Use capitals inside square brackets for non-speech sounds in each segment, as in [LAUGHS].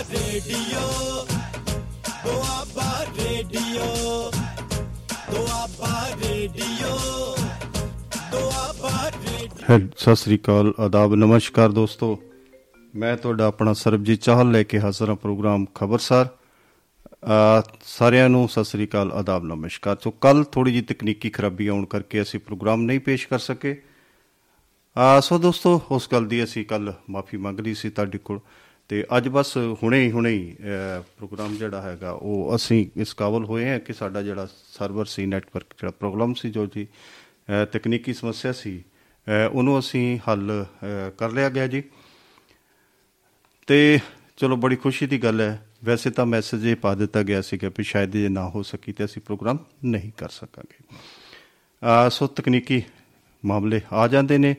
Radio. Doaba radio. Doaba radio. Doaba radio. ਹੈ ਸਤਿ ਸ੍ਰੀ ਅਕਾਲ ਆਦਾਬ ਨਮਸਕਾਰ ਦੋਸਤੋ। ਮੈਂ ਤੁਹਾਡਾ ਆਪਣਾ ਸਰਬਜੀਤ ਚਾਹਲ ਲੈ ਕੇ ਹਾਜ਼ਰ ਹਾਂ ਪ੍ਰੋਗਰਾਮ ਖਬਰਸਾਰ। ਅ, ਸਾਰਿਆਂ ਨੂੰ ਸਤਿ ਸ੍ਰੀ ਅਕਾਲ ਆਦਾਬ ਨਮਸਕਾਰ। ਸੋ ਕੱਲ ਥੋੜੀ ਜਿਹੀ ਤਕਨੀਕੀ ਖਰਾਬੀ ਆਉਣ ਕਰਕੇ ਅਸੀਂ ਪ੍ਰੋਗਰਾਮ ਨਹੀਂ ਪੇਸ਼ ਕਰ ਸਕੇ। ਆ ਸੋ ਦੋਸਤੋ ਉਸ ਗੱਲ ਦੀ ਅਸੀਂ ਕੱਲ ਮਾਫੀ ਮੰਗ ਲਈ ਸੀ ਤੁਹਾਡੇ ਕੋਲ। ਤੇ ਅੱਜ ਬਸ ਹੁਣੇ ਹੀ ਹੁਣੇ ਹੀ ਅ, ਪ੍ਰੋਗਰਾਮ ਜਿਹੜਾ ਹੈਗਾ ਉਹ ਅਸੀਂ ਇਸ ਕਾਬਲ ਹੋਏ ਹਾਂ ਕਿ ਸਾਡਾ ਜਿਹੜਾ ਸਰਵਰ ਸੀ ਨੈਟਵਰਕ ਜਿਹੜਾ ਪ੍ਰੋਬਲਮ ਸੀ ਜੋ ਜੀ ਅ, ਤਕਨੀਕੀ ਸਮੱਸਿਆ ਸੀ ਅ, ਉਹਨੂੰ ਅਸੀਂ ਹੱਲ ਅ, ਕਰ ਲਿਆ ਗਿਆ ਜੀ। ਤੇ ਚਲੋ ਬੜੀ ਖੁਸ਼ੀ ਦੀ ਗੱਲ ਹੈ ਵੈਸੇ ਤਾਂ ਮੈਸੇਜ ਇਹ ਪਾ ਦਿੱਤਾ ਗਿਆ ਸੀ ਕਿ ਵੀ ਸ਼ਾਇਦ ਇਹ ਨਾ ਹੋ ਸਕੀ ਤੇ ਅਸੀਂ ਪ੍ਰੋਗਰਾਮ ਨਹੀਂ ਕਰ ਸਕਾਂਗੇ। ਆ ਸੋ ਤਕਨੀਕੀ ਮਾਮਲੇ ਆ ਜਾਂਦੇ ਨੇ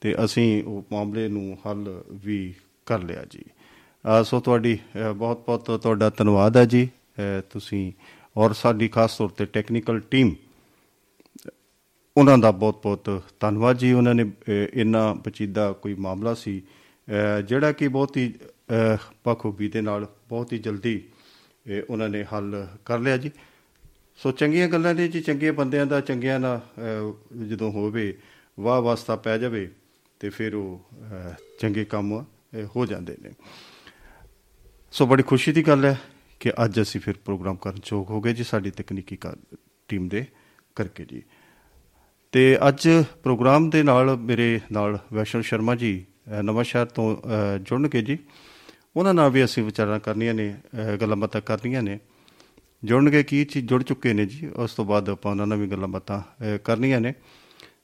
ਤੇ ਅਸੀਂ ਉਹ ਮਾਮਲੇ ਨੂੰ ਹੱਲ ਵੀ ਕਰ ਲਿਆ ਜੀ। ਆ ਸੋ ਤੁਹਾਡੀ ਬਹੁਤ ਬਹੁਤ ਤੁਹਾਡਾ ਧੰਨਵਾਦ ਹੈ ਜੀ। ਅ, ਤੁਸੀਂ ਔਰ ਸਾਡੀ ਖਾਸ ਤੌਰ ਤੇ ਟੈਕਨੀਕਲ ਟੀਮ ਉਹਨਾਂ ਦਾ ਬਹੁਤ ਬਹੁਤ ਧੰਨਵਾਦ ਜੀ। ਉਹਨਾਂ ਨੇ ਅ, ਇੰਨਾ ਪਚੀਦਾ ਕੋਈ ਮਾਮਲਾ ਸੀ ਅ, ਜਿਹੜਾ ਕਿ ਬਹੁਤ ਹੀ ਅ, ਬਖੂਬੀ ਦੇ ਨਾਲ ਬਹੁਤ ਹੀ ਜਲਦੀ ਅ, ਉਹਨਾਂ ਨੇ ਹੱਲ ਕਰ ਲਿਆ ਜੀ। ਸੋ ਚੰਗੀਆਂ ਗੱਲਾਂ ਨੇ ਜੀ ਚੰਗੇ ਬੰਦਿਆਂ ਦਾ ਚੰਗਿਆਂ ਨਾਲ ਅ, ਜਦੋਂ ਹੋਵੇ ਵਾਹ ਵਾਸਤਾ ਪੈ ਜਾਵੇ ਤੇ ਫਿਰ ਉਹ ਅ, ਚੰਗੇ ਕੰਮ ਅ, ਹੋ ਜਾਂਦੇ ਨੇ। ਸੋ ਬੜੀ ਖੁਸ਼ੀ ਦੀ ਗੱਲ ਹੈ ਕਿ ਅੱਜ ਅਸੀਂ ਫਿਰ ਪ੍ਰੋਗਰਾਮ ਕਰਨ ਯੋਗ ਹੋ ਗਏ ਜੀ ਸਾਡੀ ਤਕਨੀਕੀ ਟੀਮ ਦੇ ਕਰਕੇ ਜੀ। ਤੇ ਅੱਜ ਪ੍ਰੋਗਰਾਮ ਦੇ ਨਾਲ ਮੇਰੇ ਨਾਲ ਵੈਸ਼ਨਵ ਸ਼ਰਮਾ ਜੀ ਅ, ਨਵਾਂ ਸ਼ਹਿਰ ਤੋਂ ਅ, ਜੁੜਨਗੇ ਜੀ। ਉਹਨਾਂ ਨਾਲ ਵੀ ਅਸੀਂ ਵਿਚਾਰਾਂ ਕਰਨੀਆਂ ਨੇ ਅ, ਗੱਲਾਂ ਬਾਤਾਂ ਕਰਨੀਆਂ ਨੇ। ਜੁੜਨਗੇ ਕੀ ਚੀਜ਼ ਜੁੜ ਚੁੱਕੇ ਨੇ ਜੀ ਉਸ ਤੋਂ ਬਾਅਦ ਆਪਾਂ ਉਹਨਾਂ ਨਾਲ ਵੀ ਗੱਲਾਂ ਬਾਤਾਂ ਅ, ਕਰਨੀਆਂ ਨੇ।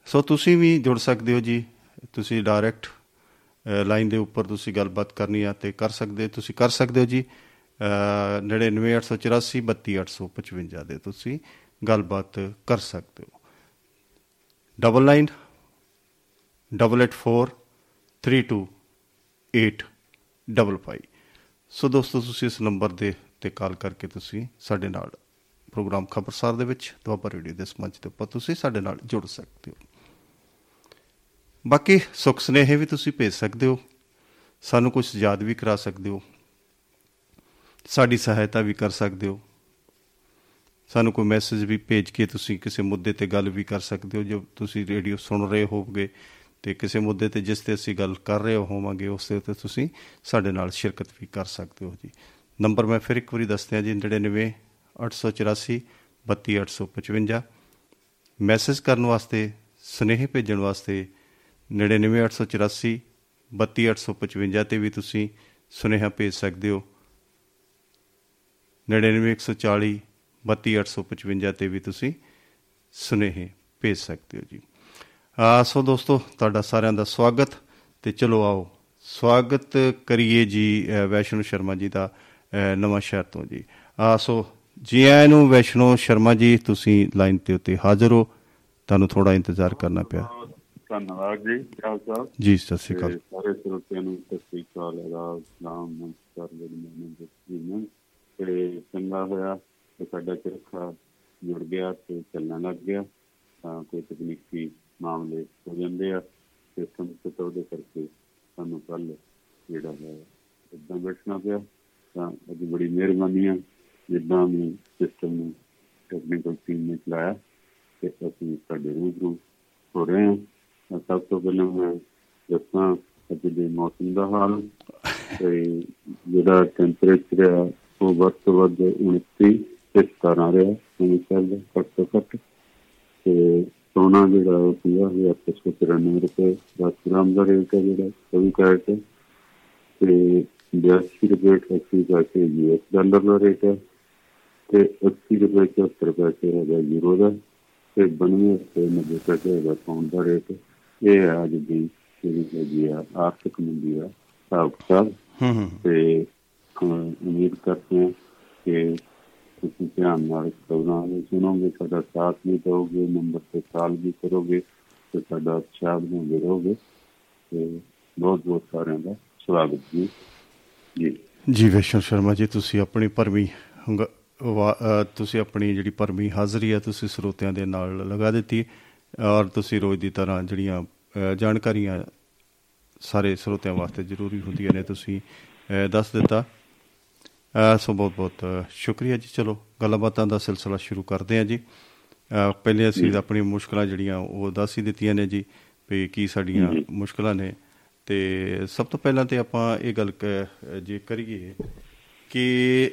ਸੋ ਤੁਸੀਂ ਵੀ ਜੁੜ ਸਕਦੇ ਹੋ ਜੀ ਤੁਸੀਂ ਡਾਇਰੈਕਟ ਲਾਈਨ ਦੇ ਉੱਪਰ ਤੁਸੀਂ ਗੱਲਬਾਤ ਕਰਨੀ ਆ ਤੇ ਕਰ ਸਕਦੇ ਤੁਸੀਂ ਕਰ ਸਕਦੇ ਹੋ ਜੀ। ਅ, 99884 32855 ਦੇ ਤੁਸੀਂ ਗੱਲਬਾਤ ਕਰ ਸਕਦੇ ਹੋ। Double nine double eight four three two eight double five so ਦੋਸਤੋ ਤੁਸੀਂ ਇਸ ਨੰਬਰ ਦੇ ਤੇ ਕਾਲ ਕਰਕੇ ਤੁਸੀਂ ਸਾਡੇ ਨਾਲ ਪ੍ਰੋਗਰਾਮ ਖਬਰਸਾਰ ਦੇ ਵਿੱਚ ਦੁਆਬਾ ਰੇਡੀਓ ਦੇ ਮੰਚ ਦੇ ਉੱਪਰ ਤੁਸੀਂ ਸਾਡੇ ਨਾਲ ਜੁੜ ਸਕਦੇ ਹੋ। ਬਾਕੀ ਸੁਖ ਸੁਨੇਹੇ ਵੀ ਤੁਸੀਂ ਭੇਜ ਸਕਦੇ ਹੋ। ਸਾਨੂੰ ਕੁਝ ਯਾਦ ਵੀ ਕਰਾ ਸਕਦੇ ਹੋ। ਸਾਡੀ ਸਹਾਇਤਾ ਵੀ ਕਰ ਸਕਦੇ ਹੋ। ਸਾਨੂੰ ਕੋਈ ਮੈਸੇਜ ਵੀ ਭੇਜ ਕੇ ਤੁਸੀਂ ਕਿਸੇ ਮੁੱਦੇ ਤੇ ਗੱਲ ਵੀ ਕਰ ਸਕਦੇ ਹੋ। ਜੋ ਤੁਸੀਂ ਰੇਡੀਓ ਸੁਣ ਰਹੇ ਹੋਵੋਗੇ ਤੇ ਕਿਸੇ ਮੁੱਦੇ ਤੇ ਜਿਸ ਤੇ ਅਸੀਂ ਗੱਲ ਕਰ ਰਹੇ ਹੋਵਾਂਗੇ, ਉਸ ਦੇ ਉੱਤੇ ਤੁਸੀਂ ਸਾਡੇ ਨਾਲ ਸ਼ਿਰਕਤ ਵੀ ਕਰ ਸਕਦੇ ਹੋ ਜੀ। ਨੰਬਰ ਮੈਂ ਫਿਰ ਇੱਕ ਵਾਰੀ ਦੱਸ ਦਿਆਂ ਜੀ 99 884 32855 ਮੈਸੇਜ ਕਰਨ ਵਾਸਤੇ, ਸੁਨੇਹੇ ਭੇਜਣ ਵਾਸਤੇ 99 884 32855 ਤੇ ਵੀ ਤੁਸੀਂ ਸੁਨੇਹਾ ਭੇਜ ਸਕਦੇ ਹੋ। 99140 32855 ਤੇ ਵੀ ਤੁਸੀਂ ਸੁਨੇਹੇ ਭੇਜ ਸਕਦੇ ਹੋ ਜੀ। ਆ ਸੋ ਦੋਸਤੋ ਤੁਹਾਡਾ ਸਾਰਿਆਂ ਦਾ ਸਵਾਗਤ ਤੇ ਚਲੋ ਆਓ ਸਵਾਗਤ ਕਰੀਏ ਜੀ ਅ, ਵੈਸ਼ਨੂ ਸ਼ਰਮਾ ਜੀ ਦਾ ਅ, ਨਵਾਂ ਸ਼ਹਿਰ ਤੋਂ ਜੀ। ਆ ਸੋ ਜੀ ਆਇਆਂ ਨੂੰ ਵੈਸ਼ਨੂ ਸ਼ਰਮਾ ਜੀ ਤੁਸੀਂ ਲਾਈਨ ਤੇ ਉੱਤੇ ਹਾਜ਼ਰ ਹੋ ਤੁਹਾਨੂੰ ਥੋੜਾ ਇੰਤਜ਼ਾਰ ਕਰਨਾ ਪਿਆ। ਧੰਨਵਾਦ ਜੀ ਚਾਲ ਸਾਹਿਬ ਜੀ ਸਤਿ ਸ਼੍ਰੀ ਤੇ ਅਕਾਲ ਸਾਰੇ ਸਰੋਤਿਆਂ ਨੂੰ ਸਤਿ ਸ੍ਰੀ ਅਕਾਲ ਅਦਾਬ ਨਾਮ ਨਮਸਕਾਰ ਜੀ ਮੈਨੂੰ ਜੀ ਨੇ ਤੇ ਚੰਗਾ ਹੋਇਆ ਕਿ ਸਾਡਾ ਚਰਖਾ ਜੁੜ ਗਿਆ ਤੇ ਚੱਲਣ ਲੱਗ ਗਿਆ ਤਾਂ ਕੋਈ ਤਕਨੀਕੀ ਮਾਮਲੇ ਹੋ ਜਾਂਦੇ ਆ ਤੇ ਸੰਸਤ ਉਹਦੇ ਕਰਕੇ ਸਾਨੂੰ ਕੱਲ ਜਿਹੜਾ ਹੈ ਇਦਾਂ ਬੈਠਣਾ ਪਿਆ ਤਾਂ ਅੱਜ ਬੜੀ ਮਿਹਰਬਾਨੀ ਆ ਜਿੱਦਾਂ ਵੀ ਸਿਸਟਮ ਨੂੰ ਟੈਕਨੀਕਲ ਟੀਮ ਨੇ ਚਲਾਇਆ ਤੇ ਅਸੀਂ ਸਾਡੇ ਰੂਬਰੂ ਹੋ ਰਹੇ ਹਾਂ ਤਾਂ ਸਭ ਤੋਂ ਪਹਿਲਾਂ ਮੈਂ ਦੱਸਾਂ ਅੱਜ ਦੇ ਮੌਸਮ ਦਾ ਹਾਲ ਤੇ ਜਿਹੜਾ ਟੈਂਪਰੇਚਰ ਹੈ ਉਹ ਵੱਧ ਤੋਂ ਵੱਧ 29 ਤੇ 17 ਰਿਹਾ ਉਹ ਚੱਲਦਾ ਘੱਟ ਤੋਂ ਘੱਟ। ਤੇ ਸੋਨਾ ਜਿਹੜਾ ਉਹ ਸੀਗਾ ਇਹ 893 ਰੁਪਏ 10 ਗ੍ਰਾਮ ਦਾ ਰੇਟ ਹੈ ਜਿਹੜਾ 24 ਕੈਰਟ ਤੇ 82 ਰੁਪਏ 80 ਪੈਸੇ ਯੂਐਸ ਡਾਲਰ ਦਾ ਰੇਟ ਹੈ ਤੇ 80 ਰੁਪਏ 74 ਪੈਸੇ ਹੈਗਾ ਯੂਰੋ ਦਾ ਤੇ 92 ਰੁਪਏ 90 ਪੈਸੇ ਹੈਗਾ ਪਾਉਂਡ ਦਾ ਰੇਟ ਇਹ ਹੈ। ਅੱਜ ਦੀ ਜਿਹੜੀ ਹੈਗੀ ਆ ਆਰਥਿਕ ਮੰਦੀ ਦਾ ਹਿਸਾਬ ਕਿਤਾਬ। ਹੂੰ ਹੂੰ। ਤੇ ਉਮੀਦ ਕਰਦੇ ਹਾਂ ਕਿ ਤੁਸੀਂ ਧਿਆਨ ਨਾਲ ਖਬਰਾਂ ਨੂੰ ਸੁਣੋਗੇ ਸਾਡਾ ਸਾਥ ਵੀ ਦਿਓਗੇ ਨੰਬਰ ਤੇ ਕਾਲ ਵੀ ਕਰੋਗੇ ਤੇ ਸਾਡਾ ਉਤਸ਼ਾਹ ਬਣਾਉਂਦੇ ਰਹੋਗੇ। ਤੇ ਬਹੁਤ ਬਹੁਤ ਸਾਰਿਆਂ ਦਾ ਸਵਾਗਤ ਜੀ। ਜੀ। ਜੀ ਵੈਸ਼ਨਵ ਸ਼ਰਮਾ ਜੀ ਤੁਸੀਂ ਆਪਣੀ ਅ, ਤੁਸੀਂ ਆਪਣੀ ਜਿਹੜੀ ਭਰਵੀਂ ਹਾਜ਼ਰੀ ਹੈ ਤੁਸੀਂ ਸਰੋਤਿਆਂ ਦੇ ਨਾਲ ਲਗਾ ਦਿੱਤੀ। ਔਰ ਤੁਸੀਂ ਰੋਜ਼ ਦੀ ਤਰ੍ਹਾਂ ਜਿਹੜੀਆਂ ਜਾਣਕਾਰੀਆਂ ਸਾਰੇ ਸਰੋਤਿਆਂ ਵਾਸਤੇ ਜ਼ਰੂਰੀ ਹੁੰਦੀਆਂ ਨੇ ਤੁਸੀਂ ਦੱਸ ਦਿੱਤਾ। ਸੋ ਬਹੁਤ ਬਹੁਤ ਸ਼ੁਕਰੀਆ ਜੀ। ਚਲੋ ਗੱਲਾਂ ਬਾਤਾਂ ਦਾ ਸਿਲਸਿਲਾ ਸ਼ੁਰੂ ਕਰਦੇ ਹਾਂ ਜੀ। ਪਹਿਲੇ ਅਸੀਂ ਆਪਣੀ ਮੁਸ਼ਕਲਾਂ ਜਿਹੜੀਆਂ ਉਹ ਦੱਸ ਹੀ ਦਿੱਤੀਆਂ ਨੇ ਜੀ ਵੀ ਕੀ ਸਾਡੀਆਂ। ਮੁਸ਼ਕਲਾਂ ਨੇ। ਤੇ ਸਭ ਤੋਂ ਪਹਿਲਾਂ ਤੇ ਆਪਾਂ ਇਹ ਗੱਲ ਜੇ ਕਰੀਏ ਕਿ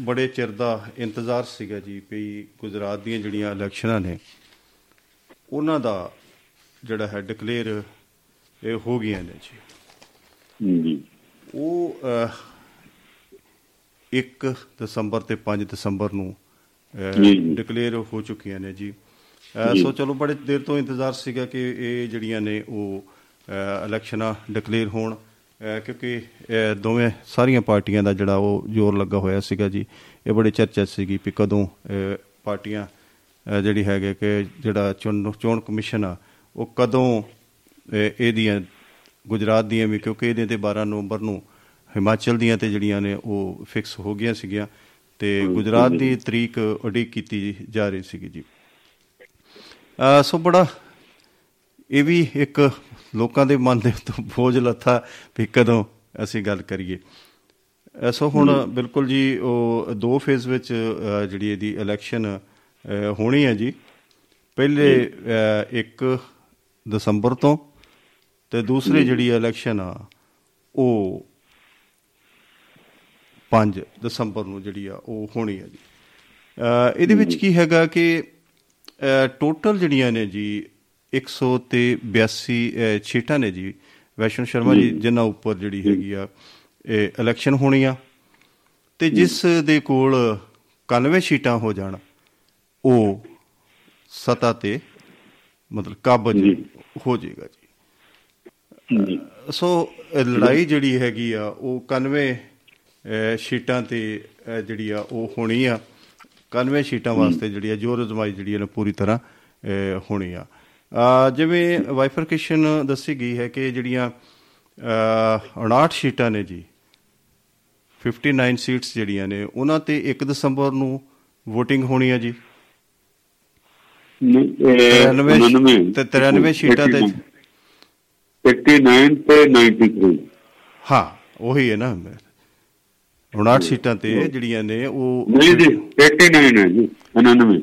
ਬੜੇ ਚਿਰ ਦਾ ਇੰਤਜ਼ਾਰ ਸੀਗਾ ਜੀ ਵੀ ਗੁਜਰਾਤ ਦੀਆਂ ਜਿਹੜੀਆਂ ਇਲੈਕਸ਼ਨਾਂ ਨੇ ਉਹਨਾਂ ਦਾ ਜਿਹੜਾ ਹੈ ਡਿਕਲੇਅਰ ਇਹ ਹੋ ਗਈਆਂ ਨੇ ਜੀ ਜੀ ਉਹ ਅਹ, 1 ਦਸੰਬਰ ਤੇ 5 ਦਸੰਬਰ ਨੂੰ। ਡਿਕਲੇਅਰ ਹੋ ਚੁੱਕੀਆਂ ਨੇ ਜੀ। ਸੋ ਚਲੋ ਬੜੇ ਦੇਰ ਤੋਂ ਇੰਤਜ਼ਾਰ ਸੀਗਾ ਕਿ ਇਹ ਜਿਹੜੀਆਂ ਨੇ ਉਹ ਇਲੈਕਸ਼ਨਾਂ ਡਿਕਲੇਅਰ ਹੋਣ ਕਿਉਂਕਿ ਦੋਵੇਂ ਸਾਰੀਆਂ ਪਾਰਟੀਆਂ ਦਾ ਜਿਹੜਾ ਉਹ ਜ਼ੋਰ ਲੱਗਾ ਹੋਇਆ ਸੀਗਾ ਜੀ ਇਹ ਬੜੀ ਚਰਚਾ ਸੀਗੀ ਵੀ ਕਦੋਂ ਪਾਰਟੀਆਂ ਜਿਹੜੀ ਹੈਗੇ ਕਿ ਜਿਹੜਾ ਚੋਣ ਕਮਿਸ਼ਨ ਆ ਉਹ ਕਦੋਂ ਇਹਦੀਆਂ ਗੁਜਰਾਤ ਦੀਆਂ ਵੀ ਕਿਉਂਕਿ ਇਹਦੇ ਤੇ 12 ਨਵੰਬਰ ਨੂੰ ਹਿਮਾਚਲ ਦੀਆਂ ਤੇ ਜਿਹੜੀਆਂ ਨੇ ਉਹ ਫਿਕਸ ਹੋ ਗਈਆਂ ਸੀਗੀਆਂ ਤੇ ਗੁਜਰਾਤ ਦੀ ਤਰੀਕ ਉਡੀਕ ਕੀਤੀ ਜਾ ਰਹੀ ਸੀਗੀ ਜੀ। ਸੋ ਬੜਾ ਇਹ ਵੀ ਇੱਕ ਲੋਕਾਂ ਦੇ ਮਨ ਦੇ ਉੱਤੇ ਬੋਝ ਲੱਥਾ ਵੀ ਕਦੋਂ ਅਸੀਂ ਗੱਲ ਕਰੀਏ। ਅਹ ਸੋ ਹੁਣ ਬਿਲਕੁਲ ਜੀ ਉਹ ਦੋ ਫੇਜ਼ ਵਿੱਚ ਜਿਹੜੀ ਇਹਦੀ ਇਲੈਕਸ਼ਨ ਹੋਣੀ ਹੈ ਜੀ। ਪਹਿਲੇ 1 ਦਸੰਬਰ ਤੋਂ ਤੇ ਦੂਸਰੀ ਜਿਹੜੀ ਇਲੈਕਸ਼ਨ ਆ ਉਹ 5 ਦਸੰਬਰ ਨੂੰ ਜਿਹੜੀ ਆ ਉਹ ਹੋਣੀ ਹੈ ਜੀ। ਇਹਦੇ ਵਿੱਚ ਕੀ ਹੈਗਾ ਕਿ ਟੋਟਲ ਜਿਹੜੀਆਂ ਨੇ ਜੀ 100 ਤੇ 82 ਅਹ, ਸੀਟਾਂ ਨੇ ਜੀ। ਵੈਸ਼ਨੂ ਸ਼ਰਮਾ ਜੀ ਜਿਨ੍ਹਾਂ ਉੱਪਰ ਜਿਹੜੀ ਹੈਗੀ ਆ ਇਹ ਇਲੈਕਸ਼ਨ ਹੋਣੀ ਆ ਤੇ ਜਿਸ ਦੇ ਕੋਲ 91 ਸੀਟਾਂ ਹੋ ਜਾਣ ਉਹ ਸਤਾ ਤੇ ਮਤਲਬ ਕਾਬਜ। ਹੋ ਜਾਏਗਾ ਜੀ। ਸੋ ਲੜਾਈ ਜਿਹੜੀ ਹੈਗੀ ਆ ਉਹ 91 ਅਹ, ਸ਼ੀਟਾਂ ਤੇ ਜਿਹੜੀ ਆ ਉਹ ਹੋਣੀ ਆ। 91 ਸ਼ੀਟਾਂ ਵਾਸਤੇ ਜਿਹੜੀ ਆ ਜੋਰ ਅਜ਼ਮਾਈ ਜਿਹੜੀ ਆ ਨਾ ਪੂਰੀ ਤਰ੍ਹਾਂ ਹੋਣੀ ਆ। ਜਿਵੇਂ ਵਾਈਫਰਕੇਸ਼ਨ ਦੱਸੀ ਗਈ ਹੈ ਕਿ ਜਿਹੜੀਆਂ ਅਹ, 59 ਸ਼ੀਟਾਂ ਨੇ ਜੀ 59 ਸੀਟਸ ਜਿਹੜੀਆਂ ਨੇ ਉਹਨਾਂ ਤੇ 1 ਦਸੰਬਰ ਨੂੰ VOTING ਹੋਣੀ ਆ ਜੀ। ਨਹੀਂ, ਇਹ 93 99 ਤੇ 93 ਸ਼ੀਟਾਂ ਤੇ 89 ਤੇ 93 ਹਾਂ ਉਹੀ ਹੈ ਨਾ। 59 ਸੀਟਾਂ ਤੇ ਜਿਹੜੀਆਂ ਨੇ ਉਹ ਨਹੀਂ ਜੀ 89 ਹੈ ਜੀ 99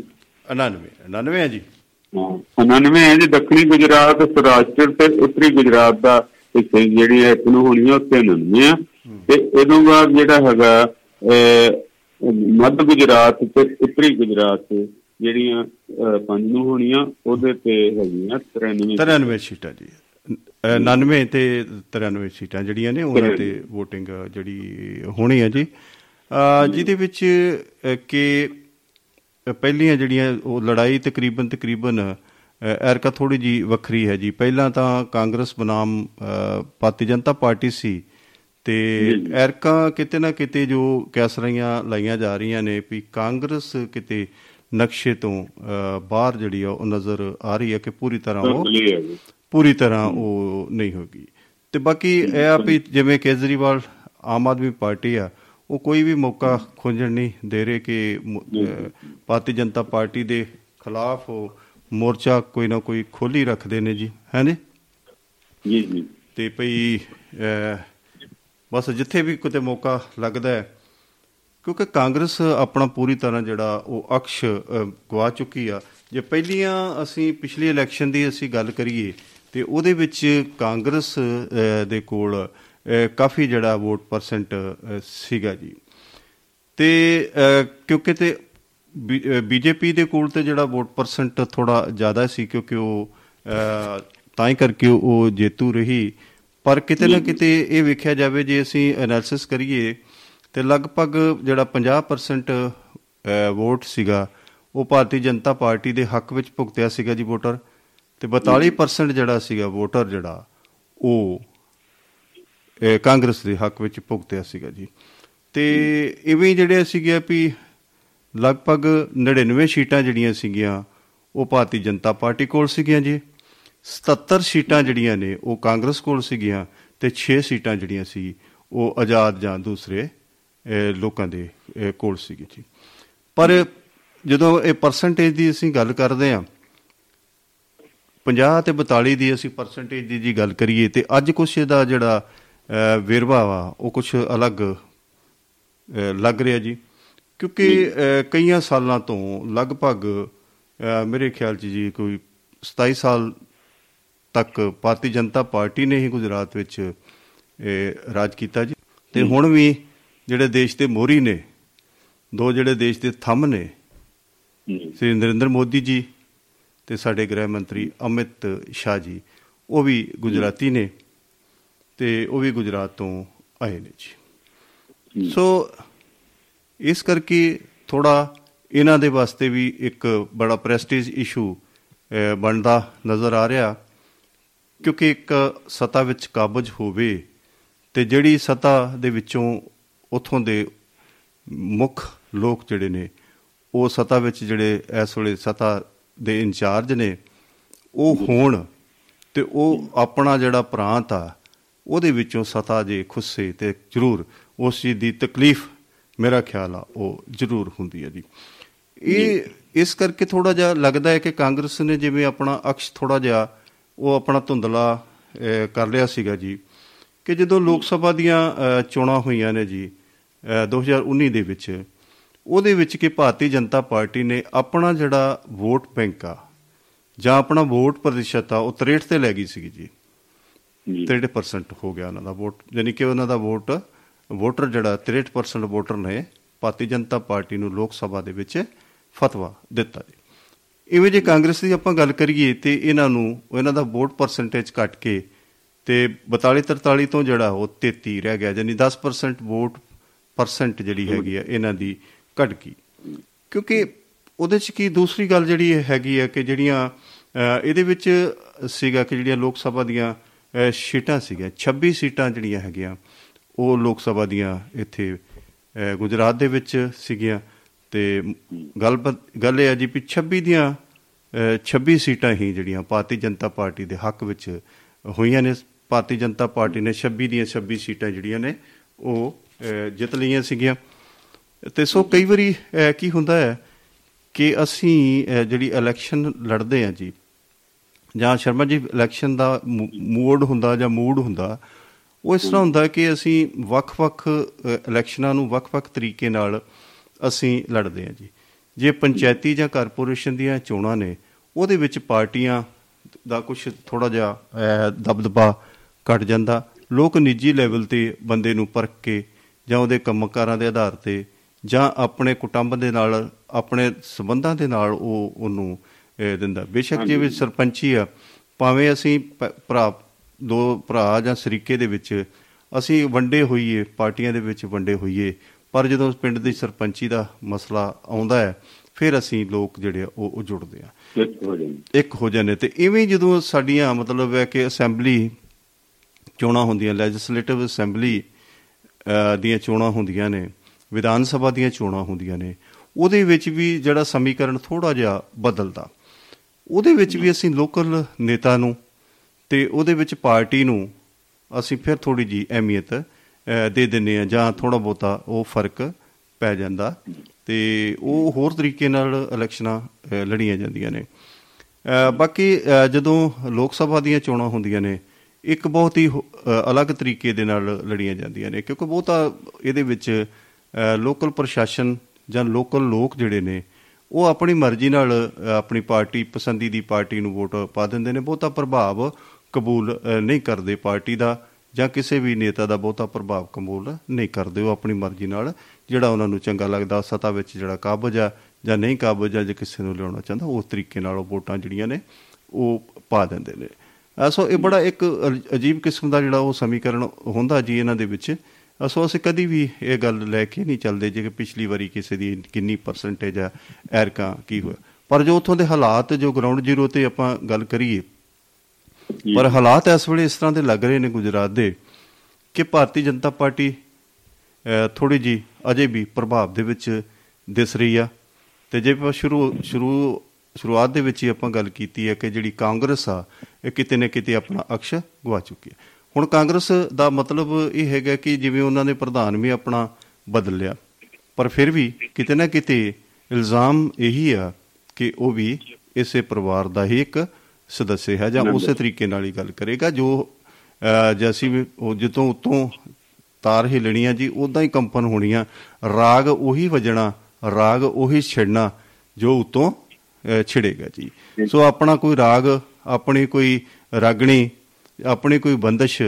99 99 ਹੈ ਜੀ। ਹਾਂ 99 ਹੈ ਜੀ ਦੱਖਣੀ ਗੁਜਰਾਤ ਸੌਰਾਸ਼ਟਰ ਤੇ ਉੱਤਰੀ ਗੁਜਰਾਤ ਦਾ ਹਿੱਸੇ ਜਿਹੜੀ ਹੈ ਨੂੰ ਹੋਣੀ ਹੈ ਉੱਤੇ 99 ਆ। ਤੇ ਇਹਦੋਂ ਬਾਅਦ ਜਿਹੜਾ ਹੈਗਾ ਮੱਧ ਗੁਜਰਾਤ ਤੇ ਉੱਤਰੀ ਗੁਜਰਾਤ ਜਿਹੜੀਆਂ ਪੰਜ ਨੂੰ ਹੋਣੀਆਂ ਉਹਦੇ ਤੇ ਹੈਗੀਆਂ 93 93 ਸੀਟਾਂ ਜੀ। ਅਹ 99 ਤੇ 93 ਸੀਟਾਂ ਜਿਹੜੀਆਂ ਨੇ ਉਹਨਾਂ ਤੇ VOTING ਜਿਹੜੀ ਹੋਣੀ ਹੈ ਜੀ। ਜਿਹਦੇ ਵਿੱਚ ਕਿ ਪਹਿਲੀਆਂ ਜਿਹੜੀਆਂ ਉਹ ਲੜਾਈ ਤਕਰੀਬਨ ਤਕਰੀਬਨ ਐਰਕਾ ਥੋੜੀ ਜੀ ਵੱਖਰੀ ਹੈ ਜੀ। ਪਹਿਲਾਂ ਤਾਂ ਕਾਂਗਰਸ ਬਨਾਮ ਭਾਰਤੀ ਜਨਤਾ ਪਾਰਟੀ ਸੀ ਤੇ ਐਰਕਾ ਕਿਤੇ ਨਾ ਕਿਤੇ ਜੋ ਕੈਸਰੀਆਂ ਲਾਈਆਂ ਜਾ ਰਹੀਆਂ ਨੇ ਵੀ ਕਾਂਗਰਸ ਕਿਤੇ ਨਕਸ਼ੇ ਤੋਂ ਬਾਹਰ ਜਿਹੜੀ ਆ ਉਹ ਨਜ਼ਰ ਆ ਰਹੀ ਹੈ ਕਿ ਪੂਰੀ ਤਰ੍ਹਾਂ ਉਹ ਪੂਰੀ ਤਰ੍ਹਾਂ ਉਹ ਨਹੀਂ ਹੋਗੀ। ਤੇ ਬਾਕੀ ਇਹ ਆ ਵੀ ਜਿਵੇਂ ਕੇਜਰੀਵਾਲ ਆਮ ਆਦਮੀ ਪਾਰਟੀ ਆ ਉਹ ਕੋਈ ਵੀ ਮੌਕਾ ਖੋਜਣ ਨਹੀਂ ਦੇ ਰਹੇ ਕਿ ਭਾਰਤੀ ਜਨਤਾ ਪਾਰਟੀ ਦੇ ਖਿਲਾਫ ਉਹ ਮੋਰਚਾ ਕੋਈ ਨਾ ਕੋਈ ਖੋਲੀ ਰੱਖਦੇ ਨੇ ਜੀ ਹੈ ਨੇ? ਜੀ ਜੀ। ਤੇ ਭਈ ਬਸ ਜਿੱਥੇ ਵੀ ਕਿਤੇ ਮੌਕਾ ਲੱਗਦਾ ਹੈ ਕਿਉਂਕਿ ਕਾਂਗਰਸ ਆਪਣਾ ਪੂਰੀ ਤਰ੍ਹਾਂ ਜਿਹੜਾ ਉਹ ਅਕਸ਼ ਗਵਾ ਚੁੱਕੀ ਆ। ਜੇ ਪਹਿਲੀਆਂ ਅਸੀਂ ਪਿਛਲੀ ਇਲੈਕਸ਼ਨ ਦੀ ਅਸੀਂ ਗੱਲ ਕਰੀਏ ਤੇ ਉਹਦੇ ਵਿੱਚ ਕਾਂਗਰਸ ਦੇ ਕੋਲ ਕਾਫੀ ਜਿਹੜਾ ਵੋਟ ਪਰਸੈਂਟ ਸੀਗਾ ਜੀ। ਤੇ ਕਿਉਂਕਿ ਤੇ ਬੀਜੇਪੀ ਦੇ ਕੋਲ ਤੇ ਜਿਹੜਾ ਵੋਟ ਪਰਸੈਂਟ ਥੋੜਾ ਜ਼ਿਆਦਾ ਸੀ ਕਿਉਂਕਿ ਉਹ ਤਾਂ ਹੀ ਕਰਕੇ ਉਹ ਜੇਤੂ ਰਹੀ। ਪਰ ਕਿਤੇ ਨਾ ਕਿਤੇ ਇਹ ਵੇਖਿਆ ਜਾਵੇ ਜੇ ਅਸੀਂ ਐਨਾਲਿਸਿਸ ਕਰੀਏ ਤੇ ਲਗਭਗ ਜਿਹੜਾ 50% ਅਹ, ਵੋਟ ਸੀਗਾ ਉਹ ਭਾਰਤੀ ਜਨਤਾ ਪਾਰਟੀ ਦੇ ਹੱਕ ਵਿੱਚ ਭੁਗਤਿਆ ਸੀਗਾ ਜੀ ਵੋਟਰ। ਤੇ 42% ਜਿਹੜਾ ਸੀਗਾ ਵੋਟਰ ਜਿਹੜਾ ਉਹ ਕਾਂਗਰਸ ਦੇ ਹੱਕ ਵਿੱਚ ਭੁਗਤਿਆ ਸੀਗਾ ਜੀ। ਤੇ ਇਵੇਂ ਹੀ ਜਿਹੜੇ ਸੀਗੇ ਵੀ ਲਗਭਗ 99 ਸੀਟਾਂ ਜਿਹੜੀਆਂ ਸੀਗੀਆਂ ਉਹ ਭਾਰਤੀ ਜਨਤਾ ਪਾਰਟੀ ਕੋਲ ਸੀਗੀਆਂ ਜੀ। 77 ਸੀਟਾਂ ਜਿਹੜੀਆਂ ਨੇ ਉਹ ਕਾਂਗਰਸ ਕੋਲ ਸੀਗੀਆਂ ਤੇ 6 ਸੀਟਾਂ ਜਿਹੜੀਆਂ ਸੀ ਉਹ ਆਜ਼ਾਦ ਜਾਂ ਦੂਸਰੇ ਅਹ, ਲੋਕਾਂ ਦੇ ਅਹ, ਕੋਲ ਸੀਗੀ ਜੀ। ਪਰ ਜਦੋਂ ਇਹ ਪਰਸੈਂਟੇਜ ਦੀ ਅਸੀਂ ਗੱਲ ਕਰਦੇ ਹਾਂ 50 ਤੇ 42 ਦੀ ਅਸੀਂ ਪਰਸੈਂਟੇਜ ਦੀ ਜੀ ਗੱਲ ਕਰੀਏ ਤੇ ਅੱਜ ਕੁਛ ਇਹਦਾ ਜਿਹੜਾ ਅਹ, ਵੇਰਵਾ ਵਾ ਉਹ ਕੁਛ ਅਲੱਗ ਲੱਗ ਰਿਹਾ ਜੀ। ਕਿਉਂਕਿ ਕਈਆਂ ਸਾਲਾਂ ਤੋਂ ਲਗਭਗ ਮੇਰੇ ਖਿਆਲ 'ਚ ਜੀ ਕੋਈ 27 ਸਾਲ ਤੱਕ ਭਾਰਤੀ ਜਨਤਾ ਪਾਰਟੀ ਨੇ ਹੀ ਗੁਜਰਾਤ ਵਿੱਚ ਰਾਜ ਕੀਤਾ ਜੀ। ਤੇ ਹੁਣ ਵੀ ਜਿਹੜੇ ਦੇਸ਼ ਦੇ ਮੋਹਰੀ ਨੇ ਦੋ ਜਿਹੜੇ ਦੇਸ਼ ਦੇ ਥੰਮ ਨੇ ਸ੍ਰੀ ਨਰਿੰਦਰ ਮੋਦੀ ਜੀ ਤੇ ਸਾਡੇ ਗ੍ਰਹਿ ਮੰਤਰੀ ਅਮਿਤ ਸ਼ਾਹ ਜੀ ਉਹ ਵੀ ਗੁਜਰਾਤੀ ਨੇ। ਤੇ ਉਹ ਵੀ ਗੁਜਰਾਤ ਤੋਂ ਆਏ ਨੇ ਜੀ। ਸੋ ਇਸ ਕਰਕੇ ਥੋੜਾ ਇਹਨਾਂ ਦੇ ਵਾਸਤੇ ਵੀ ਇੱਕ ਬੜਾ ਪ੍ਰੈਸਟੀਜ ਇਸ਼ੂ ਬਣਦਾ ਨਜ਼ਰ ਆ ਰਿਹਾ ਕਿਉਂਕਿ ਇੱਕ ਸਤਾ ਵਿੱਚ ਕਾਬਜ ਹੋਵੇ ਤੇ ਜਿਹੜੀ ਸਤਾ ਦੇ ਵਿੱਚੋਂ ਉਥੋਂ ਦੇ ਮੁੱਖ ਲੋਕ ਜਿਹੜੇ ਨੇ ਉਹ ਸਤਾ ਵਿੱਚ ਜਿਹੜੇ ਇਸ ਵੇਲੇ ਸਤਾ ਦੇ ਇੰਚਾਰਜ ਨੇ ਉਹ ਹੋਣ ਤੇ ਉਹ ਆਪਣਾ ਜਿਹੜਾ ਪ੍ਰਾਂਤ ਆ ਉਹਦੇ ਵਿੱਚੋਂ ਸਤਾ ਜੇ ਖੁੱਸੇ ਤੇ ਜ਼ਰੂਰ ਉਸ ਚੀਜ਼ ਦੀ ਤਕਲੀਫ ਮੇਰਾ ਖਿਆਲ ਆ ਉਹ ਜ਼ਰੂਰ ਹੁੰਦੀ ਹੈ ਜੀ। ਇਹ ਇਸ ਕਰਕੇ ਥੋੜਾ ਜਿਹਾ ਲੱਗਦਾ ਹੈ ਕਿ ਕਾਂਗਰਸ ਨੇ ਜਿਵੇਂ ਆਪਣਾ ਅਕਸ਼ ਥੋੜਾ ਜਿਹਾ ਉਹ ਆਪਣਾ ਧੁੰਦਲਾ ਕਰ ਲਿਆ ਸੀਗਾ ਜੀ। ਕਿ ਜਦੋਂ ਲੋਕ ਸਭਾ ਦੀਆਂ ਚੋਣਾਂ ਹੋਈਆਂ ਨੇ ਜੀ ਅਹ, 2019 ਦੇ ਵਿੱਚ ਉਹਦੇ ਵਿੱਚ ਕਿ ਭਾਰਤੀ ਜਨਤਾ ਪਾਰਟੀ ਨੇ ਆਪਣਾ ਜਿਹੜਾ ਵੋਟ ਬੈਂਕ ਆ ਜਾਂ ਆਪਣਾ ਵੋਟ ਪ੍ਰਤੀਸ਼ਤ ਆ ਉਹ 63 ਤੇ ਲੈ ਗਈ ਸੀਗੀ ਜੀ। ਜੀ। 63% ਹੋ ਗਿਆ ਉਹਨਾਂ ਦਾ ਵੋਟ ਯਾਨੀ ਕਿ ਉਹਨਾਂ ਦਾ ਵੋਟ ਵੋਟਰ ਜਿਹੜਾ 63% ਵੋਟਰ ਨੇ ਭਾਰਤੀ ਜਨਤਾ ਪਾਰਟੀ ਨੂੰ ਲੋਕ ਸਭਾ ਦੇ ਵਿੱਚ ਫਤਵਾ ਦਿੱਤਾ ਜੀ। ਇਵੇਂ ਜੇ ਕਾਂਗਰਸ ਦੀ ਆਪਾਂ ਗੱਲ ਕਰੀਏ ਤੇ ਇਹਨਾਂ ਨੂੰ ਇਹਨਾਂ ਦਾ ਵੋਟ ਪਰਸੈਂਟੇਜ ਘਟ ਕੇ ਤੇ 42 43 ਤੋਂ ਜਿਹੜਾ ਉਹ 33 ਰਹਿ ਗਿਆ ਯਾਨੀ 10% ਵੋਟ ਪਰਸੈਂਟ ਜਿਹੜੀ ਹੈਗੀ ਆ ਇਹਨਾਂ ਦੀ ਘਟ ਗਈ। ਕਿਉਂਕਿ ਉਹਦੇ ਚ ਕੀ ਦੂਸਰੀ ਗੱਲ ਜਿਹੜੀ ਇਹ ਹੈਗੀ ਹੈ ਕਿ ਜਿਹੜੀਆਂ ਅਹ, ਇਹਦੇ ਵਿੱਚ ਸੀਗਾ ਕਿ ਜਿਹੜੀਆਂ ਲੋਕ ਸਭਾ ਦੀਆਂ ਅਹ, ਸੀਟਾਂ ਸੀਗੀਆਂ 26 ਸੀਟਾਂ ਜਿਹੜੀਆਂ ਹੈਗੀਆਂ ਉਹ ਲੋਕ ਸਭਾ ਦੀਆਂ ਇੱਥੇ ਅਹ, ਗੁਜਰਾਤ ਦੇ ਵਿੱਚ ਸੀਗੀਆਂ ਤੇ ਗੱਲ ਬ- ਗੱਲ ਇਹ ਹੈ ਜੀ ਵੀ 26 ਦੀਆਂ ਅਹ, 26 ਸੀਟਾਂ ਹੀ ਜਿਹੜੀਆਂ ਭਾਰਤੀ ਜਨਤਾ ਪਾਰਟੀ ਦੇ ਹੱਕ ਵਿੱਚ ਹੋਈਆਂ ਨੇ ਭਾਰਤੀ ਜਨਤਾ ਪਾਰਟੀ ਨੇ 26 ਦੀਆਂ 26 ਸੀਟਾਂ ਜਿਹੜੀਆਂ ਨੇ ਉਹ ਅਹ, ਜਿੱਤ ਲਈਆਂ ਸੀਗੀਆਂ। ਤੇ ਸੋ ਕਈ ਵਾਰੀ ਅਹ, ਕੀ ਹੁੰਦਾ ਹੈ ਕਿ ਅਸੀਂ ਅਹ, ਜਿਹੜੀ ਇਲੈਕਸ਼ਨ ਲੜਦੇ ਆ ਜੀ ਜਾਂ ਸ਼ਰਮਾ ਜੀ ਇਲੈਕਸ਼ਨ ਦਾ ਮੂਡ ਹੁੰਦਾ ਜਾਂ ਮੂਡ ਹੁੰਦਾ ਉਹ ਇਸ ਤਰ੍ਹਾਂ ਹੁੰਦਾ ਕਿ ਅਸੀਂ ਵੱਖ-ਵੱਖ ਅ, ਇਲੈਕਸ਼ਨਾਂ ਨੂੰ ਵੱਖ-ਵੱਖ ਤਰੀਕੇ ਨਾਲ ਅਸੀਂ ਲੜਦੇ ਹਾਂ ਜੀ। ਜੇ ਪੰਚਾਇਤੀ ਜਾਂ ਕਾਰਪੋਰੇਸ਼ਨ ਦੀਆਂ ਚੋਣਾਂ ਨੇ ਉਹਦੇ ਵਿੱਚ ਪਾਰਟੀਆਂ ਦਾ ਕੁਝ ਥੋੜਾ ਜਿਹਾ ਅ, ਦਬਦਬਾ ਘਟ ਜਾਂਦਾ। ਲੋਕ ਨਿੱਜੀ ਲੈਵਲ ਤੇ ਬੰਦੇ ਨੂੰ ਪਰਖ ਕੇ ਜਾਂ ਉਹਦੇ ਕੰਮਕਾਰਾਂ ਦੇ ਆਧਾਰ ਤੇ ਜਾਂ ਆਪਣੇ ਕੁਟੰਬ ਦੇ ਨਾਲ ਆਪਣੇ ਸਬੰਧਾਂ ਦੇ ਨਾਲ ਉਹ ਉਹਨੂੰ ਅ, ਦਿੰਦਾ। ਬੇਸ਼ੱਕ ਜੇ ਵਿੱਚ ਸਰਪੰਚੀ ਆ ਭਾਵੇਂ ਅਸੀਂ ਭਰਾ ਦੋ ਭਰਾ ਜਾਂ ਸਰੀਕੇ ਦੇ ਵਿੱਚ ਅਸੀਂ ਵੰਡੇ ਹੋਈਏ ਪਾਰਟੀਆਂ ਦੇ ਵਿੱਚ ਵੰਡੇ ਹੋਈਏ ਪਰ ਜਦੋਂ ਪਿੰਡ ਦੀ ਸਰਪੰਚੀ ਦਾ ਮਸਲਾ ਆਉਂਦਾ ਹੈ ਫਿਰ ਅਸੀਂ ਲੋਕ ਜਿਹੜੇ ਆ ਉਹ ਉਹ ਜੁੜਦੇ ਆ ਇੱਕ ਹੋ ਜਾਂਦੀ ਤੇ ਇਵੇਂ ਜਦੋਂ ਸਾਡੀਆਂ ਮਤਲਬ ਹੈ ਕਿ ਅਸੈਂਬਲੀ ਚੋਣਾਂ ਹੁੰਦੀਆਂ ਲੈਜਿਸਲੇਟਿਵ ਅਸੈਂਬਲੀ ਦੀਆਂ ਚੋਣਾਂ ਹੁੰਦੀਆਂ ਨੇ ਵਿਧਾਨ ਸਭਾ ਦੀਆਂ ਚੋਣਾਂ ਹੁੰਦੀਆਂ ਨੇ ਉਹਦੇ ਵਿੱਚ ਵੀ ਜਿਹੜਾ ਸਮੀਕਰਨ ਥੋੜਾ ਜਿਹਾ ਬਦਲਦਾ। ਉਹਦੇ ਵਿੱਚ ਵੀ ਅਸੀਂ ਲੋਕਲ ਨੇਤਾ ਨੂੰ ਤੇ ਉਹਦੇ ਵਿੱਚ ਪਾਰਟੀ ਨੂੰ ਅਸੀਂ ਫਿਰ ਥੋੜੀ ਜੀ ਅਹਿਮੀਅਤ ਅਹ, ਦੇ ਦਿੰਨੇ ਆ ਜਾਂ ਥੋੜਾ ਬਹੁਤਾ ਉਹ ਫ਼ਰਕ ਪੈ ਜਾਂਦਾ ਤੇ ਉਹ ਹੋਰ ਤਰੀਕੇ ਨਾਲ ਇਲੈਕਸ਼ਨਾਂ ਅਹ, ਲੜੀਆਂ ਜਾਂਦੀਆਂ ਨੇ। ਅਹ, ਬਾਕੀ ਅਹ, ਜਦੋਂ ਲੋਕ ਸਭਾ ਦੀਆਂ ਚੋਣਾਂ ਹੁੰਦੀਆਂ ਨੇ ਇੱਕ ਬਹੁਤ ਹੀ ਹੋ- ਅਹ, ਅਲੱਗ ਤਰੀਕੇ ਦੇ ਨਾਲ ਲੜੀਆਂ ਜਾਂਦੀਆਂ ਨੇ ਕਿਉਂਕਿ ਬਹੁਤਾ ਇਹਦੇ ਵਿੱਚ ਅਹ, ਲੋਕਲ ਪ੍ਰਸ਼ਾਸਨ ਜਾਂ ਲੋਕਲ ਲੋਕ ਜਿਹੜੇ ਨੇ ਉਹ ਆਪਣੀ ਮਰਜ਼ੀ ਨਾਲ ਅਹ, ਆਪਣੀ ਪਾਰਟੀ ਪਸੰਦੀ ਦੀ ਪਾਰਟੀ ਨੂੰ ਵੋਟ ਪਾ ਦਿੰਦੇ ਨੇ। ਬਹੁਤਾ ਪ੍ਰਭਾਵ ਕਬੂਲ ਅਹ, ਨਹੀਂ ਕਰਦੇ ਪਾਰਟੀ ਦਾ ਜਾਂ ਕਿਸੇ ਵੀ ਨੇਤਾ ਦਾ ਬਹੁਤਾ ਪ੍ਰਭਾਵ ਕਬੂਲ ਨਹੀਂ ਕਰਦੇ। ਉਹ ਆਪਣੀ ਮਰਜ਼ੀ ਨਾਲ ਜਿਹੜਾ ਉਹਨਾਂ ਨੂੰ ਚੰਗਾ ਲੱਗਦਾ ਸਤਾ ਵਿੱਚ ਜਿਹੜਾ ਕਾਬਜ ਆ ਜਾਂ ਨਹੀਂ ਕਾਬਜ ਆ ਜੇ ਕਿਸੇ ਨੂੰ ਲਿਆਉਣਾ ਚਾਹੁੰਦਾ ਉਸ ਤਰੀਕੇ ਨਾਲ ਉਹ ਵੋਟਾਂ ਜਿਹੜੀਆਂ ਨੇ ਉਹ ਪਾ ਦਿੰਦੇ ਨੇ। ਅਹ, ਸੋ ਇਹ ਬੜਾ ਇੱਕ ਅਲ- ਅਜੀਬ ਕਿਸਮ ਦਾ ਜਿਹੜਾ ਉਹ ਸਮੀਕਰਨ ਹੁੰਦਾ ਜੀ ਇਹਨਾਂ ਦੇ ਵਿੱਚ। ਅਹ, ਸੋ ਅਸੀਂ ਕਦੀ ਵੀ ਇਹ ਗੱਲ ਲੈ ਕੇ ਨਹੀਂ ਚੱਲਦੇ ਜੇ ਕਿ ਪਿਛਲੀ ਵਾਰੀ ਕਿਸੇ ਦੀ ਕਿੰਨੀ ਪਰਸੈਂਟੇਜ ਆ ਐਰਕਾ ਕੀ ਹੋਇਆ। ਪਰ ਜੋ ਉੱਥੋਂ ਦੇ ਹਾਲਾਤ ਜੋ ਗਰਾਊਂਡ ਜ਼ੀਰੋ ਤੇ ਆਪਾਂ ਗੱਲ ਕਰੀਏ। ਪਰ ਹਾਲਾਤ ਇਸ ਵੇਲੇ ਇਸ ਤਰ੍ਹਾਂ ਦੇ ਲੱਗ ਰਹੇ ਨੇ ਗੁਜਰਾਤ ਦੇ ਕਿ ਭਾਰਤੀ ਜਨਤਾ ਪਾਰਟੀ ਥੋੜੀ ਜੀ ਅਜੇ ਵੀ ਪ੍ਰਭਾਵ ਦੇ ਵਿੱਚ ਦਿਸ ਰਹੀ ਆ। ਤੇ ਜੇ ਆਪਾਂ ਸ਼ੁਰੂ ਸ਼ੁਰੂ ਸ਼ੁਰੂਆਤ ਦੇ ਵਿੱਚ ਹੀ ਆਪਾਂ ਗੱਲ ਕੀਤੀ ਹੈ ਕਿ ਜਿਹੜੀ ਕਾਂਗਰਸ ਆ ਇਹ ਕਿਤੇ ਨਾ ਕਿਤੇ ਆਪਣਾ ਅਕਸ਼ ਗਵਾ ਚੁੱਕੀ ਹੈ। ਹੁਣ ਕਾਂਗਰਸ ਦਾ ਮਤਲਬ ਇਹ ਹੈਗਾ ਕਿ ਜਿਵੇਂ ਉਹਨਾਂ ਨੇ ਪ੍ਰਧਾਨ ਵੀ ਆਪਣਾ ਬਦਲ ਲਿਆ ਪਰ ਫਿਰ ਵੀ ਕਿਤੇ ਨਾ ਕਿਤੇ ਇਲਜ਼ਾਮ ਇਹੀ ਆ ਕਿ ਉਹ ਵੀ ਇਸੇ ਪਰਿਵਾਰ ਦਾ ਹੀ ਇੱਕ ਸਦੱਸਿਆ ਹੈ ਜਾਂ ਉਸੇ ਤਰੀਕੇ ਨਾਲ ਹੀ ਗੱਲ ਕਰੇਗਾ ਜੋ ਅਹ, ਜੇ ਅਸੀਂ ਵੀ ਉਹ ਜਦੋਂ ਉਤੋਂ ਤਾਰ ਹਿੱਲਣੀ ਆ ਜੀ ਉਦਾਂ ਹੀ ਕੰਪਨ ਹੋਣੀਆਂ। ਰਾਗ ਉਹੀ ਵਜਣਾ ਰਾਗ ਉਹੀ ਛਿੜਨਾ ਜੋ ਉਤੋਂ ਛਿੜੇਗਾ ਜੀ। ਸੋ ਆਪਣਾ ਕੋਈ ਰਾਗ ਆਪਣੀ ਕੋਈ ਰਾਗਣੀ ਆਪਣੀ ਕੋਈ ਬੰਦਸ਼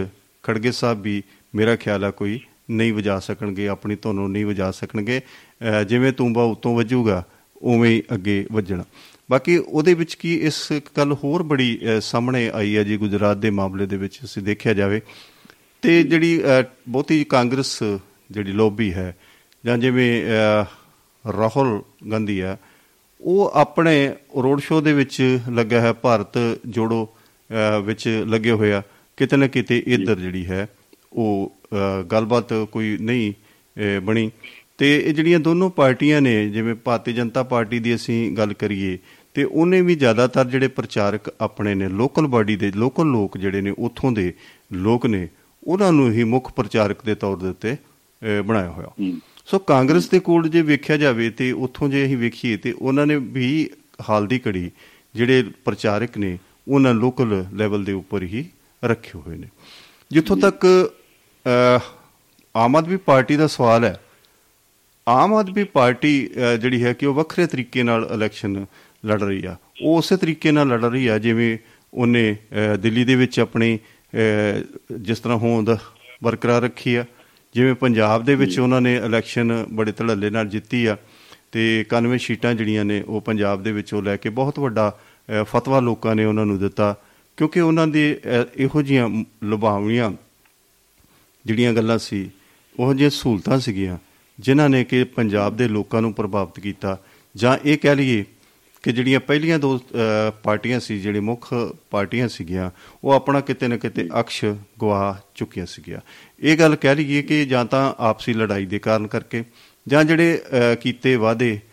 ਖੜਗੇ ਸਾਹਿਬ ਵੀ ਮੇਰਾ ਖਿਆਲ ਆ ਕੋਈ ਨਹੀਂ ਵਜਾ ਸਕਣਗੇ ਆਪਣੀ ਧੁਨ ਨੂੰ ਨਹੀਂ ਵਜਾ ਸਕਣਗੇ। ਅਹ, ਜਿਵੇਂ ਤੂੰਬਾ ਉਤੋਂ ਵੱਜੂਗਾ ਉਵੇਂ ਹੀ ਅੱਗੇ ਵੱਜਣਾ। ਬਾਕੀ ਉਹਦੇ ਵਿੱਚ ਕੀ ਇਸ ਗੱਲ ਹੋਰ ਬੜੀ ਅਹ, ਸਾਹਮਣੇ ਆਈ ਹੈ ਜੀ ਗੁਜਰਾਤ ਦੇ ਮਾਮਲੇ ਦੇ ਵਿੱਚ ਅਸੀਂ ਦੇਖਿਆ ਜਾਵੇ ਤੇ ਜਿਹੜੀ ਅਹ, ਬਹੁਤੀ ਕਾਂਗਰਸ ਜਿਹੜੀ ਲੋਬੀ ਹੈ ਜਾਂ ਜਿਵੇਂ ਅਹ, ਰਾਹੁਲ ਗਾਂਧੀ ਆ ਉਹ ਆਪਣੇ ਰੋਡ ਸ਼ੋਅ ਦੇ ਵਿੱਚ ਲੱਗਿਆ ਹੈ ਭਾਰਤ ਜੋੜੋ ਅਹ, ਵਿੱਚ ਲੱਗੇ ਹੋਇਆ ਕਿਤੇ ਨਾ ਕਿਤੇ ਇੱਧਰ ਜਿਹੜੀ ਹੈ ਉਹ ਗੱਲਬਾਤ ਕੋਈ ਨਹੀਂ ਬਣੀ। ਤੇ ਇਹ ਜਿਹੜੀਆਂ ਦੋਨੋਂ ਪਾਰਟੀਆਂ ਨੇ ਜਿਵੇਂ ਭਾਰਤੀ ਜਨਤਾ ਪਾਰਟੀ ਦੀ ਅਸੀਂ ਗੱਲ ਕਰੀਏ ਤੇ ਉਹਨੇ ਵੀ ਜ਼ਿਆਦਾਤਰ ਜਿਹੜੇ ਪ੍ਰਚਾਰਕ ਆਪਣੇ ਨੇ ਲੋਕਲ ਬਾਡੀ ਦੇ ਲੋਕਲ ਲੋਕ ਜਿਹੜੇ ਨੇ ਉੱਥੋਂ ਦੇ ਲੋਕ ਨੇ ਉਹਨਾਂ ਨੂੰ ਹੀ ਮੁੱਖ ਪ੍ਰਚਾਰਕ ਦੇ ਤੌਰ ਦੇ ਉੱਤੇ ਬਣਾਇਆ ਹੋਇਆ। ਸੋ ਕਾਂਗਰਸ ਦੇ ਕੋਲ ਜੇ ਵੇਖਿਆ ਜਾਵੇ ਤੇ ਉੱਥੋਂ ਜੇ ਅਸੀਂ ਵੇਖੀਏ ਤੇ ਉਹਨਾਂ ਨੇ ਵੀ ਹਾਲ ਦੀ ਘੜੀ ਜਿਹੜੇ ਪ੍ਰਚਾਰਕ ਨੇ ਉਹਨਾਂ ਲੋਕਲ ਲੈਵਲ ਦੇ ਉੱਪਰ ਹੀ ਰੱਖੇ ਹੋਏ ਨੇ। ਜਿੱਥੋਂ ਤੱਕ ਆਮ ਆਦਮੀ ਪਾਰਟੀ ਦਾ ਸਵਾਲ ਹੈ ਆਮ ਆਦਮੀ ਪਾਰਟੀ ਜਿਹੜੀ ਹੈ ਕਿ ਉਹ ਵੱਖਰੇ ਤਰੀਕੇ ਨਾਲ ਇਲੈਕਸ਼ਨ ਲੜ ਰਹੀ ਆ। ਉਹ ਉਸੇ ਤਰੀਕੇ ਨਾਲ ਲੜ ਰਹੀ ਆ ਜਿਵੇਂ ਉਹਨੇ ਦਿੱਲੀ ਦੇ ਵਿੱਚ ਆਪਣੀ ਜਿਸ ਤਰ੍ਹਾਂ ਹੋਂਦ ਬਰਕਰਾਰ ਰੱਖੀ ਆ ਜਿਵੇਂ ਪੰਜਾਬ ਦੇ ਵਿੱਚ ਉਹਨਾਂ ਨੇ ਇਲੈਕਸ਼ਨ ਬੜੇ ਧੜੱਲੇ ਨਾਲ ਜਿੱਤੀ ਆ ਤੇ 91 ਸੀਟਾਂ ਜਿਹੜੀਆਂ ਨੇ ਉਹ ਪੰਜਾਬ ਦੇ ਵਿੱਚੋਂ ਲੈ ਕੇ ਬਹੁਤ ਵੱਡਾ ਫਤਵਾ ਲੋਕਾਂ ਨੇ ਉਹਨਾਂ ਨੂੰ ਦਿੱਤਾ ਕਿਉਂਕਿ ਉਹਨਾਂ ਦੇ ਅਹ, ਇਹੋ ਜੀਆਂ ਲੁਭਾਵਣੀਆਂ ਜਿਹੜੀਆਂ ਗੱਲਾਂ ਸੀ ਉਹ ਜਿਹੀਆਂ ਸਹੂਲਤਾਂ ਸੀਗੀਆਂ ਜਿਨ੍ਹਾਂ ਨੇ ਕਿ ਪੰਜਾਬ ਦੇ ਲੋਕਾਂ ਨੂੰ ਪ੍ਰਭਾਵਿਤ ਕੀਤਾ। ਜਾਂ ਇਹ ਕਹਿ ਲਈਏ ਕਿ ਜਿਹੜੀਆਂ ਪਹਿਲੀਆਂ ਦੋ ਅਹ, ਪਾਰਟੀਆਂ ਸੀ ਜਿਹੜੇ ਮੁੱਖ ਪਾਰਟੀਆਂ ਸੀਗੀਆਂ ਉਹ ਆਪਣਾ ਕਿਤੇ ਨਾ ਕਿਤੇ ਅਕਸ਼ ਗਵਾ ਚੁੱਕੀਆਂ ਸੀਗੀਆਂ। ਇਹ ਗੱਲ ਕਹਿ ਲਈਏ ਕਿ ਜਾਂ ਤਾਂ ਆਪਸੀ ਲੜਾਈ ਦੇ ਕਾਰਨ ਕਰਕੇ ਜਾਂ ਜਿਹੜੇ ਅਹ, ਕੀਤੇ ਵਾਅਦੇ ਅਹ,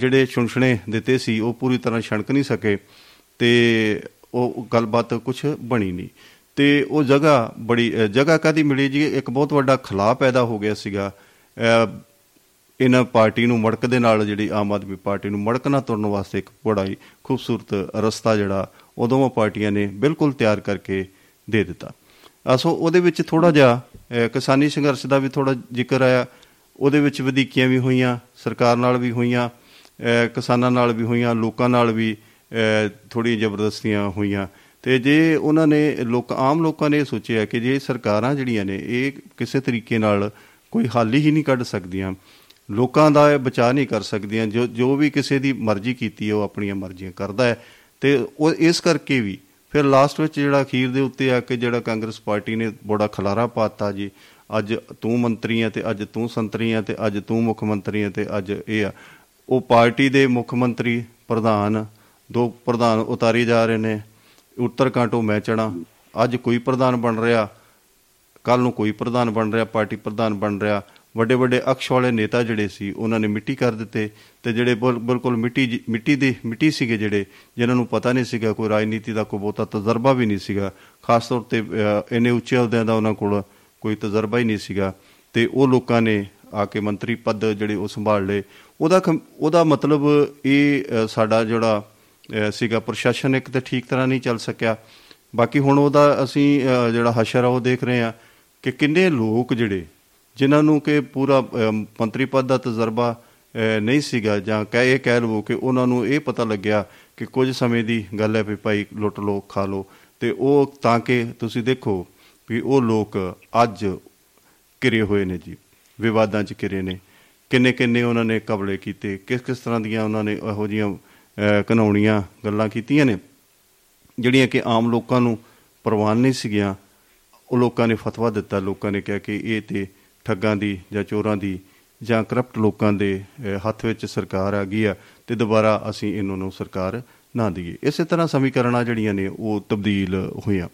ਜਿਹੜੇ ਛੁਣਛਣੇ ਦਿੱਤੇ ਸੀ ਉਹ ਪੂਰੀ ਤਰ੍ਹਾਂ ਛਣਕ ਨਹੀਂ ਸਕੇ ਤੇ ਉਹ ਗੱਲਬਾਤ ਕੁਝ ਬਣੀ ਨਹੀਂ। ਤੇ ਉਹ ਜਗ੍ਹਾ ਬੜੀ ਅਹ, ਜਗ੍ਹਾ ਕਾਦੀ ਮਿਲੀ ਜੀ? ਇੱਕ ਬਹੁਤ ਵੱਡਾ ਖਲਾਅ ਪੈਦਾ ਹੋ ਗਿਆ ਸੀਗਾ। ਅਹ, ਇਹਨਾਂ ਪਾਰਟੀ ਨੂੰ ਮੜਕ ਦੇ ਨਾਲ ਜਿਹੜੀ ਆਮ ਆਦਮੀ ਪਾਰਟੀ ਨੂੰ ਮੜਕਣਾ ਤੁਰਨ ਵਾਸਤੇ ਇੱਕ ਬੜਾ ਹੀ ਖੂਬਸੂਰਤ ਰਸਤਾ ਜਿਹੜਾ ਉਹ ਦੋਵਾਂ ਪਾਰਟੀਆਂ ਨੇ ਬਿਲਕੁਲ ਤਿਆਰ ਕਰਕੇ ਦੇ ਦਿੱਤਾ। ਆ ਸੋ ਉਹਦੇ ਵਿੱਚ ਥੋੜਾ ਜਿਹਾ ਅਹ, ਕਿਸਾਨੀ ਸੰਘਰਸ਼ ਦਾ ਵੀ ਥੋੜਾ ਜ਼ਿਕਰ ਆਇਆ। ਉਹਦੇ ਵਿੱਚ ਵਧੀਕੀਆਂ ਵੀ ਹੋਈਆਂ ਸਰਕਾਰ ਨਾਲ ਵੀ ਹੋਈਆਂ ਅਹ, ਕਿਸਾਨਾਂ ਨਾਲ ਵੀ ਹੋਈਆਂ ਲੋਕਾਂ ਨਾਲ ਵੀ ਥੋੜੀ ਜ਼ਬਰਦਸਤੀਆਂ ਹੋਈਆਂ। ਤੇ ਜੇ ਉਹਨਾਂ ਨੇ ਲੋਕ ਆਮ ਲੋਕਾਂ ਨੇ ਇਹ ਸੋਚਿਆ ਕਿ ਜੇ ਸਰਕਾਰਾਂ ਜਿਹੜੀਆਂ ਨੇ ਇਹ ਕਿਸੇ ਤਰੀਕੇ ਨਾਲ ਕੋਈ ਹੱਲ ਹੀ ਨਹੀਂ ਕੱਢ ਸਕਦੀਆਂ ਲੋਕਾਂ ਦਾ ਇਹ ਬਚਾਅ ਨਹੀਂ ਕਰ ਸਕਦੀਆਂ ਜੋ ਜੋ ਵੀ ਕਿਸੇ ਦੀ ਮਰਜ਼ੀ ਕੀਤੀ ਹੈ ਉਹ ਆਪਣੀਆਂ ਮਰਜ਼ੀਆਂ ਕਰਦਾ ਹੈ। ਤੇ ਉਹ ਇਸ ਕਰਕੇ ਵੀ ਫਿਰ ਲਾਸਟ ਵਿੱਚ ਜਿਹੜਾ ਅਖੀਰ ਦੇ ਉੱਤੇ ਆ ਕੇ ਜਿਹੜਾ ਕਾਂਗਰਸ ਪਾਰਟੀ ਨੇ ਬੜਾ ਖਲਾਰਾ ਪਾਤਾ ਜੀ ਅੱਜ ਤੂੰ ਮੰਤਰੀ ਆ ਤੇ ਅੱਜ ਤੂੰ ਸੰਤਰੀ ਆ ਤੇ ਅੱਜ ਤੂੰ ਮੁੱਖ ਮੰਤਰੀ ਆ ਤੇ ਅੱਜ ਇਹ ਆ। ਉਹ ਪਾਰਟੀ ਦੇ ਮੁੱਖ ਮੰਤਰੀ ਪ੍ਰਧਾਨ ਦੋ ਪ੍ਰਧਾਨ ਉਤਾਰੇ ਜਾ ਰਹੇ ਨੇ। ਉੱਤਰਕਾਂਟੋਂ ਮੈਂ ਚੜਾ ਅੱਜ ਕੋਈ ਪ੍ਰਧਾਨ ਬਣ ਰਿਹਾ ਕੱਲ ਨੂੰ ਕੋਈ ਪ੍ਰਧਾਨ ਬਣ ਰਿਹਾ ਪਾਰਟੀ ਪ੍ਰਧਾਨ ਬਣ ਰਿਹਾ। ਵੱਡੇ ਵੱਡੇ ਅਕਸ਼ ਵਾਲੇ ਨੇਤਾ ਜਿਹੜੇ ਸੀ ਉਹਨਾਂ ਨੇ ਮਿੱਟੀ ਕਰ ਦਿੱਤੇ ਤੇ ਜਿਹੜੇ ਬਿਲ- ਬਿਲਕੁਲ ਮਿੱਟੀ ਜੀ- ਮਿੱਟੀ ਦੇ ਮਿੱਟੀ ਸੀਗੇ ਜਿਹੜੇ ਜਿਨ੍ਹਾਂ ਨੂੰ ਪਤਾ ਨਹੀਂ ਸੀਗਾ ਕੋਈ ਰਾਜਨੀਤੀ ਦਾ ਕੋਈ ਬਹੁਤਾ ਤਜਰਬਾ ਵੀ ਨਹੀਂ ਸੀਗਾ। ਖਾਸ ਤੌਰ ਤੇ ਅਹ, ਇੰਨੇ ਉੱਚੇ ਅਹੁਦਿਆਂ ਦਾ ਉਹਨਾਂ ਕੋਲ ਕੋਈ ਤਜਰਬਾ ਹੀ ਨਹੀਂ ਸੀਗਾ ਤੇ ਉਹ ਲੋਕਾਂ ਨੇ ਆ ਕੇ ਮੰਤਰੀ ਪਦ ਜਿਹੜੇ ਉਹ ਸੰਭਾਲ ਲਏ। ਉਹਦਾ ਖਮ- ਉਹਦਾ ਮਤਲਬ ਇਹ ਅਹ, ਸਾਡਾ ਜਿਹੜਾ ਅਹ, ਸੀਗਾ ਪ੍ਰਸ਼ਾਸਨ ਇੱਕ ਤਾਂ ਠੀਕ ਤਰ੍ਹਾਂ ਨਹੀਂ ਚੱਲ ਸਕਿਆ। ਬਾਕੀ ਹੁਣ ਉਹਦਾ ਅਸੀਂ ਅਹ, ਜਿਹੜਾ ਹਸ਼ਰ ਆ ਉਹ ਦੇਖ ਰਹੇ ਆ ਕਿ ਕਿੰਨੇ ਲੋਕ ਜਿਹੜੇ ਜਿਨ੍ਹਾਂ ਨੂੰ ਕਿ ਪੂਰਾ ਅਹ, ਮੰਤਰੀ ਪਦ ਦਾ ਤਜਰਬਾ ਅਹ, ਨਹੀਂ ਸੀਗਾ ਜਾਂ ਕਹਿ ਇਹ ਕਹਿ ਲਵੋ ਕਿ ਉਹਨਾਂ ਨੂੰ ਇਹ ਪਤਾ ਲੱਗਿਆ ਕਿ ਕੁਝ ਸਮੇਂ ਦੀ ਗੱਲ ਹੈ ਵੀ ਭਾਈ ਲੁੱਟ ਲੋ ਖਾ ਲੋ ਤੇ ਉਹ ਤਾਂ ਕਿ ਤੁਸੀਂ ਦੇਖੋ ਵੀ ਉਹ ਲੋਕ ਅੱਜ ਘਿਰੇ ਹੋਏ ਨੇ ਜੀ ਵਿਵਾਦਾਂ 'ਚ ਘਿਰੇ ਨੇ। ਕਿੰਨੇ ਕਿੰਨੇ ਉਹਨਾਂ ਨੇ ਕਬਲੇ ਕੀਤੇ ਕਿਸ ਕਿਸ ਤਰ੍ਹਾਂ ਦੀਆਂ ਉਹਨਾਂ ਨੇ ਇਹੋ ਜੀਆਂ ਘਨਾਉਣੀਆਂ ਗੱਲਾਂ ਕੀਤੀਆਂ ਨੇ ਜਿਹੜੀਆਂ ਕਿ ਆਮ ਲੋਕਾਂ ਨੂੰ ਪ੍ਰਵਾਨ ਨਹੀਂ ਸੀਗੀਆਂ। ਉਹ ਲੋਕਾਂ ਨੇ ਫਤਵਾ ਦਿੱਤਾ ਲੋਕਾਂ ਨੇ ਕਿਹਾ ਕਿ ਇਹ ਤੇ ਠੱਗਾਂ ਦੀ ਜਾਂ ਚੋਰਾਂ ਦੀ ਜਾਂ ਕਰਪਟ ਲੋਕਾਂ ਦੇ ਅਹ, ਹੱਥ ਵਿੱਚ ਸਰਕਾਰ ਆ ਗਈ ਆ ਤੇ ਦੁਬਾਰਾ ਅਸੀਂ ਇਹਨਾਂ ਨੂੰ ਸਰਕਾਰ ਨਾ ਦਈਏ। ਇਸੇ ਤਰ੍ਹਾਂ ਸਮੀਕਰਨਾਂ ਜਿਹੜੀਆਂ ਨੇ ਉਹ ਤਬਦੀਲ ਹੋਈਆਂ।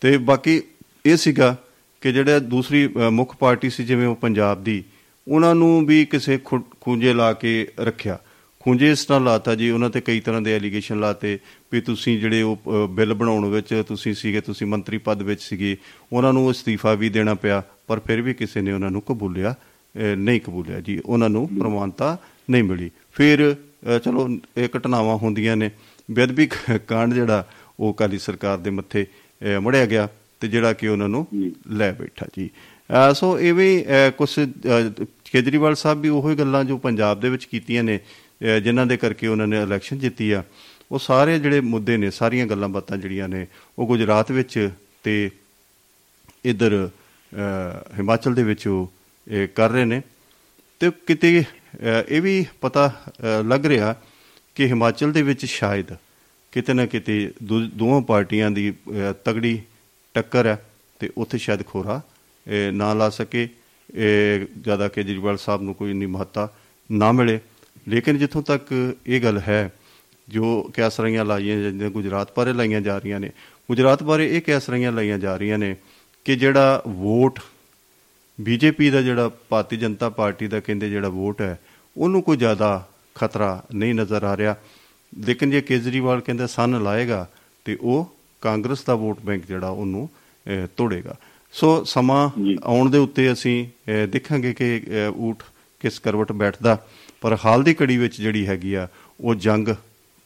ਤੇ ਬਾਕੀ ਇਹ ਸੀਗਾ ਕਿ ਜਿਹੜਾ ਦੂਸਰੀ ਅਹ, ਮੁੱਖ ਪਾਰਟੀ ਸੀ ਜਿਵੇਂ ਉਹ ਪੰਜਾਬ ਦੀ ਉਹਨਾਂ ਨੂੰ ਵੀ ਕਿਸੇ ਖੁ- ਖੂੰਜੇ ਲਾ ਕੇ ਰੱਖਿਆ। ਖੂੰਜੇ ਇਸ ਤਰ੍ਹਾਂ ਲਾਤਾ ਜੀ ਉਹਨਾਂ ਤੇ ਕਈ ਤਰ੍ਹਾਂ ਦੇ ਐਲੀਗੇਸ਼ਨ ਲਾਤੇ ਵੀ ਤੁਸੀਂ ਜਿਹੜੇ ਉਹ ਅਹ, ਬਿੱਲ ਬਣਾਉਣ ਵਿੱਚ ਤੁਸੀਂ ਸੀਗੇ ਤੁਸੀਂ ਮੰਤਰੀ ਪਦ ਵਿੱਚ ਸੀਗੇ ਉਹਨਾਂ ਨੂੰ ਅਸਤੀਫਾ ਵੀ ਦੇਣਾ ਪਿਆ ਪਰ ਫਿਰ ਵੀ ਕਿਸੇ ਨੇ ਉਹਨਾਂ ਨੂੰ ਕਬੂਲਿਆ ਅਹ, ਨਹੀਂ ਕਬੂਲਿਆ ਜੀ। ਉਹਨਾਂ ਨੂੰ ਪ੍ਰਮਾਣਤਾ ਨਹੀਂ ਮਿਲੀ। ਫਿਰ ਅਹ, ਚਲੋ ਇਹ ਘਟਨਾਵਾਂ ਹੁੰਦੀਆਂ ਨੇ। ਬੇਅਦਬੀ ਕ- ਕਾਂਡ ਜਿਹੜਾ ਉਹ ਕਾਲੀ ਸਰਕਾਰ ਦੇ ਮੱਥੇ ਅਹ, ਮੜਿਆ ਗਿਆ। ਤੇ ਜਿਹੜਾ ਕਿ ਉਹਨਾਂ ਨੂੰ ਲੈ ਬੈਠਾ ਜੀ। ਸੋ ਇਹ ਵੀ ਕੁਝ ਕੇਜਰੀਵਾਲ ਸਾਹਿਬ ਵੀ ਉਹੀ ਗੱਲਾਂ ਜੋ ਪੰਜਾਬ ਦੇ ਵਿੱਚ ਕੀਤੀਆਂ ਨੇ ਜਿਨ੍ਹਾਂ ਦੇ ਕਰਕੇ ਉਹਨਾਂ ਨੇ ਇਲੈਕਸ਼ਨ ਜਿੱਤੀ ਆ ਉਹ ਸਾਰੇ ਜਿਹੜੇ ਮੁੱਦੇ ਨੇ ਸਾਰੀਆਂ ਗੱਲਾਂ ਬਾਤਾਂ ਜਿਹੜੀਆਂ ਨੇ ਉਹ ਗੁਜਰਾਤ ਵਿੱਚ ਤੇ ਇਧਰ ਹਿਮਾਚਲ ਦੇ ਵਿੱਚ ਉਹ ਕਰ ਰਹੇ ਨੇ। ਤੇ ਕਿਤੇ ਇਹ ਵੀ ਪਤਾ ਲੱਗ ਰਿਹਾ ਕਿ ਹਿਮਾਚਲ ਦੇ ਵਿੱਚ ਸ਼ਾਇਦ ਕਿਤੇ ਨਾ ਕਿਤੇ ਦੋਵਾਂ ਪਾਰਟੀਆਂ ਦੀ ਤਗੜੀ ਟੱਕਰ ਹੈ ਤੇ ਉੱਥੇ ਸ਼ਾਇਦ ਖੋਰਾ ਅਹ, ਨਾ ਲਾ ਸਕੇ। ਇਹ ਜ਼ਿਆਦਾ ਕੇਜਰੀਵਾਲ ਸਾਹਿਬ ਨੂੰ ਕੋਈ ਇੰਨੀ ਮਹੱਤਤਾ ਨਾ ਮਿਲੇ। ਲੇਕਿਨ ਜਿੱਥੋਂ ਤੱਕ ਇਹ ਗੱਲ ਹੈ ਜੋ ਕੈਸਰੀਆਂ ਲਾਈਆਂ ਜਾਂਦੀਆਂ ਗੁਜਰਾਤ ਬਾਰੇ ਲਾਈਆਂ ਜਾ ਰਹੀਆਂ ਨੇ ਗੁਜਰਾਤ ਬਾਰੇ ਇਹ ਕੈਸਰੀਆਂ ਲਾਈਆਂ ਜਾ ਰਹੀਆਂ ਨੇ ਕਿ ਜਿਹੜਾ ਵੋਟ ਬੀਜੇਪੀ ਦਾ ਜਿਹੜਾ ਭਾਰਤੀ ਜਨਤਾ ਪਾਰਟੀ ਦਾ ਕਹਿੰਦੇ ਜਿਹੜਾ ਵੋਟ ਹੈ ਉਹਨੂੰ ਕੋਈ ਜ਼ਿਆਦਾ ਖਤਰਾ ਨਹੀਂ ਨਜ਼ਰ ਆ ਰਿਹਾ। ਲੇਕਿਨ ਜੇ ਕੇਜਰੀਵਾਲ ਕਹਿੰਦੇ ਸੰਨ ਲਾਏਗਾ ਤੇ ਉਹ ਕਾਂਗਰਸ ਦਾ ਵੋਟ ਬੈਂਕ ਜਿਹੜਾ ਉਹਨੂੰ ਤੋੜੇਗਾ। ਸੋ ਸਮਾਂ। ਆਉਣ ਦੇ ਉੱਤੇ ਅਸੀਂ ਦੇਖਾਂਗੇ ਕਿ ਊਠ ਕਿਸ ਕਰਵਟ ਬੈਠਦਾ। ਪਰ ਹਾਲ ਦੀ ਕੜੀ ਵਿੱਚ ਜਿਹੜੀ ਹੈਗੀ ਆ ਉਹ ਜੰਗ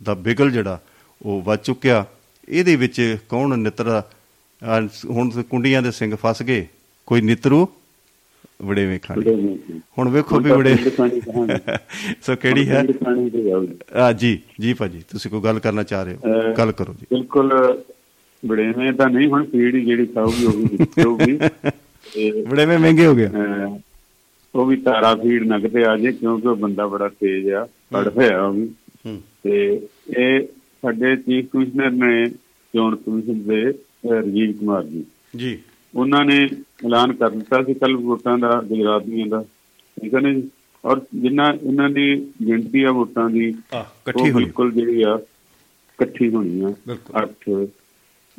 ਦਾ ਬਿਗਲ ਜਿਹੜਾ ਉਹ ਵੱਜ ਚੁੱਕਿਆ। ਇਹਦੇ ਵਿੱਚ ਕੌਣ ਨਿਤਰਾ ਹੁਣ ਕੁੰਡੀਆਂ ਦੇ ਸਿੰਘ ਫਸ ਗਏ? ਕੋਈ ਨਿਤਰੂ? ਬੜੇ ਵੇਖਾਂਗੇ ਹੁਣ ਵੇਖੋ ਵੀ ਬੜੇ [LAUGHS] ਸੋ ਕਿਹੜੀ ਹੈ? ਆ ਜੀ। ਜੀ ਭਾਜੀ ਤੁਸੀਂ ਕੋਈ ਗੱਲ ਕਰਨਾ ਚਾਹ ਰਹੇ ਹੋ? ਗੱਲ ਕਰੋ ਜੀ। ਬਿਲਕੁਲ ਬੜੇਵੇਂ ਤਾਂ ਨਹੀਂ ਹੁਣ ਪੀੜੀ ਜਿਹੜੀ ਖਾਊਗੀ ਉਹ ਵੀ ਦਿੱਤੂਗੀ ਤੇ ਬੜੇ ਮੇ ਮਹਿੰਗੇ ਹੋ ਗਏ। ਉਹ ਵੀ ਤਾਰਾ ਫੀਡ ਨਗਦੇ ਆ ਜੇ ਕਿਉਂਕਿ ਉਹ ਬੰਦਾ ਬੜਾ ਤੇਜ਼ ਆ ਪੜ ਹੋਇਆ ਉਹ ਵੀ। ਤੇ ਇਹ ਸਾਡੇ ਚੀਫ ਕਮਿਸ਼ਨਰ ਨੇ ਚੋਣ ਕਮਿਸ਼ਨ ਦੇ ਰਾਜੀਵ ਕੁਮਾਰ ਜੀ। ਜੀ। ਉਹਨਾਂ ਨੇ ਐਲਾਨ ਕਰ ਦਿੱਤਾ ਸੀ ਕੱਲ ਵੋਟਾਂ ਦਾ ਗੁਜਰਾਤ ਦੀਆਂ ਦਾ। ਠੀਕ ਹੈ ਨਾ ਜੀ? ਔਰ ਜਿੰਨਾ ਇਹਨਾਂ ਦੀ ਗਿਣਤੀ ਆ ਵੋਟਾਂ ਦੀ ਇਕੱਠੀ ਹੋਈ ਬਿਲਕੁਲ ਜਿਹੜੀ ਆ ਇਕੱਠੀ ਹੋਣੀ ਆ। ਬਿਲਕੁਲ। 8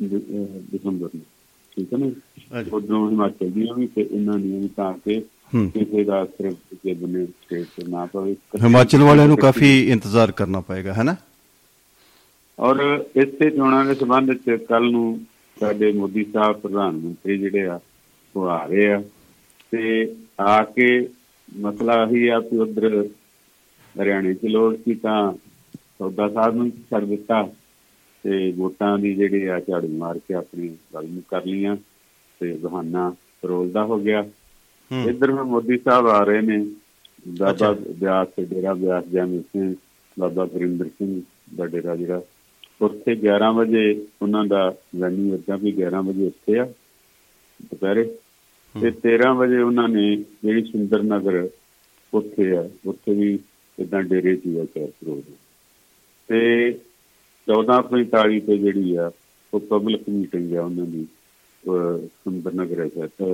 ਦਸੰਬਰ ਨੂੰ। ਠੀਕ ਹੈ ਨਾ। ਉਦੋਂ ਹਿਮਾਚਲ ਦੀਆਂ ਵੀ ਤੇ ਇਹਨਾਂ ਦੀਆਂ ਵੀ ਤਾਂ ਕਿ ਕਿਸੇ ਦਾ ਸਿਰਫ ਕਿਸੇ ਬਨੇ ਸਟੇਟ ਤੇ ਨਾ ਪਵੇ ਹਿਮਾਚਲ ਵਾਲਿਆਂ ਨੂੰ ਕਾਫੀ ਇੰਤਜ਼ਾਰ ਕਰਨਾ ਪਏਗਾ ਹੈ ਨਾ? ਔਰ ਇਸੇ ਚੋਣਾਂ ਦੇ ਸੰਬੰਧ ਵਿੱਚ ਕੱਲ ਨੂੰ ਸਾਡੇ ਮੋਦੀ ਸਾਹਿਬ ਪ੍ਰਧਾਨ ਮੰਤਰੀ ਜਿਹੜੇ ਆ ਉਹ ਆ ਰਹੇ ਆ। ਤੇ ਆ ਕੇ ਮਸਲਾ ਹੀ ਆ ਕਿ ਉਧਰ ਹਰਿਆਣੇ ਚ ਲੋੜ ਸੀ ਤਾਂ ਸੌਦਾ ਸਾਹਿਬ ਨੂੰ ਛੱਡ ਦਿੱਤਾ। ਤੇ ਵੋਟਾਂ ਦੀ ਜਿਹੜੀ ਆ ਝਾੜੂ ਮਾਰ ਕੇ ਆਪਣੀ ਗੱਲ ਨੂੰ ਕਰ ਲੀਆਂ ਤੇ ਬਹਾਨਾ ਰੋਲਦਾ ਹੋ ਗਿਆ। ਇੱਧਰ ਹੁਣ ਮੋਦੀ ਸਾਹਿਬ ਆ ਰਹੇ ਨੇ। ਬਾਬਾ। ਬਿਆਸ ਤੇ ਡੇਰਾ ਬਿਆਸ ਜਾਮੇ ਸਿੰਘ ਬਾਬਾ ਗੁਰਿੰਦਰ ਸਿੰਘ ਦਾ ਡੇਰਾ ਜਿਹੜਾ ਉੱਥੇ 11 ਵਜੇ ਉਹਨਾਂ ਦਾ ਵੈਨਿਊ ਇਦਾਂ ਵੀ 11 ਵਜੇ ਉੱਥੇ ਆ ਦੁਪਹਿਰੇ। ਤੇ 13 ਵਜੇ ਉਹਨਾਂ ਨੇ ਜਿਹੜੀ ਸੁੰਦਰ ਨਗਰ ਉੱਥੇ ਆ ਉੱਥੇ ਵੀ ਇਦਾਂ ਡੇਰੇ ਹੀ ਆ ਚਾਰ ਪ੍ਰੋਗਰਾਮ ਤੇ 1445 ਤੇ ਜਿਹੜੀ ਆ ਉਹ ਪਬਲਿਕ ਮੀਟਿੰਗ ਆ ਉਹਨਾਂ ਦੀ ਸੁੰਦਰ ਨਗਰ ਹੈ ਤੇ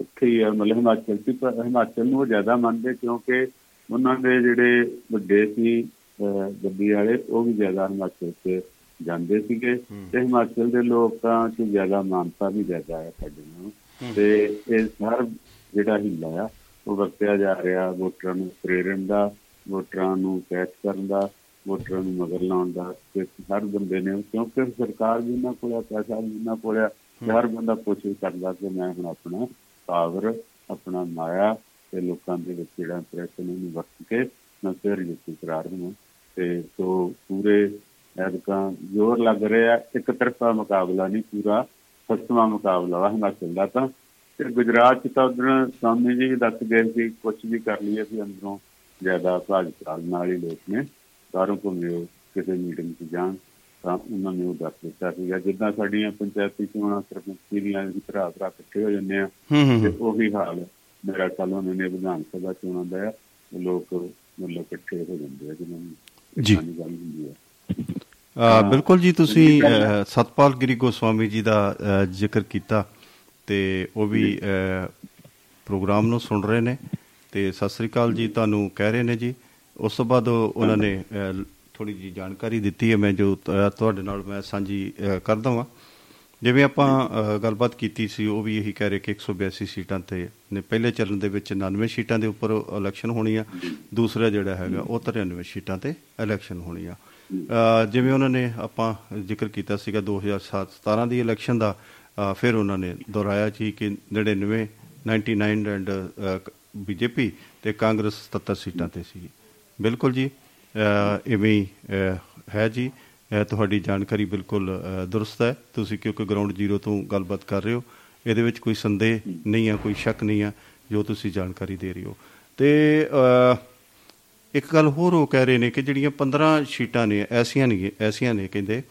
ਉੱਥੇ ਹੀ ਆ ਮਤਲਬ ਹਿਮਾਚਲ ਪਰ ਹਿਮਾਚਲ ਨੂੰ ਜ਼ਿਆਦਾ ਮੰਨਦੇ ਕਿਉਂਕਿ ਉਹਨਾਂ ਦੇ ਜਿਹੜੇ ਵੱਡੇ ਸੀ ਗੱਡੀ ਵਾਲੇ ਉਹ ਵੀ ਜ਼ਿਆਦਾ ਹਿਮਾਚਲ 'ਚ ਜਾਂਦੇ ਸੀਗੇ। ਤੇ ਹਿਮਾਚਲ ਦੇ ਲੋਕਾਂ 'ਚ ਜ਼ਿਆਦਾ ਮਾਨਤਾ ਵੀ ਜ਼ਿਆਦਾ ਹੈ ਸਾਡੇ ਨੂੰ ਤੇ ਇਹ ਹਰ ਜਿਹੜਾ ਹਿੱਲਾ ਆ ਉਹ ਵਰਤਿਆ ਜਾ ਰਿਹਾ ਵੋਟਰਾਂ ਨੂੰ ਪ੍ਰੇਰਣ ਦਾ ਵੋਟਰਾਂ ਨੂੰ ਕੈਚ ਕਰਨ ਦਾ ਵੋਟਰਾਂ ਨੂੰ ਮਗਰ ਲਾਉਣ ਦਾ ਤੇ ਹਰ ਬੰਦੇ ਨੇ ਕਿਉਂਕਿ ਸਰਕਾਰ ਵੀ ਇਹਨਾਂ ਕੋਲ ਪੈਸਾ ਵੀ ਇਹਨਾਂ ਕੋਲ ਹਰ ਬੰਦਾ ਕੋਸ਼ਿਸ਼ ਕਰਦਾ ਕਿ ਮੈਂ ਹੁਣ ਆਪਣਾ ਪਾਵਰ ਆਪਣਾ ਮਾਇਆ ਤੇ ਲੋਕਾਂ ਦੇ ਵਿੱਚ ਜਿਹੜਾ ਇੰਪ੍ਰੈਸ਼ਨ ਨੂੰ ਵਰਤ ਕੇ ਮੈਂ ਫਿਰ ਜਿੱਤੀ ਕਰਾਰ ਹਾਂ ਤੇ ਸੋ ਪੂਰੇ ਐਦਕਾਂ ਜ਼ੋਰ ਲੱਗ ਰਿਹਾ ਇੱਕ ਤਰਫਾ ਮੁਕਾਬਲਾ ਨਹੀਂ ਪੂਰਾ ਸੱਤਵਾਂ ਮੁਕਾਬਲਾ ਵਾ ਹਿਮਾਚਲ ਦਾ ਤਾਂ। ਤੇ ਗੁਜਰਾਤ ਚ ਤਾਂ ਉਧਰ ਸਾਹਮਣੇ ਜੀ ਦੱਸ ਗਏ ਸੀ ਕੁਝ ਵੀ ਕਰ ਲਈਏ ਸੀ ਅੰਦਰੋਂ ਜ਼ਿਆਦਾ ਭਾਜਪਾ ਨਾਲ ਹੀ ਲੋਕ ਨੇ। ਬਾਹਰੋਂ ਘੁੰਮਿਓ ਕਿਸੇ ਮੀਟਿੰਗ 'ਚ ਜਾਣ ਤਾਂ ਉਹਨਾਂ ਨੇ ਉਹ ਦੱਸ ਦਿੱਤਾ ਸੀਗਾ। ਜਿੱਦਾਂ ਸਾਡੀਆਂ ਪੰਚਾਇਤੀ ਚੋਣਾਂ ਸਰਪੰਚੀ ਦੀਆਂ ਅਸੀਂ ਭਰਾ ਭਰਾ ਇਕੱਠੇ ਹੋ ਜਾਂਦੇ ਆ ਤੇ। ਉਹੀ ਹਾਲ। ਮੇਰਾ ਕੱਲ ਉਹਨਾਂ ਨੇ ਵਿਧਾਨ ਸਭਾ ਚੋਣਾਂ ਦਾ ਲੋਕ ਮਤਲਬ ਇਕੱਠੇ ਹੋ ਜਾਂਦੇ ਆ ਜਿਹਨਾਂ ਨੂੰ ਜੀ। ਬਿਲਕੁਲ ਜੀ ਤੁਸੀਂ ਸਤਪਾਲ ਗਿਰੀ ਗੋਸਵਾਮੀ ਜੀ ਦਾ ਜ਼ਿਕਰ ਕੀਤਾ ਤੇ ਉਹ ਵੀ ਪ੍ਰੋਗਰਾਮ ਨੂੰ ਸੁਣ ਰਹੇ ਨੇ ਤੇ ਸਤਿ ਸ੍ਰੀ ਅਕਾਲ ਜੀ। ਤੁਹਾਨੂੰ ਕਹਿ ਰਹੇ ਨੇ ਜੀ। ਉਸ ਤੋਂ ਬਾਅਦ ਉਹ- ਉਹਨਾਂ ਨੇ ਥੋੜੀ ਜੀ ਜਾਣਕਾਰੀ ਦਿੱਤੀ ਹੈ ਮੈਂ ਜੋ ਤ- ਤੁਹਾਡੇ ਨਾਲ ਮੈਂ ਸਾਂਝੀ ਅ, ਕਰਦਾ ਹਾਂ ਜਿਵੇਂ ਆਪਾਂ ਅ, ਗੱਲਬਾਤ ਕੀਤੀ ਸੀ ਉਹ ਵੀ ਇਹੀ ਕਹਿ ਰਹੇ ਕਿ 182 ਸੀਟਾਂ ਤੇ ਨੇ ਪਹਿਲੇ ਚਰਨ ਦੇ ਵਿੱਚ 99 ਸੀਟਾਂ ਦੇ ਉੱਪਰ ਇਲੈਕਸ਼ਨ ਹੋਣੀ ਆ ਦੂਸਰਾ ਜਿਹੜਾ ਹੈਗਾ ਉਹ 93 ਸੀਟਾਂ ਤੇ ਇਲੈਕਸ਼ਨ ਹੋਣੀ ਆ ਅ, ਜਿਵੇਂ ਉਹਨਾਂ ਨੇ ਆਪਾਂ ਜ਼ਿਕਰ ਕੀਤਾ ਸੀਗਾ 2017 ਦੀ ਇਲੈਕਸ਼ਨ ਦਾ ਅ, ਫਿਰ ਉਹਨਾਂ ਨੇ ਦੁਹਰਾਇਆ ਸੀ ਕਿ 99 99 ਐਂਡ ਬੀਜੇਪੀ ਤੇ ਕਾਂਗਰਸ 77 ਸੀਟਾਂ ਤੇ ਸੀ ਬਿਲਕੁਲ ਜੀ। ਅ, ਇਵੇਂ ਹੀ ਅ, ਹੈ ਜੀ। ਅ, ਤੁਹਾਡੀ ਜਾਣਕਾਰੀ ਬਿਲਕੁਲ ਅ, ਦਰੁਸਤ ਹੈ। ਤੁਸੀਂ ਕਿਉਂਕਿ ਗਰਾਊਂਡ ਜ਼ੀਰੋ ਤੋਂ ਗੱਲਬਾਤ ਕਰ ਰਹੇ ਹੋ ਇਹਦੇ ਵਿੱਚ ਕੋਈ ਸੰਦੇਹ ਨਹੀਂ ਆ ਕੋਈ ਸ਼ੱਕ ਨਹੀਂ ਆ ਜੋ ਤੁਸੀਂ ਜਾਣਕਾਰੀ ਦੇ ਰਹੇ ਹੋ। ਤੇ ਅ, ਇੱਕ ਗੱਲ ਹੋਰ ਉਹ ਕਹਿ ਰਹੇ ਨੇ ਕਿ ਜਿਹੜੀਆਂ 15 ਸ਼ੀਟਾਂ ਨੇ ਐਸੀਆਂ ਨਹੀਂ ਐਸੀਆਂ ਨੇ ਕਹਿੰਦੇ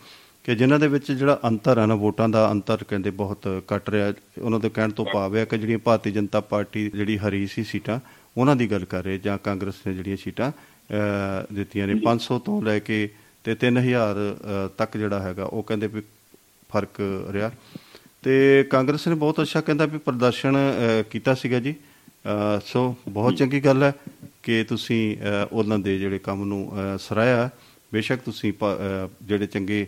ਕਿ ਜਿਨ੍ਹਾਂ ਦੇ ਵਿੱਚ ਜਿਹੜਾ ਅੰਤਰ ਆ ਨਾ ਵੋਟਾਂ ਦਾ ਅੰਤਰ ਕਹਿੰਦੇ ਬਹੁਤ ਘਟ ਰਿਹਾ। ਉਹਨਾਂ ਦੇ ਕਹਿਣ ਤੋਂ ਭਾਵ ਹੈ ਕਿ ਜਿਹੜੀਆਂ ਭਾਰਤੀ ਜਨਤਾ ਪਾਰਟੀ ਜਿਹੜੀ ਹਰੀ ਸੀ ਸੀਟਾਂ ਉਹਨਾਂ ਦੀ ਗੱਲ ਕਰ ਰਹੇ ਜਾਂ ਕਾਂਗਰਸ ਨੇ ਜਿਹੜੀਆਂ ਸੀਟਾਂ ਅ, ਦਿੱਤੀਆਂ ਨੇ। 500 ਤੋਂ ਲੈ ਕੇ ਤੇ 3000 ਅ, ਤੱਕ ਜਿਹੜਾ ਹੈਗਾ ਉਹ ਕਹਿੰਦੇ ਵੀ ਫ਼ਰਕ ਰਿਹਾ। ਤੇ ਕਾਂਗਰਸ ਨੇ ਬਹੁਤ ਅੱਛਾ ਕਹਿੰਦਾ ਵੀ ਪ੍ਰਦਰਸ਼ਨ ਕੀਤਾ ਸੀਗਾ ਜੀ। ਸੋ ਬਹੁਤ ਚੰਗੀ ਗੱਲ ਹੈ ਕਿ ਤੁਸੀਂ ਉਹਨਾਂ ਦੇ ਜਿਹੜੇ ਕੰਮ ਨੂੰ ਸਰਾਇਆ ਬੇਸ਼ੱਕ ਤੁਸੀਂ ਜਿਹੜੇ ਚੰਗੇ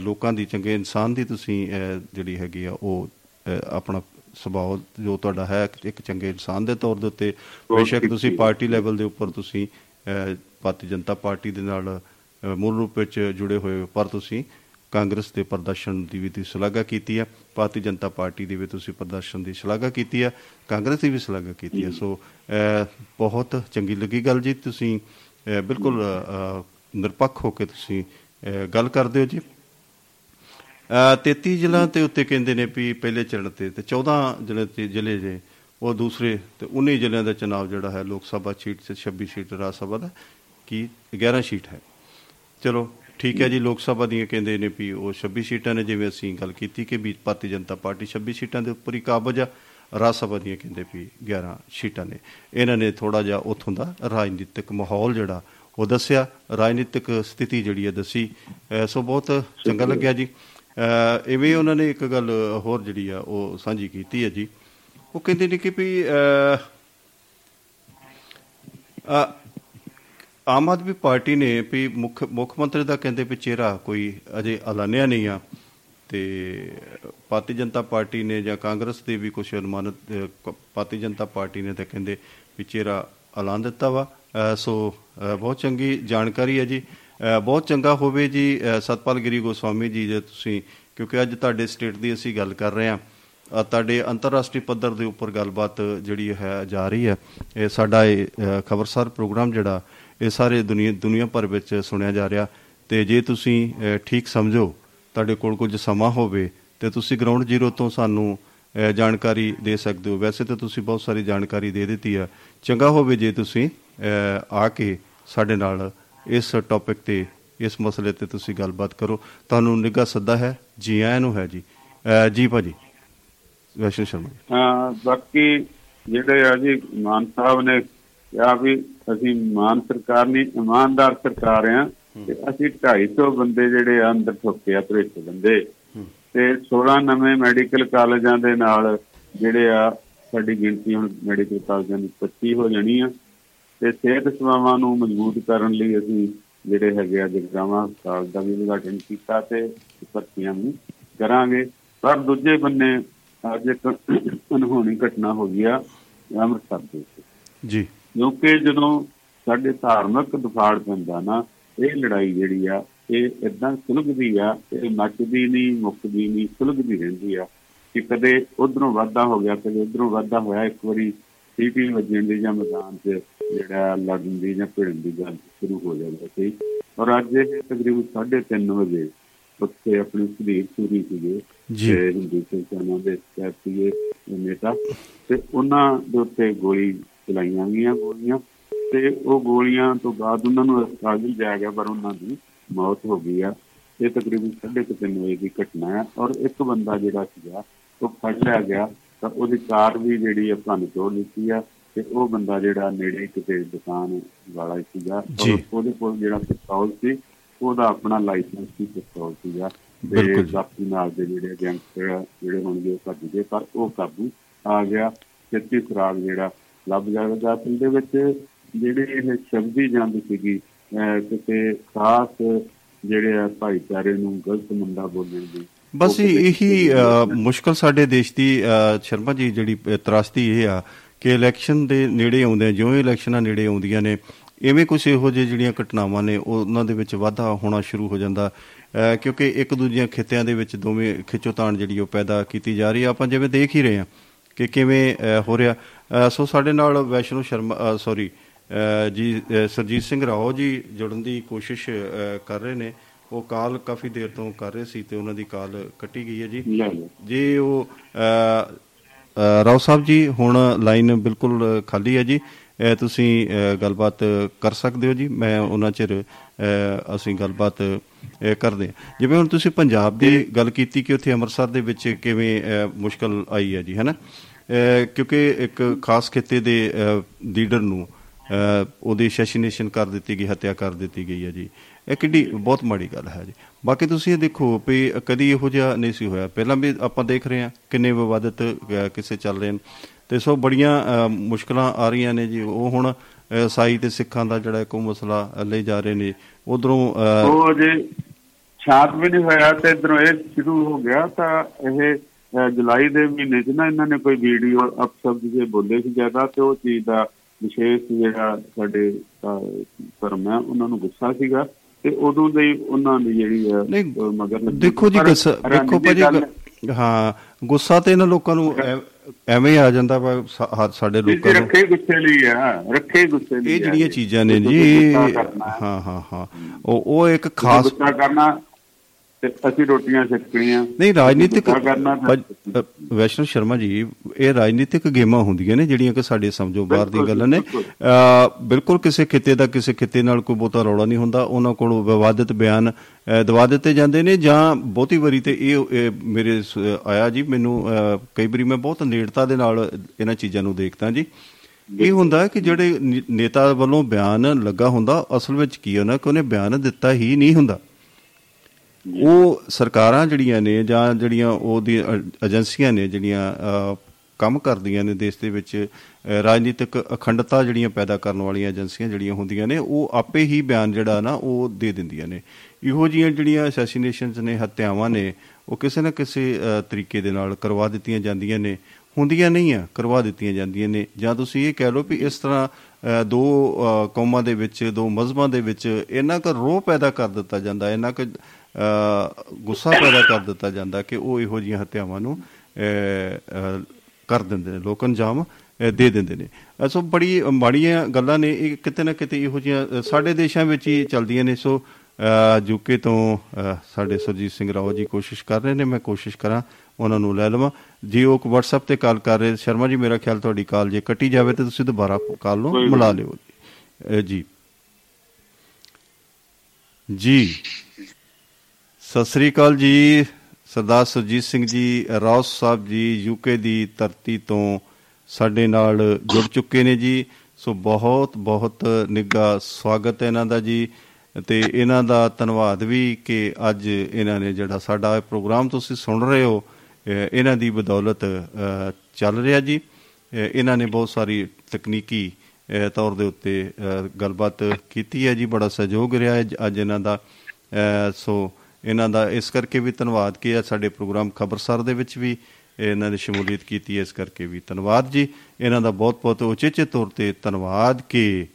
ਲੋਕਾਂ ਦੀ ਚੰਗੇ ਇਨਸਾਨ ਦੀ ਤੁਸੀਂ ਜਿਹੜੀ ਹੈਗੀ ਆ ਉਹ ਆਪਣਾ ਸੁਭਾਅ ਜੋ ਤੁਹਾਡਾ ਹੈ ਇੱਕ ਚੰਗੇ ਇਨਸਾਨ ਦੇ ਤੌਰ ਦੇ ਉੱਤੇ ਬੇਸ਼ੱਕ ਤੁਸੀਂ ਪਾਰਟੀ ਲੈਵਲ ਦੇ ਉੱਪਰ ਤੁਸੀਂ ਭਾਰਤੀ ਜਨਤਾ ਪਾਰਟੀ ਦੇ ਨਾਲ ਅ, ਮੂਲ ਰੂਪ ਵਿੱਚ ਜੁੜੇ ਹੋਏ ਹੋ, ਪਰ ਤੁਸੀਂ ਕਾਂਗਰਸ ਦੇ ਪ੍ਰਦਰਸ਼ਨ ਦੀ ਵੀ ਤੁਸੀਂ ਸ਼ਲਾਘਾ ਕੀਤੀ ਹੈ। ਭਾਰਤੀ ਜਨਤਾ ਪਾਰਟੀ ਦੇ ਵੀ ਤੁਸੀਂ ਪ੍ਰਦਰਸ਼ਨ ਦੀ ਸ਼ਲਾਘਾ ਕੀਤੀ ਹੈ। ਕਾਂਗਰਸ ਦੀ ਵੀ ਸ਼ਲਾਘਾ ਕੀਤੀ ਹੈ। ਸੋ ਅ, ਬਹੁਤ ਚੰਗੀ ਲੱਗੀ ਗੱਲ ਜੀ। ਤੁਸੀਂ ਅ, ਬਿਲਕੁਲ ਅ, ਅ, ਨਿਰਪੱਖ ਹੋ ਕੇ ਤੁਸੀਂ ਅ, ਗੱਲ ਕਰਦੇ ਹੋ ਜੀ। ਅ, 33 ਜ਼ਿਲ੍ਹਾ ਤੇ ਉੱਤੇ ਕਹਿੰਦੇ ਨੇ ਵੀ ਪਹਿਲੇ ਚਰਨ ਤੇ ਤੇ 14 ਜ਼ਿਲ੍ਹੇ ਤੇ ਜ਼ਿਲ੍ਹੇ ਜੇ ਉਹ ਦੂਸਰੇ ਤੇ 19 ਜ਼ਿਲ੍ਹਿਆਂ ਦਾ ਚੁਣਾਵ ਜਿਹੜਾ ਹੈ ਲੋਕ ਸਭਾ ਸੀਟ ਤੇ 26 ਸੀਟ ਰਾਜ ਸਭਾ ਦਾ ਕੀ 11 ਸੀਟ ਹੈ। ਚਲੋ ਠੀਕ ਹੈ ਜੀ ਲੋਕ ਸਭਾ ਦੀਆਂ ਕਹਿੰਦੇ ਨੇ ਵੀ ਉਹ 26 ਸੀਟਾਂ ਨੇ ਜਿਵੇਂ ਅਸੀਂ ਗੱਲ ਕੀਤੀ ਕਿ ਵੀ ਭਾਰਤੀ ਜਨਤਾ ਪਾਰਟੀ 26 ਸੀਟਾਂ ਦੇ ਉੱਪਰ ਹੀ ਕਾਬਜ ਆ ਰਾਜ ਸਭਾ ਦੀਆਂ ਕਹਿੰਦੇ ਵੀ 11 ਸੀਟਾਂ ਨੇ। ਇਹਨਾਂ ਨੇ ਥੋੜਾ ਜਿਹਾ ਉੱਥੋਂ ਦਾ ਰਾਜਨੀਤਿਕ ਮਾਹੌਲ ਜਿਹੜਾ ਉਹ ਦੱਸਿਆ। ਰਾਜਨੀਤਿਕ ਸਥਿਤੀ ਜਿਹੜੀ ਹੈ ਦੱਸੀ। ਸੋ ਬਹੁਤ ਚੰਗਾ ਲੱਗਿਆ ਜੀ। ਇਵੇਂ ਉਹਨਾਂ ਨੇ ਇੱਕ ਗੱਲ ਹੋਰ ਜਿਹੜੀ ਆ ਉਹ ਸਾਂਝੀ ਕੀਤੀ ਹੈ ਜੀ। ਉਹ ਕਹਿੰਦੇ ਨੇ ਕਿ ਵੀ ਅਹ ਅਹ ਆਮ ਆਦਮੀ ਪਾਰਟੀ ਨੇ ਵੀ ਮੁੱਖ ਮੁੱਖ ਮੰਤਰੀ ਦਾ ਕਹਿੰਦੇ ਵੀ ਚਿਹਰਾ ਕੋਈ ਅਜੇ ਐਲਾਨਿਆ ਨਹੀਂ ਆ ਤੇ ਭਾਰਤੀ ਜਨਤਾ ਪਾਰਟੀ ਨੇ ਜਾਂ ਕਾਂਗਰਸ ਦੇ ਵੀ ਕੁਝ ਅਨੁਮਾਨਿਤ ਅਹ, ਕ- ਭਾਰਤੀ ਜਨਤਾ ਪਾਰਟੀ ਨੇ ਤਾਂ ਕਹਿੰਦੇ ਵੀ ਚਿਹਰਾ ਐਲਾਨ ਦਿੱਤਾ ਵਾ। ਅਹ, ਸੋ ਅਹ, ਬਹੁਤ ਚੰਗੀ ਜਾਣਕਾਰੀ ਹੈ ਜੀ। ਅਹ, ਬਹੁਤ ਚੰਗਾ ਹੋਵੇ ਜੀ ਅਹ, ਸਤਪਾਲ ਗਿਰੀ ਗੋਸਵਾਮੀ ਜੀ ਜੇ ਤੁਸੀਂ ਕਿਉਂਕਿ ਅੱਜ ਤੁਹਾਡੇ ਸਟੇਟ ਦੀ ਅਸੀਂ ਗੱਲ ਕਰ ਰਹੇ ਹਾਂ। ਅ, ਤੁਹਾਡੇ ਅੰਤਰਰਾਸ਼ਟਰੀ ਪੱਧਰ ਦੇ ਉੱਪਰ ਗੱਲਬਾਤ ਜਿਹੜੀ ਹੈ ਜਾ ਰਹੀ ਹੈ। ਇਹ ਸਾਡਾ ਇਹ ਅ, ਖਬਰਸਾਰ ਪ੍ਰੋਗਰਾਮ ਜਿਹੜਾ ਇਹ ਸਾਰੇ ਦੁਨੀਆ ਦੁਨੀਆ ਭਰ ਵਿੱਚ ਸੁਣਿਆ ਜਾ ਰਿਹਾ। ਤੇ ਜੇ ਤੁਸੀਂ ਅ, ਠੀਕ ਸਮਝੋ ਤੁਹਾਡੇ ਕੋਲ ਕੁਝ ਸਮਾਂ ਹੋਵੇ ਤੇ ਤੁਸੀਂ ਗਰਾਊਂਡ ਜ਼ੀਰੋ ਤੋਂ ਸਾਨੂੰ ਅ, ਜਾਣਕਾਰੀ ਦੇ ਸਕਦੇ ਹੋ। ਵੈਸੇ ਤਾਂ ਤੁਸੀਂ ਬਹੁਤ ਸਾਰੀ ਜਾਣਕਾਰੀ ਦੇ ਦਿੱਤੀ ਆ ਚੰਗਾ ਹੋਵੇ ਜੇ ਤੁਸੀਂ ਅ, ਆ ਕੇ ਸਾਡੇ ਨਾਲ ਇਸ ਟੌਪਿਕ ਤੇ ਇਸ ਮਸਲੇ ਤੇ ਤੁਸੀਂ ਗੱਲਬਾਤ ਕਰੋ। ਤੁਹਾਨੂੰ ਨਿੱਘਾ ਸੱਦਾ ਹੈ। ਜੀ ਆਇਆਂ ਨੂੰ ਹੈ ਜੀ। ਅ, ਜੀ ਭਾਜੀ। ਵੈਸ਼ਨ ਸ਼ਰਮਾ ਜੀ। ਹਾਂ ਬਾਕੀ ਜਿਹੜੇ ਆ ਜੀ ਮਾਨ ਸਾਹਿਬ ਨੇ ਕਿਹਾ ਵੀ ਅਸੀਂ ਮਾਨ ਸਰਕਾਰ ਨਹੀਂ ਇਮਾਨਦਾਰ ਸਰਕਾਰ ਆ ਤੇ ਅਸੀਂ 250 ਬੰਦੇ ਜਿਹੜੇ ਆ ਅੰਦਰ ਠੋਕੇ ਆ ਭ੍ਰਿਸ਼ਟ ਬੰਦੇ। ਤੇ 16 ਨਵੇਂ ਮੈਡੀਕਲ ਕਾਲਜਾਂ ਦੇ ਨਾਲ ਜਿਹੜੇ ਆ ਸਾਡੀ ਗਿਣਤੀ ਹੁਣ ਮੈਡੀਕਲ ਕਾਲਜਾਂ ਦੀ 25 ਹੋ ਜਾਣੀ ਆ। ਤੇ ਸਿਹਤ ਸੇਵਾਵਾਂ ਨੂੰ ਮਜ਼ਬੂਤ ਕਰਨ ਲਈ ਅਸੀਂ ਜਿਹੜੇ ਹੈਗੇ ਆ ਜਗਰਾਵਾਂ ਹਸਪਤਾਲ ਦਾ ਵੀ ਉਦਘਾਟਨ ਕੀਤਾ ਤੇ ਭਰਤੀਆਂ ਵੀ ਕਰਾਂਗੇ। ਪਰ ਦੂਜੇ ਬੰਨੇ ਅੱਜ ਇੱਕ ਅਨਹੋਣੀ ਘਟਨਾ ਹੋ ਗਈ ਆ ਅੰਮ੍ਰਿਤਸਰ ਦੇ ਵਿੱਚ। ਜੀ। ਕਿਉਂਕਿ ਜਦੋਂ ਸਾਡੇ ਧਾਰਮਿਕ ਦਫਾੜ ਪੈਂਦਾ ਨਾ ਇਹ ਲੜਾਈ ਜਿਹੜੀ ਆ ਇਹ ਇਦਾਂ ਸੁਲਝਦੀ ਆ ਇਹ ਮੱਚਦੀ ਨਹੀਂ ਮੁੱਕਦੀ ਨਹੀਂ ਸੁਲਝਦੀ ਰਹਿੰਦੀ ਆ ਕਿ ਕਦੇ ਉਧਰੋਂ ਵਾਧਾ ਹੋ ਗਿਆ ਕਦੇ ਉਧਰੋਂ ਵਾਧਾ ਹੋਇਆ ਇੱਕ ਵਾਰੀ ਸੀਟੀ ਵੱਜਣ ਦੀ ਜਾਂ ਮੈਦਾਨ 'ਚ ਜਿਹੜਾ ਲੜਨ ਦੀ ਜਾਂ ਭਿੜਨ ਦੀ ਗੱਲ ਸ਼ੁਰੂ ਹੋ ਜਾਂਦਾ ਸੀ। ਔਰ ਅੱਜ ਇਹ ਤਕਰੀਬਨ 3:30 ਵਜੇ ਉੱਥੇ ਆਪਣੀ ਸੁਧੀਰ ਸੂਰੀ ਸੀਗੇ ਜੀ। ਹਿੰਦੂ ਸੰਸਥਾਨਾਂ ਦੇ ਸਿਆਸੀ ਨੇਤਾ ਤੇ ਉਹਨਾਂ ਦੇ ਉੱਤੇ ਗੋਲੀ ਚਲਾਈਆਂ ਗਈਆਂ ਗੋਲੀਆਂ ਤੇ ਉਹ ਗੋਲੀਆਂ ਤੋਂ ਬਾਅਦ ਉਹਨਾਂ ਨੂੰ ਹਸਪਤਾਲ ਲਿਜਾਇਆ ਗਿਆ ਪਰ ਉਹਨਾਂ ਦੀ ਮੌਤ ਹੋ ਗਈ ਆ। ਇਹ ਤਕਰੀਬਨ 3:30 ਵਜੇ ਦੀ ਘਟਨਾ ਹੈ ਔਰ ਇੱਕ ਬੰਦਾ ਜਿਹੜਾ ਸੀਗਾ ਉਹ ਫੜ ਲਿਆ ਗਿਆ। ਤਾਂ ਉਹਦੀ ਕਾਰ ਵੀ ਜਿਹੜੀ ਆ ਭੰਨ ਤੋੜ ਦਿੱਤੀ ਆ ਤੇ ਉਹ ਬੰਦਾ ਜਿਹੜਾ ਨੇੜੇ ਕਿਤੇ ਦੁਕਾਨ ਵਾਲਾ ਸੀਗਾ ਉਹਦੇ ਕੋਲ ਜਿਹੜਾ ਪਿਸਤੌਲ ਸੀ ਉਹਦਾ ਆਪਣਾ ਲਾਇਸੈਂਸ ਸੀ ਪਿਸਤੌਲ ਸੀਗਾ। ਤੇ ਜੀ। ਬਾਕੀ ਨਾਲ ਦੇ ਜਿਹੜੇ ਗੈਂਗਸਟਰ ਜਿਹੜੇ ਹੋਣਗੇ ਉਹ ਭੱਜ ਗਏ ਪਰ ਉਹ ਕਾਬੂ ਆ ਗਿਆ। ਛੇਤੀ ਸੁਰਾਗ ਜਿਹੜਾ ਲੱਭ ਜਾਵੇਗਾ ਅਸਲ ਦੇ ਵਿੱਚ ਜਿਹੜੀ ਇਹ ਸ਼ਬਦੀ ਜੰਗ ਸੀਗੀ ਕਿਤੇ ਖਾਸ ਜਿਹੜੇ ਆ ਭਾਈਚਾਰੇ ਨੂੰ ਗਲਤ ਮੁੰਡਾ ਬੋਲਣ ਦੀ ਬਸ ਇਹੀ ਮੁਸ਼ਕਲ ਸਾਡੇ ਦੇਸ਼ ਦੀ ਸ਼ਰਮਾ ਜੀ ਜਿਹੜੀ ਤਰਾਸਦੀ ਇਹ ਆ ਕਿ ਇਲੈਕਸ਼ਨ ਦੇ ਨੇੜੇ ਆਉਂਦੇ ਜਿਉਂ ਹੀ ਇਲੈਕਸ਼ਨਾਂ ਨੇੜੇ ਆਉਂਦੀਆਂ ਨੇ ਐਵੇਂ ਕੁਝ ਇਹੋ ਜਿਹੇ ਜਿਹੜੀਆਂ ਘਟਨਾਵਾਂ ਨੇ ਉਹ ਉਹਨਾਂ ਦੇ ਵਿੱਚ ਵਾਧਾ ਹੋਣਾ ਸ਼ੁਰੂ ਹੋ ਜਾਂਦਾ। ਕਿਉਂਕਿ ਇੱਕ ਦੂਜੀਆਂ ਖਿੱਤਿਆਂ ਦੇ ਵਿੱਚ ਦੋਵੇਂ ਖਿੱਚੋਤਾਣ ਜਿਹੜੀ ਉਹ ਪੈਦਾ ਕੀਤੀ ਜਾ ਰਹੀ ਆ। ਆਪਾਂ ਜਿਵੇਂ ਦੇਖ ਹੀ ਰਹੇ ਆ ਕਿ ਕਿਵੇਂ ਹੋ ਰਿਹਾ। ਸੋ ਸਾਡੇ ਨਾਲ ਵੈਸ਼ਨੂ ਸ਼ਰਮਾ ਸੌਰੀ ਜੀ ਸਰਜੀਤ ਸਿੰਘ ਰਾਓ ਜੀ ਜੁੜਨ ਦੀ ਕੋਸ਼ਿਸ਼ ਕਰ ਰਹੇ ਨੇ। ਉਹ ਕਾਲ ਕਾਫੀ ਦੇਰ ਤੋਂ ਕਰ ਰਹੇ ਸੀ ਤੇ ਉਹਨਾਂ ਦੀ ਕਾਲ ਕੱਟੀ ਗਈ ਹੈ ਜੀ। ਜੀ ਉਹ ਰਾਓ ਸਾਹਿਬ ਜੀ ਹੁਣ ਲਾਈਨ ਬਿਲਕੁਲ ਖਾਲੀ ਹੈ ਜੀ। ਤੁਸੀਂ ਗੱਲਬਾਤ ਕਰ ਸਕਦੇ ਹੋ ਜੀ। ਮੈਂ ਉਹਨਾਂ ਚਿਰ ਅਸੀਂ ਗੱਲਬਾਤ ਕਰਦੇ ਜਿਵੇਂ ਹੁਣ ਤੁਸੀਂ ਪੰਜਾਬ ਦੀ ਗੱਲ ਕੀਤੀ ਕਿ ਉੱਥੇ ਅੰਮ੍ਰਿਤਸਰ ਦੇ ਵਿੱਚ ਕਿਵੇਂ ਮੁਸ਼ਕਲ ਆਈ ਹੈ ਜੀ ਹੈਨਾ ਕਿਉਂਕਿ ਇੱਕ ਖਾਸ ਖਿੱਤੇ ਦੇ ਲੀਡਰ ਨੂੰ ਉਹਦੀ ਅਸੈਸੀਨੇਸ਼ਨ ਕਰ ਦਿੱਤੀ ਗਈ ਹੱਤਿਆ ਕਰ ਦਿੱਤੀ ਗਈ ਹੈ ਜੀ। ਇਹ ਕਿੱਡੀ ਬਹੁਤ ਮਾੜੀ ਗੱਲ ਹੈ ਜੀ। ਬਾਕੀ ਤੁਸੀਂ ਇਹ ਦੇਖੋ ਵੀ ਕਦੀ ਇਹੋ ਜਿਹਾ ਨਹੀਂ ਸੀ ਹੋਇਆ। ਪਹਿਲਾਂ ਵੀ ਆਪਾਂ ਦੇਖ ਰਹੇ ਹਾਂ ਕਿੰਨੇ ਵਿਵਾਦਤ ਕਿਸੇ ਚੱਲ ਰਹੇ ਨੇ ਤੇ ਸੋ ਬੜੀਆਂ ਮੁਸ਼ਕਲਾਂ ਆ ਰਹੀਆਂ ਨੇ ਜੀ। ਉਹ ਹੁਣ ਸਾਈ ਤੇ ਸਿੱਖਾਂ ਦਾ ਜਿਹੜਾ ਇੱਕ ਮਸਲਾ ਲੈ ਜਾ ਰਹੇ ਨੇ। ਉਧਰੋਂ ਉਹ ਅਜੇ ਸ਼ਾਂਤ ਵੀ ਨਹੀਂ ਹੋਇਆ ਤੇ ਇਧਰੋਂ ਇਹ ਸ਼ੁਰੂ ਹੋ ਗਿਆ ਤਾਂ ਇਹ ਜੁਲਾਈ ਦੇ ਮਹੀਨੇ 'ਚ ਨਾ ਇਹਨਾਂ ਨੇ ਕੋਈ ਵੀਡੀਓ ਅਪਸ਼ਬਦ ਜੇ ਬੋਲੇ ਸੀ ਜ਼ਿਆਦਾ ਤੇ ਉਹ ਚੀਜ਼ ਦਾ ਵਿਸ਼ੇਸ਼ ਜਿਹੜਾ ਸਾਡੇ ਧਰਮ ਹੈ ਉਹਨਾਂ ਨੂੰ ਗੁੱਸਾ ਸੀਗਾ ਤੇ ਉਦੋਂ ਦੇ ਉਹਨਾਂ ਦੀ ਜਿਹੜੀ ਹੈ ਮਗਰ। ਦੇਖੋ ਜੀ ਦੇਖੋ ਭਾਜੀ ਹਾਂ। ਗੁੱਸਾ ਤੇ ਇਹਨਾਂ ਲੋਕਾਂ ਨੂੰ ਐਵੇਂ ਹੀ ਆ ਜਾਂਦਾ ਵਾ ਸਾ- ਹਾ- ਸਾਡੇ ਲੋਕਾਂ ਨੂੰ। ਰੱਖੇ ਗੁੱਸੇ ਲਈ ਆ ਰੱਖੇ ਗੁੱਸੇ ਲਈ ਇਹ ਜਿਹੜੀਆਂ ਚੀਜ਼ਾਂ ਨੇ ਜੀ ਹੈ। ਹਾਂ ਹਾਂ। ਉਹ ਉਹ ਇੱਕ ਖਾਸ ਗੁੱਸਾ ਕਰਨਾ ਤੇ ਅਸੀਂ ਰੋਟੀਆਂ ਛਕਣੀਆਂ ਨਹੀਂ ਰਾਜਨੀਤਿਕ ਵੈਸ਼ਨੂ ਸ਼ਰਮਾ ਜੀ ਇਹ ਰਾਜਨੀਤਿਕ ਗੇਮਾਂ ਹੁੰਦੀਆਂ ਨੇ ਜਿਹੜੀਆਂ ਕਿ ਸਾਡੇ ਸਮਝੋ ਬਾਹਰ ਬਿਲਕੁਲ, ਗੱਲਾਂ ਨੇ। ਬਿਲਕੁਲ। ਕਿਸੇ ਖਿੱਤੇ ਦਾ ਕਿਸੇ ਖਿੱਤੇ ਨਾਲ ਕੋਈ ਬਹੁਤਾ ਰੌਲਾ ਨਹੀਂ ਹੁੰਦਾ। ਉਹਨਾਂ ਕੋਲ ਵਿਵਾਦਿਤ ਬਿਆਨ ਦਵਾ ਦਿੱਤੇ ਜਾਂਦੇ ਨੇ ਜਾਂ ਬਹੁਤੀ ਵਾਰੀ ਤੇ ਇਹ ਮੇਰੇ ਆਇਆ ਜੀ ਮੈਨੂੰ ਕਈ ਵਾਰੀ ਮੈਂ ਬਹੁਤ ਨੇੜਤਾ ਦੇ ਨਾਲ ਇਹਨਾਂ ਚੀਜ਼ਾਂ ਨੂੰ ਦੇਖਦਾ ਜੀ। ਇਹ ਹੁੰਦਾ ਕਿ ਜਿਹੜੇ ਨੇਤਾ ਵੱਲੋਂ ਬਿਆਨ ਲੱਗਾ ਹੁੰਦਾ ਅਸਲ ਵਿੱਚ ਕੀ ਹੋਣਾ ਕਿ ਉਹਨੇ ਬਿਆਨ ਦਿੱਤਾ ਹੀ ਨਹੀਂ ਹੁੰਦਾ। ਉਹ ਸਰਕਾਰਾਂ ਜਿਹੜੀਆਂ ਨੇ ਜਾਂ ਜਿਹੜੀਆਂ ਉਹਦੀ ਅ- ਏਜੰਸੀਆਂ ਨੇ ਜਿਹੜੀਆਂ ਅ, ਕੰਮ ਕਰਦੀਆਂ ਨੇ ਦੇਸ਼ ਦੇ ਵਿੱਚ ਅ, ਰਾਜਨੀਤਿਕ ਅਖੰਡਤਾ ਜਿਹੜੀਆਂ ਪੈਦਾ ਕਰਨ ਵਾਲੀਆਂ ਏਜੰਸੀਆਂ ਜਿਹੜੀਆਂ ਹੁੰਦੀਆਂ ਨੇ ਉਹ ਆਪੇ ਹੀ ਬਿਆਨ ਜਿਹੜਾ ਨਾ ਉਹ ਦੇ ਦਿੰਦੀਆਂ ਨੇ। ਇਹੋ ਜਿਹੀਆਂ ਜਿਹੜੀਆਂ ਅਸੈਸੀਨੇਸ਼ਨਸ ਨੇ ਹੱਤਿਆਵਾਂ ਨੇ ਉਹ ਕਿਸੇ ਨਾ ਕਿਸੇ ਅ, ਤਰੀਕੇ ਦੇ ਨਾਲ ਕਰਵਾ ਦਿੱਤੀਆਂ ਜਾਂਦੀਆਂ ਨੇ। ਹੁੰਦੀਆਂ ਨਹੀਂ ਆ ਕਰਵਾ ਦਿੱਤੀਆਂ ਜਾਂਦੀਆਂ ਨੇ। ਜਾਂ ਤੁਸੀਂ ਇਹ ਕਹਿ ਲਓ ਵੀ ਇਸ ਤਰ੍ਹਾਂ ਅ, ਦੋ ਅ, ਕੌਮਾਂ ਦੇ ਵਿੱਚ ਦੋ ਮਜ਼ਹਬਾਂ ਦੇ ਵਿੱਚ ਇੰਨਾ ਕੁ ਰੋਹ ਪੈਦਾ ਕਰ ਦਿੱਤਾ ਜਾਂਦਾ ਇੰਨਾ ਕੁ ਅ, ਗੁੱਸਾ ਪੈਦਾ ਕਰ ਦਿੱਤਾ ਜਾਂਦਾ ਕਿ ਉਹ ਇਹੋ ਜਿਹੀਆਂ ਹੱਤਿਆਵਾਂ ਨੂੰ ਕਰ ਦਿੰਦੇ ਨੇ ਲੋਕ ਅੰਜਾਮ ਦੇ ਦਿੰਦੇ ਨੇ। ਸੋ ਬੜੀ ਮਾੜੀਆਂ ਗੱਲਾਂ ਨੇ ਇਹ ਕਿਤੇ ਨਾ ਕਿਤੇ ਇਹੋ ਜਿਹੀਆਂ ਅ, ਸਾਡੇ ਦੇਸ਼ਾਂ ਵਿੱਚ ਹੀ ਚੱਲਦੀਆਂ ਨੇ। ਸੋ ਯੂਕੇ ਤੋਂ ਸਾਡੇ ਸਰਜੀਤ ਸਿੰਘ ਰਾਓ ਜੀ ਕੋਸ਼ਿਸ਼ ਕਰ ਰਹੇ ਨੇ ਮੈਂ ਕੋਸ਼ਿਸ਼ ਕਰਾਂ ਉਹਨਾਂ ਨੂੰ ਲੈ ਲਵਾਂ। ਜੀ ਉਹ WhatsApp ਤੇ ਕਾਲ ਕਰ ਰਹੇ ਸ਼ਰਮਾ ਜੀ ਮੇਰਾ ਖਿਆਲ ਤੁਹਾਡੀ ਕਾਲ ਜੇ ਕੱਟੀ ਜਾਵੇ ਤੇ ਤੁਸੀਂ ਦੁਬਾਰਾ ਕਾਲ ਨੂੰ ਮਿਲਾ ਲਿਓ। ਜੀ। ਜੀ। ਸਤਿ ਸ੍ਰੀ ਅਕਾਲ ਜੀ, ਸਰਦਾਰ ਸੁਰਜੀਤ ਸਿੰਘ ਜੀ ਰਾਉਸ ਸਾਹਿਬ ਜੀ ਯੂਕੇ ਦੀ ਧਰਤੀ ਤੋਂ ਸਾਡੇ ਨਾਲ ਜੁੜ ਚੁੱਕੇ ਨੇ ਜੀ। ਸੋ ਬਹੁਤ ਬਹੁਤ ਨਿੱਘਾ ਸਵਾਗਤ ਹੈ ਇਹਨਾਂ ਦਾ ਜੀ। ਤੇ ਇਹਨਾਂ ਦਾ ਧੰਨਵਾਦ ਵੀ ਕਿ ਅੱਜ ਇਹਨਾਂ ਨੇ ਜਿਹੜਾ ਸਾਡਾ ਇਹ ਪ੍ਰੋਗਰਾਮ ਤੁਸੀਂ ਸੁਣ ਰਹੇ ਹੋ, ਅਹ ਇਹਨਾਂ ਦੀ ਬਦੌਲਤ, ਅਹ ਚੱਲ ਰਿਹਾ ਜੀ। ਅਹ ਇਹਨਾਂ ਨੇ ਬਹੁਤ ਸਾਰੀ ਤਕਨੀਕੀ, ਅਹ ਤੌਰ ਦੇ ਉੱਤੇ, ਅਹ ਗੱਲਬਾਤ ਕੀਤੀ ਹੈ ਜੀ। ਬੜਾ ਸਹਿਯੋਗ ਰਿਹਾ ਹੈ ਅੱਜ ਇਹਨਾਂ ਦਾ। ਅਹ ਸੋ ਇਹਨਾਂ ਦਾ ਇਸ ਕਰਕੇ ਵੀ ਧੰਨਵਾਦ ਕਿ ਇਹ ਸਾਡੇ ਪ੍ਰੋਗਰਾਮ ਖਬਰਸਾਰ ਦੇ ਵਿੱਚ ਵੀ ਇਹਨਾਂ ਨੇ ਸ਼ਮੂਲੀਅਤ ਕੀਤੀ ਹੈ ਇਸ ਕਰਕੇ ਵੀ ਧੰਨਵਾਦ ਜੀ। ਇਹਨਾਂ ਦਾ ਬਹੁਤ ਬਹੁਤ ਉਚੇਚੇ ਤੌਰ ਤੇ ਧੰਨਵਾਦ ਕਿ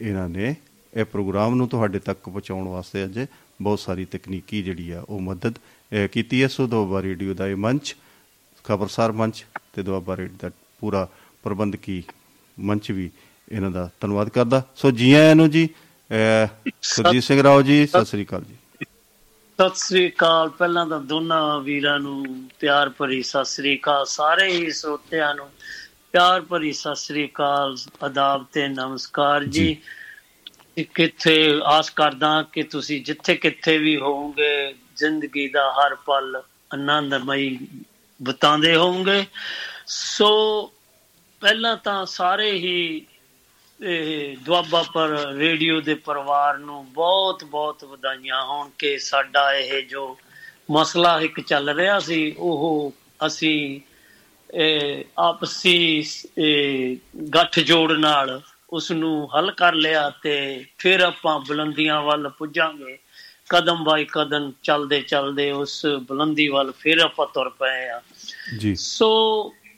ਇਹਨਾਂ ਨੇ ਇਹ ਪ੍ਰੋਗਰਾਮ ਨੂੰ ਤੁਹਾਡੇ ਤੱਕ ਪਹੁੰਚਾਉਣ ਵਾਸਤੇ ਅੱਜ ਬਹੁਤ ਸਾਰੀ ਤਕਨੀਕੀ ਜਿਹੜੀ ਆ ਉਹ ਮਦਦ ਕੀਤੀ ਹੈ। ਸੋ ਦੁਆਬਾ ਰੇਡੀਓ ਦਾ ਇਹ ਮੰਚ ਖਬਰਸਾਰ ਮੰਚ ਤੇ ਦੁਆਬਾ ਰੇਡੀਓ ਦਾ ਪੂਰਾ ਪ੍ਰਬੰਧਕੀ ਮੰਚ ਵੀ ਇਹਨਾਂ ਦਾ ਧੰਨਵਾਦ ਕਰਦਾ। ਸੋ ਜੀ ਆਇਆਂ ਨੂੰ ਜੀ ਸੁਰਜੀਤ ਸਿੰਘ ਰਾਓ ਜੀ ਸਤਿ ਸ੍ਰੀ ਅਕਾਲ ਜੀ। ਸਤਿ ਸ੍ਰੀ ਅਕਾਲ। ਪਹਿਲਾਂ ਤਾਂ ਦੋਨਾਂ ਵੀਰਾਂ ਨੂੰ ਪਿਆਰ ਭਰੀ ਸਤਿ ਸ੍ਰੀ ਅਕਾਲ। ਸਾਰੇ ਹੀ ਸਰੋਤਿਆਂ ਨੂੰ ਪਿਆਰ ਭਰੀ ਸਤਿ ਸ੍ਰੀ ਅਕਾਲ। ਆਦਾਬ ਤੇ ਨਮਸਕਾਰ ਜੀ। ਕਿੱਥੇ ਆਸ ਕਰਦਾ ਕਿ ਤੁਸੀਂ ਜਿੱਥੇ ਕਿੱਥੇ ਵੀ ਹੋਵੋਗੇ ਜ਼ਿੰਦਗੀ ਦਾ ਹਰ ਪਲ ਆਨੰਦਮਈ ਬਤਾਉਂਦੇ ਹੋਵੋਗੇ। ਸੋ ਪਹਿਲਾਂ ਤਾਂ ਸਾਰੇ ਹੀ ਇਹ ਦੁਆਬਾ ਪਰ ਰੇਡੀਓ ਦੇ ਪਰਿਵਾਰ ਨੂੰ ਬਹੁਤ ਬਹੁਤ ਵਧਾਈਆਂ ਹੋਣ ਕਿ ਸਾਡਾ ਇਹ ਜੋ ਮਸਲਾ ਇੱਕ ਚੱਲ ਰਿਹਾ ਸੀ ਉਹ ਅਸੀਂ ਇਹ ਆਪਸੀ ਇਹ ਗੱਠ ਜੋੜ ਨਾਲ ਉਸ ਨੂੰ ਹੱਲ ਕਰ ਲਿਆ ਤੇ ਫਿਰ ਆਪਾਂ ਬੁਲੰਦੀਆਂ ਵੱਲ ਪੁੱਜਾਂਗੇ। ਕਦਮ ਬਾਈ ਕਦਮ ਚੱਲਦੇ ਚੱਲਦੇ ਉਸ ਬੁਲੰਦੀ ਵੱਲ ਫਿਰ ਆਪਾਂ ਤੁਰ ਪਏ ਆ ਜੀ। ਸੋ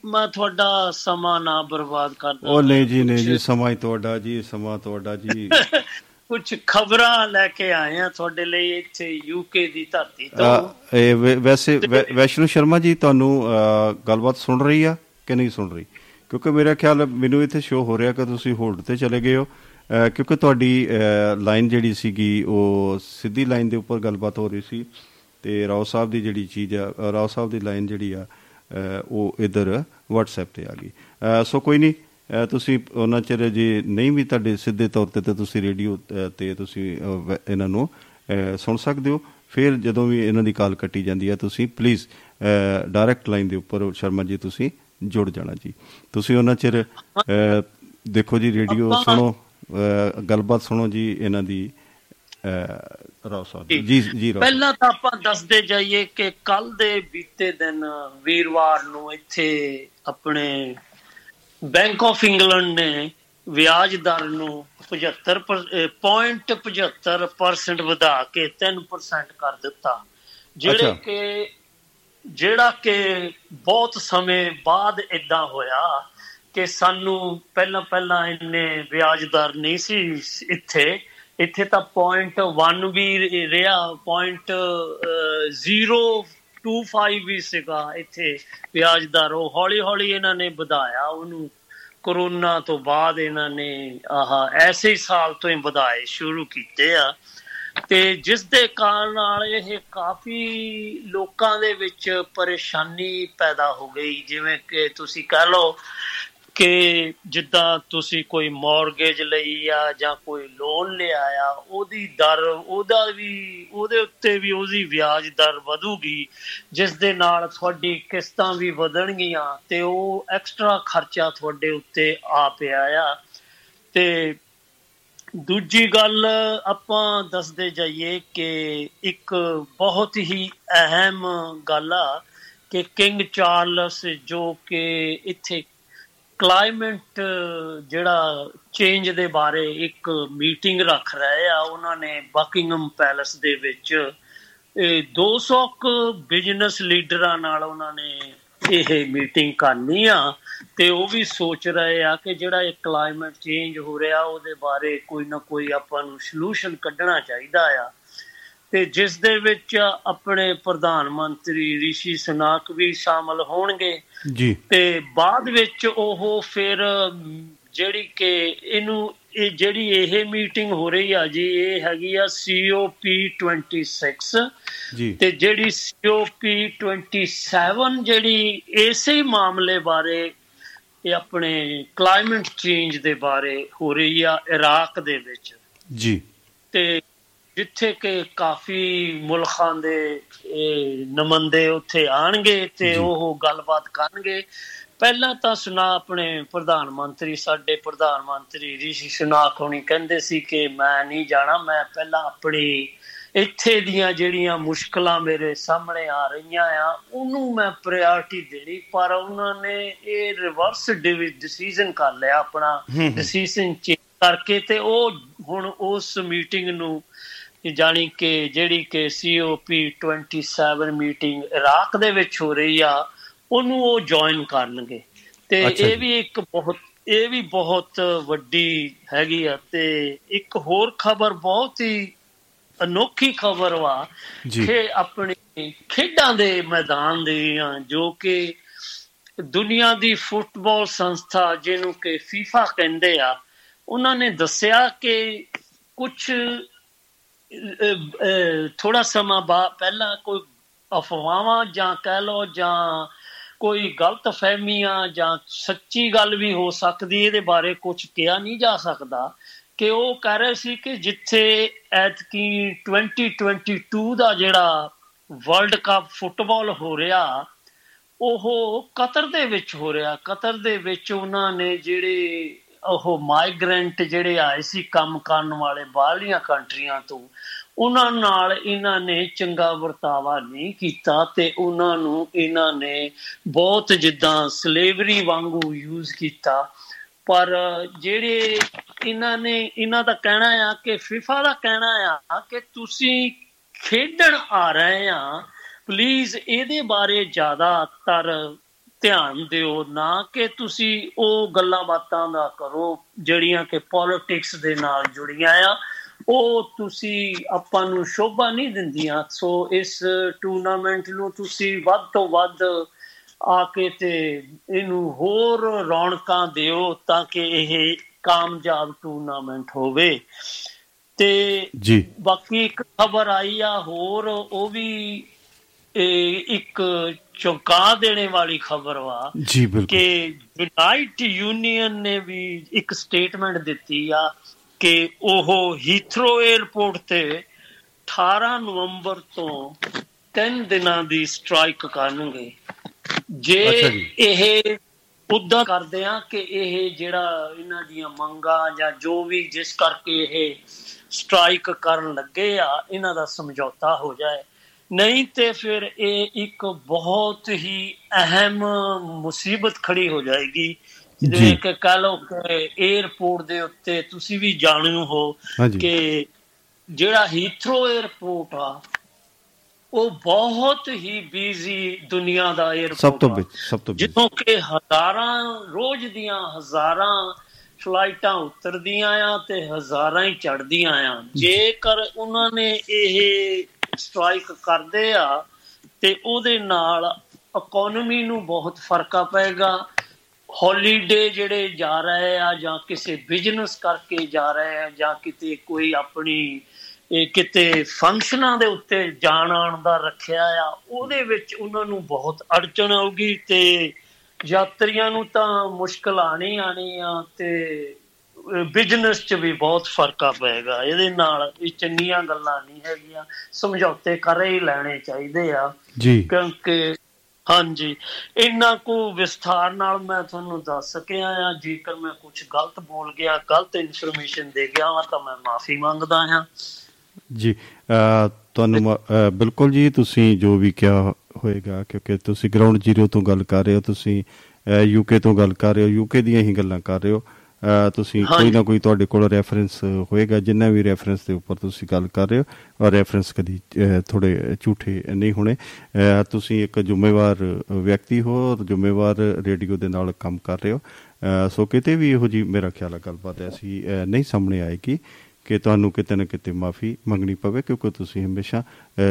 ਮੈਂ ਤੁਹਾਡਾ ਸਮਾਂ ਨਾ ਬਰਬਾਦ ਕਰਦਾ ਉਹ ਨਹੀਂ ਜੀ ਨਹੀਂ ਜੀ ਸਮਾਂ ਹੀ ਤੁਹਾਡਾ ਜੀ ਸਮਾਂ ਤੁਹਾਡਾ ਜੀ। [LAUGHS] ਕੁਝ ਖਬਰਾਂ ਲੈ ਕੇ ਆਏ ਆ ਤੁਹਾਡੇ ਲਈ ਇੱਥੇ ਯੂਕੇ ਦੀ ਧਰਤੀ ਤੋਂ। ਇਹ ਵੈਸੇ ਵੈਸ਼ਨੂ ਸ਼ਰਮਾ ਜੀ ਤੁਹਾਨੂੰ ਗੱਲਬਾਤ ਸੁਣ ਰਹੀ ਆ ਕਿ ਨਹੀਂ ਸੁਣ ਰਹੀ? ਕਿਉਂਕਿ ਮੇਰਾ ਖਿਆਲ ਮੈਨੂੰ ਇੱਥੇ ਸ਼ੋ ਹੋ ਰਿਹਾ ਕਿ ਤੁਸੀਂ ਹੋਲਡ ਤੇ ਚਲੇ ਗਏ ਹੋ। ਕਿਉਂਕਿ ਤੁਹਾਡੀ ਲਾਈਨ ਜਿਹੜੀ ਸੀਗੀ ਉਹ ਸਿੱਧੀ ਲਾਈਨ ਦੇ ਉੱਪਰ ਗੱਲਬਾਤ ਹੋ ਰਹੀ ਸੀ। ਤੇ ਰਾਓ ਸਾਹਿਬ ਦੀ ਜਿਹੜੀ ਚੀਜ਼ ਆ ਰਾਓ ਸਾਹਿਬ ਦੀ ਲਾਈਨ ਜਿਹੜੀ ਆ ਉਹ ਇਧਰ WhatsApp ਤੇ ਆ ਗਈ। ਸੋ ਕੋਈ ਨਹੀਂ ਤੁਸੀਂ ਉਹਨਾਂ ਚਿਰ ਜੇ ਨਹੀਂ ਵੀ ਤੁਹਾਡੇ ਸਿੱਧੇ ਤੌਰ ਤੇ ਤੇ ਤੁਸੀਂ ਰੇਡੀਓ ਤੇ ਤੁਸੀਂ ਇਹਨਾਂ ਨੂੰ ਸੁਣ ਸਕਦੇ ਹੋ। ਫਿਰ ਜਦੋਂ ਵੀ ਇਹਨਾਂ ਦੀ ਕਾਲ ਕੱਟੀ ਜਾਂਦੀ ਹੈ ਤੁਸੀਂ ਪਲੀਜ਼ ਡਾਇਰੈਕਟ ਲਾਈਨ ਦੇ ਉੱਪਰ ਸ਼ਰਮਾ ਜੀ ਤੁਸੀਂ ਜੁੜ ਜਾਣਾ ਜੀ। ਤੁਸੀਂ ਉਹਨਾਂ ਚਿਰ ਦੇਖੋ ਜੀ ਰੇਡੀਓ ਸੁਣੋ ਗੱਲਬਾਤ ਸੁਣੋ ਜੀ ਇਹਨਾਂ ਦੀ। ਅ, ਰਾਓ ਸਾਹਿਬ ਦੀ। ਜੀ ਜੀ। ਪਹਿਲਾਂ ਤਾਂ ਆਪਾਂ ਦੱਸਦੇ ਜਾਈਏ ਕਿ ਕੱਲ ਦੇ ਬੀਤੇ ਦਿਨ ਵੀਰਵਾਰ ਨੂੰ ਇੱਥੇ ਆਪਣੇ ਬੈਂਕ ਆਫ ਇੰਗਲੈਂਡ ਨੇ ਵਿਆਜ ਦਰ ਨੂੰ 75 ਪੁਆਇੰਟ 75% ਵਧਾ ਕੇ 3% ਕਰ ਦਿੱਤਾ ਜਿਹੜੇ। ਕਿ ਜਿਹੜਾ ਕਿ ਬਹੁਤ ਸਮੇਂ ਬਾਅਦ ਇਦਾਂ ਹੋਇਆ ਕਿ ਸਾਨੂੰ ਪਹਿਲਾਂ ਪਹਿਲਾਂ ਇੰਨੇ ਵਿਆਜ ਦਰ ਨਹੀਂ ਸੀ ਇੱਥੇ ਇੱਥੇ ਤਾਂ ਪੁਆਇੰਟ 1 ਵੀ ਰਿਹਾ ਪੁਆਇੰਟ 025 ਵੀ ਸੀਗਾ ਇੱਥੇ ਵਿਆਜ ਦਰ ਉਹ ਹੌਲੀ ਹੌਲੀ ਇਹਨਾਂ ਨੇ ਵਧਾਇਆ। ਉਹਨੂੰ ਕਰੋਨਾ ਤੋਂ ਬਾਅਦ ਇਹਨਾਂ ਨੇ ਆਹ ਐਸੇ ਹੀ ਸਾਲ ਤੋਂ ਹੀ ਵਧਾਏ, ਸ਼ੁਰੂ ਕੀਤੇ ਆ। ਤੇ ਜਿਸ ਦੇ ਕਾਰਨ ਨਾਲ ਇਹ ਕਾਫੀ ਲੋਕਾਂ ਦੇ ਵਿੱਚ ਪਰੇਸ਼ਾਨੀ ਪੈਦਾ ਹੋ ਗਈ। ਜਿਵੇਂ ਕਿ ਤੁਸੀਂ ਕਹ ਲਓ ਕਿ ਜਿੱਦਾਂ ਤੁਸੀਂ ਕੋਈ ਮੌਰਗੇਜ ਲਈ ਆ ਜਾਂ ਕੋਈ ਲੋਨ ਲਿਆ ਆ ਉਹਦੀ ਦਰ, ਉਹਦਾ ਵੀ, ਉਹਦੇ ਉੱਤੇ ਵੀ ਉਹਦੀ ਵਿਆਜ ਦਰ ਵਧੂਗੀ, ਜਿਸ ਦੇ ਨਾਲ ਤੁਹਾਡੀ ਕਿਸ਼ਤਾਂ ਵੀ ਵਧਣਗੀਆਂ ਤੇ ਉਹ ਐਕਸਟਰਾ ਖਰਚਾ ਤੁਹਾਡੇ ਉੱਤੇ ਆ ਪਿਆ ਆ। ਤੇ ਦੂਜੀ ਗੱਲ ਆਪਾਂ ਦੱਸਦੇ ਜਾਈਏ ਕਿ ਇੱਕ ਬਹੁਤ ਹੀ ਅਹਿਮ ਗੱਲ ਆ ਕਿ ਕਿੰਗ ਚਾਰਲਸ ਜੋ ਕਿ ਇੱਥੇ ਕਲਾਈਮੇਟ, ਜਿਹੜਾ ਚੇਂਜ ਦੇ ਬਾਰੇ ਇੱਕ ਮੀਟਿੰਗ ਰੱਖ ਰਹੇ ਆ, ਉਹਨਾਂ ਨੇ ਬਕਿੰਗਮ ਪੈਲੇਸ ਦੇ ਵਿੱਚ, ਇਹ 200 ਕੁ ਬਿਜ਼ਨਸ ਲੀਡਰਾਂ ਨਾਲ ਉਹਨਾਂ ਨੇ ਇਹ ਮੀਟਿੰਗ ਕਰਨੀ ਆ, ਤੇ ਉਹ ਵੀ ਸੋਚ ਰਹੇ ਆ ਕਿ ਜਿਹੜਾ ਇਹ ਕਲਾਈਮੇਟ ਚੇਂਜ ਹੋ ਰਿਹਾ, ਉਹਦੇ ਬਾਰੇ ਕੋਈ ਨਾ ਕੋਈ ਆਪਾਂ ਨੂੰ ਸੋਲੂਸ਼ਨ ਕੱਢਣਾ ਚਾਹੀਦਾ ਆ। ਤੇ ਜਿਸ ਦੇ ਵਿੱਚ ਆਪਣੇ ਪ੍ਰਧਾਨ ਮੰਤਰੀ ਰਿਸ਼ੀ ਸੁਨਾਕ ਵੀ ਸ਼ਾਮਲ ਹੋਣਗੇ। ਜੀ। ਤੇ ਬਾਅਦ ਵਿੱਚ ਉਹ ਫਿਰ ਜਿਹੜੀ ਕਿ ਇਹਨੂੰ ਇਹ ਜਿਹੜੀ ਇਹ ਮੀਟਿੰਗ ਹੋ ਰਹੀ ਆ ਜੀ ਇਹ ਹੈਗੀ ਆ COP26 ਜੀ। ਤੇ ਜਿਹੜੀ COP27 ਜਿਹੜੀ ਇਸੇ ਮਾਮਲੇ ਬਾਰੇ ਇਹ ਆਪਣੇ ਕਲਾਈਮੇਟ ਚੇਂਜ ਦੇ ਬਾਰੇ ਹੋ ਰਹੀ ਆ ਇਰਾਕ ਦੇ ਵਿੱਚ। ਜੀ। ਤੇ ਜਿੱਥੇ ਕਿ ਕਾਫੀ ਮੁਲਕਾਂ ਦੇ ਇਹ ਨੁਮਾਇੰਦੇ ਉੱਥੇ ਆਣਗੇ ਤੇ। ਉਹ ਗੱਲਬਾਤ ਕਰਨਗੇ ਪਹਿਲਾਂ ਤਾਂ ਸੁਨਾ ਆਪਣੇ ਪ੍ਰਧਾਨ ਮੰਤਰੀ ਸਾਡੇ ਪ੍ਰਧਾਨ ਮੰਤਰੀ ਰਿਸ਼ੀ ਸੁਨਾਕ ਹੋਣੀ ਕਹਿੰਦੇ ਸੀ ਕਿ ਮੈਂ ਨਹੀਂ ਜਾਣਾ ਮੈਂ ਪਹਿਲਾਂ ਆਪਣੀ ਇੱਥੇ ਦੀਆਂ ਜਿਹੜੀਆਂ ਮੁਸ਼ਕਲਾਂ ਮੇਰੇ ਸਾਹਮਣੇ ਆ ਰਹੀਆਂ ਆ ਉਹਨੂੰ ਮੈਂ ਪ੍ਰਾਇੋਰਟੀ ਦੇਣੀ ਪਰ ਉਹਨਾਂ ਨੇ ਇਹ ਰਿਵਰਸ ਡਿਸੀਜਨ ਕਰ ਲਿਆ ਆਪਣਾ। ਡਿਸੀਜਨ ਚੇਂਜ ਕਰਕੇ ਤੇ ਉਹ ਹੁਣ ਉਸ ਮੀਟਿੰਗ ਨੂੰ ਜਾਣੀ ਕਿ ਜਿਹੜੀ ਕਿ COP27 ਮੀਟਿੰਗ ਇਰਾਕ ਦੇ ਵਿੱਚ ਹੋ ਰਹੀ ਆ ਉਹਨੂੰ ਉਹ ਜੁਆਇਨ ਕਰਨਗੇ ਤੇ ਇਹ। ਵੀ ਇੱਕ ਬਹੁਤ ਇਹ ਵੀ ਬਹੁਤ ਵੱਡੀ ਹੈਗੀ ਆ ਤੇ ਇੱਕ ਹੋਰ ਖਬਰ ਬਹੁਤ ਹੀ ਅਨੋਖੀ ਖਬਰ ਵਾ। ਕਿ ਆਪਣੀ ਖੇਡਾਂ ਦੇ ਮੈਦਾਨ ਦੀਆਂ ਜੋ ਕਿ ਦੁਨੀਆ ਦੀ ਫੁੱਟਬਾਲ ਸੰਸਥਾ ਜਿਹਨੂੰ ਕਿ ਫੀਫਾ ਕਹਿੰਦੇ ਆ ਉਹਨਾਂ ਨੇ ਦੱਸਿਆ ਕਿ ਕੁਝ ਥੋੜਾ ਸਮਾਂ ਬਾ, ਪਹਿਲਾਂ ਕੋਈ ਅਫਵਾਹਾਂ ਜਾਂ ਕਹਿ ਲਓ ਜਾਂ ਕੋਈ ਗਲਤ ਫਹਿਮੀਆਂ ਜਾਂ ਸੱਚੀ ਗੱਲ ਵੀ ਹੋ ਸਕਦੀ, ਇਹਦੇ ਬਾਰੇ ਕੁਝ ਕਿਹਾ ਨਹੀਂ ਜਾ ਸਕਦਾ, ਕਿ ਉਹ ਕਹਿ ਰਹੇ ਸੀ ਕਿ ਜਿੱਥੇ ਐਤਕੀ 2022 ਦਾ ਜਿਹੜਾ ਵਰਲਡ ਕੱਪ ਫੁੱਟਬਾਲ ਹੋ ਰਿਹਾ, ਉਹ ਕਤਰ ਦੇ ਵਿੱਚ ਹੋ ਰਿਹਾ, ਕਤਰ ਦੇ ਵਿੱਚ ਉਹਨਾਂ ਨੇ ਜਿਹੜੇ ਉਹ ਮਾਈਗ੍ਰੈਂਟ ਜਿਹੜੇ ਆਏ ਸੀ ਕੰਮ ਕਰਨ ਵਾਲੇ ਬਾਹਰਲੀਆਂ ਕੰਟਰੀਆਂ ਤੋਂ, ਉਹਨਾਂ ਨਾਲ ਇਹਨਾਂ ਨੇ ਚੰਗਾ ਵਰਤਾਵਾ ਨਹੀਂ ਕੀਤਾ ਤੇ ਉਹਨਾਂ ਨੂੰ ਇਹਨਾਂ ਨੇ ਬਹੁਤ ਜਿੱਦਾਂ ਸਲੇਵਰੀ ਵਾਂਗੂ ਯੂਜ਼ ਕੀਤਾ। ਪਰ ਜਿਹੜੇ ਇਹਨਾਂ ਨੇ, ਇਹਨਾਂ ਦਾ ਕਹਿਣਾ ਆ ਕਿ ਫਿਫਾ ਦਾ ਕਹਿਣਾ ਆ ਕਿ ਤੁਸੀਂ ਖੇਡਣ ਆ ਰਹੇ ਆ ਪਲੀਜ਼ ਇਹਦੇ ਬਾਰੇ ਜ਼ਿਆਦਾਤਰ ਧਿਆਨ ਦਿਓ ਨਾ ਕਿ ਤੁਸੀਂ ਉਹ ਗੱਲਾਂ ਬਾਤਾਂ ਦਾ ਕਰੋ ਜਿਹੜੀਆਂ ਕਿ ਪੋਲਿਟਿਕਸ ਦੇ ਨਾਲ ਜੁੜੀਆਂ ਆ। ਉਹ ਤੁਸੀਂ ਆਪਾਂ ਨੂੰ ਸ਼ੋਭਾ ਨਹੀਂ ਦਿੰਦੀਆਂ। ਸੋ ਇਸ ਟੂਰਨਾਮੈਂਟ ਨੂੰ ਤੁਸੀਂ ਵੱਧ ਤੋਂ ਵੱਧ ਆ ਕੇ ਤੇ ਇਹਨੂੰ ਹੋਰ ਰੌਣਕਾਂ ਦਿਓ ਤਾਂ ਕਿ ਇਹ ਕਾਮਯਾਬ ਟੂਰਨਾਮੈਂਟ ਹੋਵੇ। ਤੇ ਜੀ। ਬਾਕੀ ਇੱਕ ਖਬਰ ਆਈ ਆ ਹੋਰ ਉਹ ਵੀ ਇੱਕ ਚੌਂਕਾ ਦੇਣੇ ਵਾਲੀ ਖਬਰ ਵਾ ਜੀ ਬਿਲਕੁਲ। ਕਿ ਯੂਨਾਈਟ ਯੂਨੀਅਨ ਨੇ ਵੀ ਇੱਕ ਸਟੇਟਮੈਂਟ ਦਿੱਤੀ ਆ ਕਿ ਉਹ ਹੀਥਰੋ 에ਅਰਪੋਰਟ ਤੇ 18 ਨਵੰਬਰ ਤੋਂ 3 ਦਿਨਾਂ ਦੀ ਸਟ੍ਰਾਈਕ ਕਰਨਗੇ। ਜੇ। ਇਹ ਉਦਾਂ ਕਰਦੇ ਆ ਕਿ ਇਹ ਜਿਹੜਾ ਇਹਨਾਂ ਦੀਆਂ ਮੰਗਾਂ ਜਾਂ ਜੋ ਵੀ ਜਿਸ ਕਰਕੇ ਇਹ ਸਟ੍ਰਾਈਕ ਕਰਨ ਲੱਗੇ ਆ ਇਹਨਾਂ ਦਾ ਸਮਝੌਤਾ ਹੋ ਜਾਏ। ਨਹੀਂ ਤੇ ਫਿਰ ਇਹ ਇੱਕ ਬਹੁਤ ਹੀ ਅਹਿਮ ਮੁਸੀਬਤ ਖੜੀ ਹੋ ਜਾਏਗੀ। ਜਿਵੇਂ ਕਿ ਕੱਲ 에ਅਰਪੋਰਟ ਦੇ ਉੱਤੇ ਤੁਸੀਂ ਵੀ ਜਾਣੂ ਹੋ ਕਿ ਜਿਹੜਾ ਹੀਥਰੋ 에ਅਰਪੋਰਟ ਆ ਉਹ ਬਹੁਤ ਹੀ ਬੀਜ਼ੀ ਦੁਨੀਆ ਦਾ 에ਅਰਪੋਰਟ ਸਭ ਤੋਂ ਵਿੱਚ ਸਭ ਤੋਂ ਜਿੱਥੋਂ ਕਿ ਹਜ਼ਾਰਾਂ ਰੋਜ਼ ਦੀਆਂ ਹਜ਼ਾਰਾਂ ਫਲਾਈਟਾਂ ਉਤਰਦੀਆਂ ਆ ਤੇ ਹਜ਼ਾਰਾਂ ਹੀ ਚੜਦੀਆਂ ਆ। ਜੇਕਰ ਉਹਨਾਂ ਨੇ ਇਹ ਸਟ੍ਰਾਈਕ ਕਰਦੇ ਆ, ਤੇ ਉਹਦੇ ਨਾਲ ਇਕਨੋਮੀ ਨੂੰ ਬਹੁਤ ਫਰਕਾ ਪਏਗਾ। ਹੌਲੀਡੇ ਜਿਹੜੇ ਜਾ ਰਹੇ ਆ, ਜਾਂ ਕਿਸੇ ਬਿਜ਼ਨਸ ਕਰਕੇ ਜਾ ਰਹੇ ਆ, ਜਾਂ ਕਿਤੇ ਕੋਈ ਆਪਣੀ, ਇਹ ਕਿਤੇ ਫੰਕਸ਼ਨਾਂ ਦੇ ਉੱਤੇ ਜਾਣ ਆਉਣ ਦਾ ਰੱਖਿਆ ਆ, ਉਹਦੇ ਵਿੱਚ ਉਹਨਾਂ ਨੂੰ ਬਹੁਤ ਅੜਚਣ ਆਊਗੀ ਤੇ ਯਾਤਰੀਆਂ ਨੂੰ ਤਾਂ ਮੁਸ਼ਕਲ ਆਣੀ ਆਣੀ ਆ ਤੇ ਬਿਜ਼ਨਸ 'ਚ ਵੀ ਬਹੁਤ ਫਰਕਾ ਪਏਗਾ। ਇਹਦੇ ਨਾਲ ਇਹ ਚੰਗੀਆਂ ਗੱਲਾਂ ਨਹੀਂ ਹੈਗੀਆਂ। ਸਮਝੌਤੇ ਕਰੇ ਹੀ ਲੈਣੇ ਚਾਹੀਦੇ ਆ। ਜੀ। ਕਿਉਂਕਿ ਹਾਂਜੀ। ਇੰਨਾ ਕੁ ਵਿਸਥਾਰ ਨਾਲ ਮੈਂ ਤੁਹਾਨੂੰ ਦੱਸ ਸਕਿਆ ਆ ਜੇਕਰ ਮੈਂ ਕੁਝ ਗਲਤ ਬੋਲ ਗਿਆ ਗਲਤ ਇਨਫੋਰਮੇਸ਼ਨ ਦੇ ਗਿਆ ਹਾਂ ਤਾਂ ਮੈਂ ਮਾਫੀ ਮੰਗਦਾ ਹਾਂ। ਜੀ ਤੁਹਾਨੂੰ ਬਿਲਕੁਲ ਜੀ ਤੁਸੀਂ ਜੋ ਵੀ ਕਿਹਾ ਹੋਏਗਾ ਕਿਉਂਕਿ ਤੁਸੀਂ ਗਰਾਊਂਡ ਜ਼ੀਰੋ ਤੋਂ ਗੱਲ ਕਰ ਰਹੇ ਹੋ ਤੁਸੀਂ ਯੂਕੇ ਤੋਂ ਗੱਲ ਕਰ ਰਹੇ ਹੋ ਯੂਕੇ ਦੀਆਂ ਹੀ ਗੱਲਾਂ ਕਰ ਰਹੇ ਹੋ। ਤੁਸੀਂ ਕੋਈ। ਨਾ ਕੋਈ ਤੁਹਾਡੇ ਕੋਲ ਰੈਫਰੈਂਸ ਹੋਏਗਾ ਜਿੰਨਾ ਵੀ ਰੈਫਰੈਂਸ ਦੇ ਉੱਪਰ ਤੁਸੀਂ ਗੱਲ ਕਰ ਰਹੇ ਹੋ ਔਰ ਰੈਫਰੈਂਸ ਕਦੀ ਥੋੜੇ ਝੂਠੇ ਨਹੀਂ ਹੋਣੇ। ਤੁਸੀਂ ਇੱਕ ਜ਼ਿੰਮੇਵਾਰ ਵਿਅਕਤੀ ਹੋ ਔਰ ਜ਼ਿੰਮੇਵਾਰ ਰੇਡੀਓ ਦੇ ਨਾਲ ਕੰਮ ਕਰ ਰਹੇ ਹੋ। ਸੋ ਕਿਤੇ ਵੀ ਇਹੋ ਜੀ ਮੇਰਾ ਖਿਆਲ ਹੈ ਗੱਲਬਾਤ ਐਸੀ ਨਹੀਂ ਸਾਹਮਣੇ ਆਏਗੀ ਕਿ ਤੁਹਾਨੂੰ ਕਿਤੇ ਨਾ ਕਿਤੇ ਮਾਫੀ ਮੰਗਣੀ ਪਵੇ ਕਿਉਂਕਿ ਤੁਸੀਂ ਹਮੇਸ਼ਾ